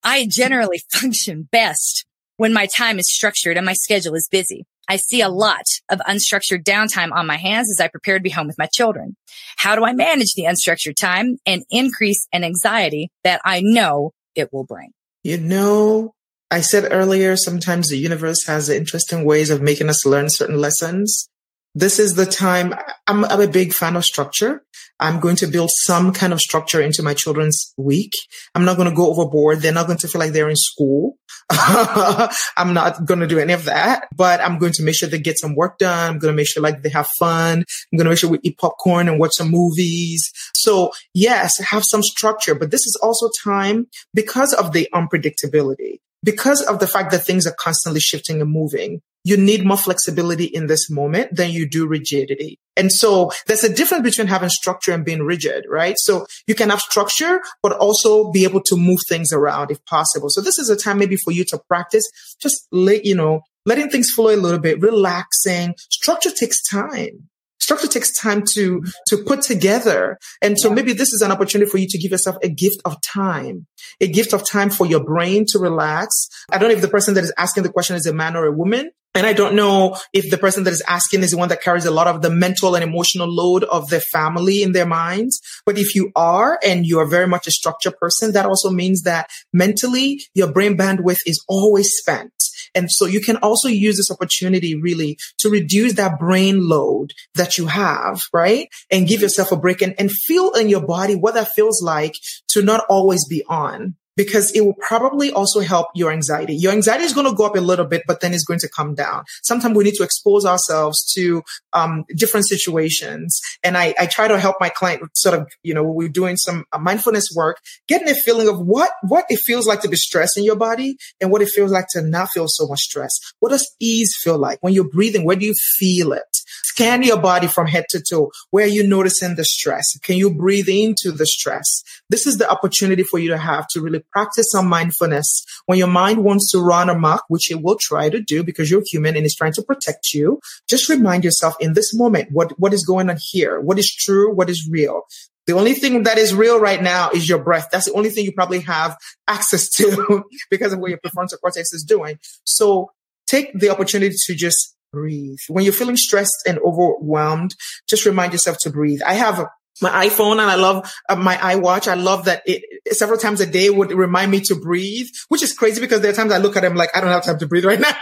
I generally function best when my time is structured and my schedule is busy. I see a lot of unstructured downtime on my hands as I prepare to be home with my children. How do I manage the unstructured time and increase an anxiety that I know it will bring? You know, I said earlier, sometimes the universe has interesting ways of making us learn certain lessons this is the time I'm, I'm, a big fan of structure. I'm going to build some kind of structure into my children's week. I'm not going to go overboard. They're not going to feel like they're in school. I'm not going to do any of that, but I'm going to make sure they get some work done. I'm going to make sure like they have fun. I'm going to make sure we eat popcorn and watch some movies. So yes, have some structure, but this is also time because of the unpredictability because of the fact that things are constantly shifting and moving you need more flexibility in this moment than you do rigidity. And so there's a difference between having structure and being rigid, right? So you can have structure, but also be able to move things around if possible. So this is a time maybe for you to practice just let, you know, letting things flow a little bit, relaxing. Structure takes time structure takes time to to put together and so maybe this is an opportunity for you to give yourself a gift of time a gift of time for your brain to relax i don't know if the person that is asking the question is a man or a woman and I don't know if the person that is asking is the one that carries a lot of the mental and emotional load of their family in their minds. But if you are and you are very much a structure person, that also means that mentally your brain bandwidth is always spent. And so you can also use this opportunity really to reduce that brain load that you have, right? And give yourself a break and, and feel in your body what that feels like to not always be on because it will probably also help your anxiety. Your anxiety is going to go up a little bit, but then it's going to come down. Sometimes we need to expose ourselves to um, different situations. And I, I try to help my client sort of, you know, we're doing some uh, mindfulness work, getting a feeling of what, what it feels like to be stressed in your body and what it feels like to not feel so much stress. What does ease feel like when you're breathing? Where do you feel it? Scan your body from head to toe. Where are you noticing the stress? Can you breathe into the stress? This is the opportunity for you to have to really practice some mindfulness. When your mind wants to run amok, which it will try to do because you're human and it's trying to protect you, just remind yourself in this moment, what, what is going on here? What is true? What is real? The only thing that is real right now is your breath. That's the only thing you probably have access to because of what your prefrontal cortex is doing. So take the opportunity to just breathe. When you're feeling stressed and overwhelmed, just remind yourself to breathe. I have my iPhone and I love uh, my iWatch. I love that it several times a day would remind me to breathe, which is crazy because there are times I look at them like, I don't have time to breathe right now.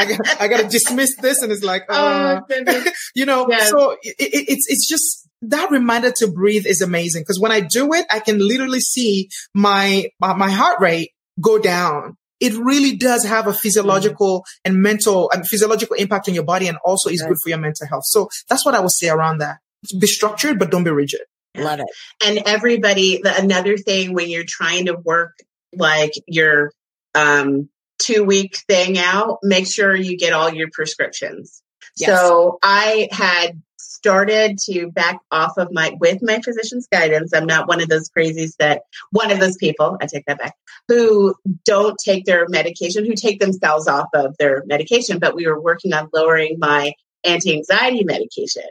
I got, I got to dismiss this. And it's like, uh, oh, you know, yes. so it, it, it's, it's just that reminder to breathe is amazing. Cause when I do it, I can literally see my, my heart rate go down it really does have a physiological mm-hmm. and mental and physiological impact on your body and also is right. good for your mental health. So that's what I would say around that. Be structured, but don't be rigid. Love it. And everybody, the, another thing when you're trying to work like your um, two week thing out, make sure you get all your prescriptions. Yes. So I had started to back off of my with my physician's guidance. I'm not one of those crazies that one of those people, I take that back, who don't take their medication, who take themselves off of their medication, but we were working on lowering my anti-anxiety medication.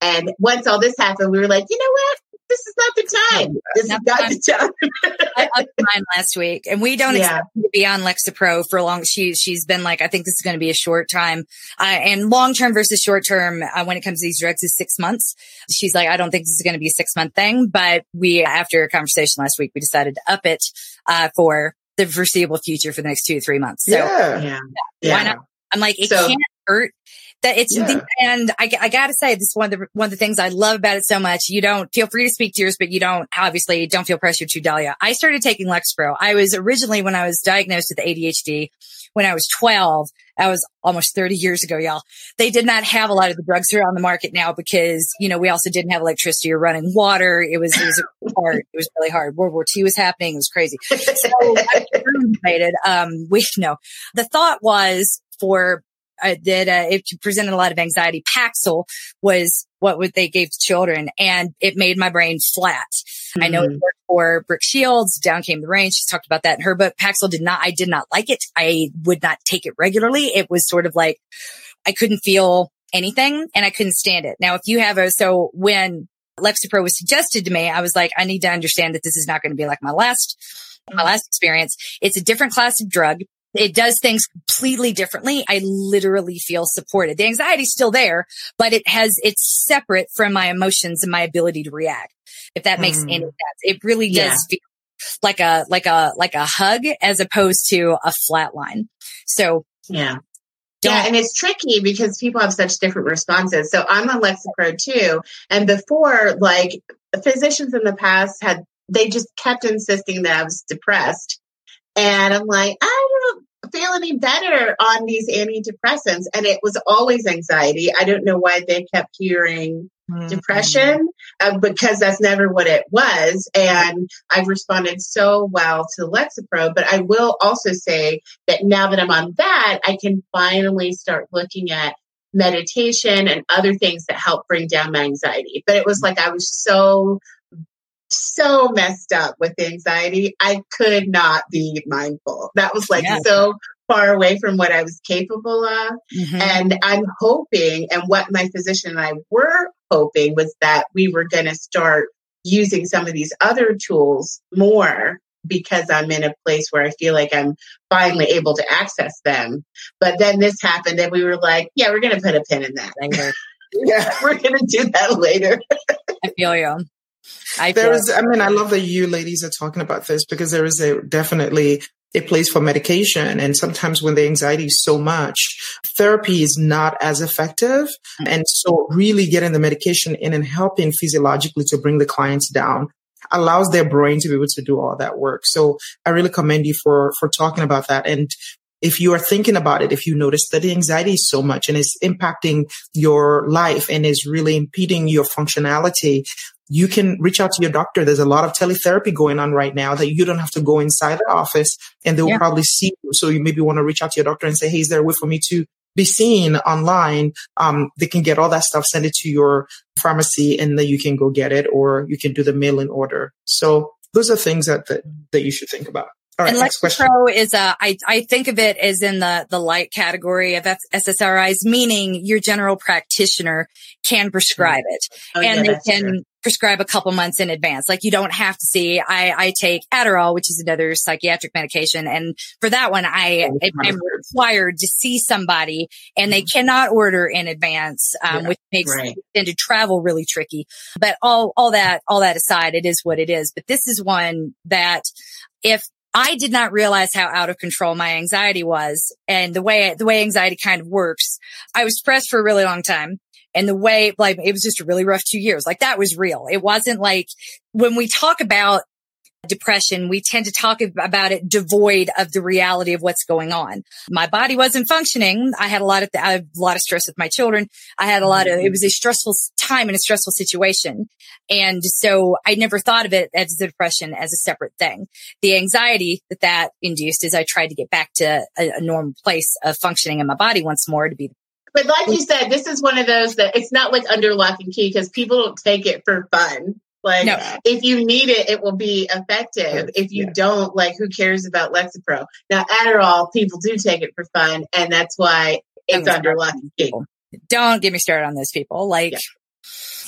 And once all this happened, we were like, you know what? This is not the time. This not is not the time. I upped mine last week, and we don't yeah. expect to be on Lexapro for long. She she's been like, I think this is going to be a short time, uh, and long term versus short term uh, when it comes to these drugs is six months. She's like, I don't think this is going to be a six month thing, but we after a conversation last week, we decided to up it uh, for the foreseeable future for the next two to three months. So, yeah. yeah. yeah. why not? I'm like, it so, can't hurt that it's yeah. the, and I, I gotta say this is one of the one of the things I love about it so much. You don't feel free to speak to yours, but you don't obviously don't feel pressured to Dahlia. I started taking Lexapro. I was originally when I was diagnosed with ADHD when I was 12. That was almost 30 years ago, y'all. They did not have a lot of the drugs here on the market now because, you know, we also didn't have electricity or running water. It was, it was hard. It was really hard. World War II was happening. It was crazy. So I um, we know the thought was for uh, that uh, it presented a lot of anxiety. Paxil was what they gave to children and it made my brain flat. Mm-hmm. I know it mm-hmm. worked for Brooke Shields. Down came the rain. She's talked about that in her book. Paxil did not, I did not like it. I would not take it regularly. It was sort of like I couldn't feel anything and I couldn't stand it. Now, if you have a, so when Lexapro was suggested to me, I was like, I need to understand that this is not going to be like my last, my last experience. It's a different class of drug. It does things completely differently. I literally feel supported. The anxiety is still there, but it has, it's separate from my emotions and my ability to react. If that makes mm. any sense, it really does yeah. feel like a, like a, like a hug as opposed to a flat line. So yeah. Yeah, and it's tricky because people have such different responses. So I'm on Lexapro too. And before, like physicians in the past had, they just kept insisting that I was depressed. And I'm like, I don't feel any better on these antidepressants. And it was always anxiety. I don't know why they kept hearing mm-hmm. depression uh, because that's never what it was. And I've responded so well to Lexapro. But I will also say that now that I'm on that, I can finally start looking at meditation and other things that help bring down my anxiety. But it was like I was so so messed up with anxiety. I could not be mindful. That was like yeah. so far away from what I was capable of. Mm-hmm. And I'm hoping, and what my physician and I were hoping was that we were going to start using some of these other tools more because I'm in a place where I feel like I'm finally able to access them. But then this happened and we were like, yeah, we're going to put a pin in that. yeah, we're going to do that later. I feel you. I there is, I mean, I love that you ladies are talking about this because there is a definitely a place for medication. And sometimes when the anxiety is so much, therapy is not as effective. Mm. And so really getting the medication in and helping physiologically to bring the clients down allows their brain to be able to do all that work. So I really commend you for, for talking about that. And if you are thinking about it, if you notice that the anxiety is so much and it's impacting your life and is really impeding your functionality, you can reach out to your doctor. There's a lot of teletherapy going on right now that you don't have to go inside the office and they will yeah. probably see you. So you maybe want to reach out to your doctor and say, Hey, is there a way for me to be seen online? Um, they can get all that stuff, send it to your pharmacy and then you can go get it or you can do the mail in order. So those are things that, that, that you should think about. All right, and Lexapro is a, I, I think of it as in the, the light category of F- SSRIs, meaning your general practitioner can prescribe it oh, and yeah, they can true. Prescribe a couple months in advance. Like you don't have to see, I, I take Adderall, which is another psychiatric medication. And for that one, I am required to see somebody and they mm-hmm. cannot order in advance, um, yeah, which makes right. extended travel really tricky. But all, all that, all that aside, it is what it is. But this is one that if I did not realize how out of control my anxiety was and the way, the way anxiety kind of works. I was stressed for a really long time. And the way, like, it was just a really rough two years. Like that was real. It wasn't like when we talk about depression, we tend to talk about it devoid of the reality of what's going on. My body wasn't functioning. I had a lot of, th- I had a lot of stress with my children. I had a lot of, it was a stressful time and a stressful situation. And so I never thought of it as the depression as a separate thing. The anxiety that that induced is I tried to get back to a, a normal place of functioning in my body once more to be but like you said, this is one of those that it's not like under lock and key because people don't take it for fun. Like no. if you need it, it will be effective. If you yeah. don't, like who cares about Lexapro? Now Adderall, people do take it for fun, and that's why it's under lock and key. Don't get me started on those people. Like yeah.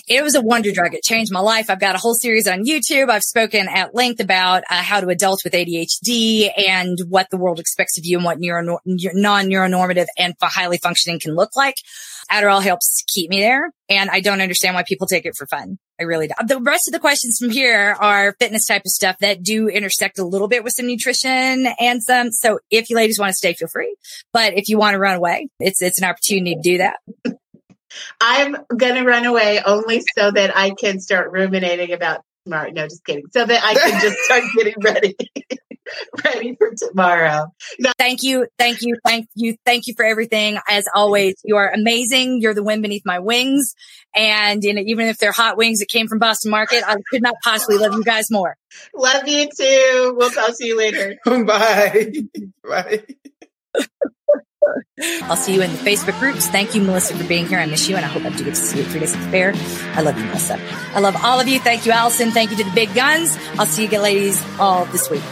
It was a wonder drug. It changed my life. I've got a whole series on YouTube. I've spoken at length about uh, how to adult with ADHD and what the world expects of you and what neuro- non-neuronormative and highly functioning can look like. Adderall helps keep me there. And I don't understand why people take it for fun. I really don't. The rest of the questions from here are fitness type of stuff that do intersect a little bit with some nutrition and some. So if you ladies want to stay, feel free. But if you want to run away, it's, it's an opportunity to do that. I'm going to run away only so that I can start ruminating about tomorrow. No, just kidding. So that I can just start getting ready. ready for tomorrow. No. Thank you. Thank you. Thank you. Thank you for everything. As always, you are amazing. You're the wind beneath my wings. And in, even if they're hot wings that came from Boston Market, I could not possibly love you guys more. Love you too. We'll talk to you later. Bye. Bye. I'll see you in the Facebook groups. Thank you, Melissa, for being here. I miss you, and I hope I do get to see you at Three Days at the Fair. I love you, Melissa. I love all of you. Thank you, Allison. Thank you to the big guns. I'll see you ladies all this week.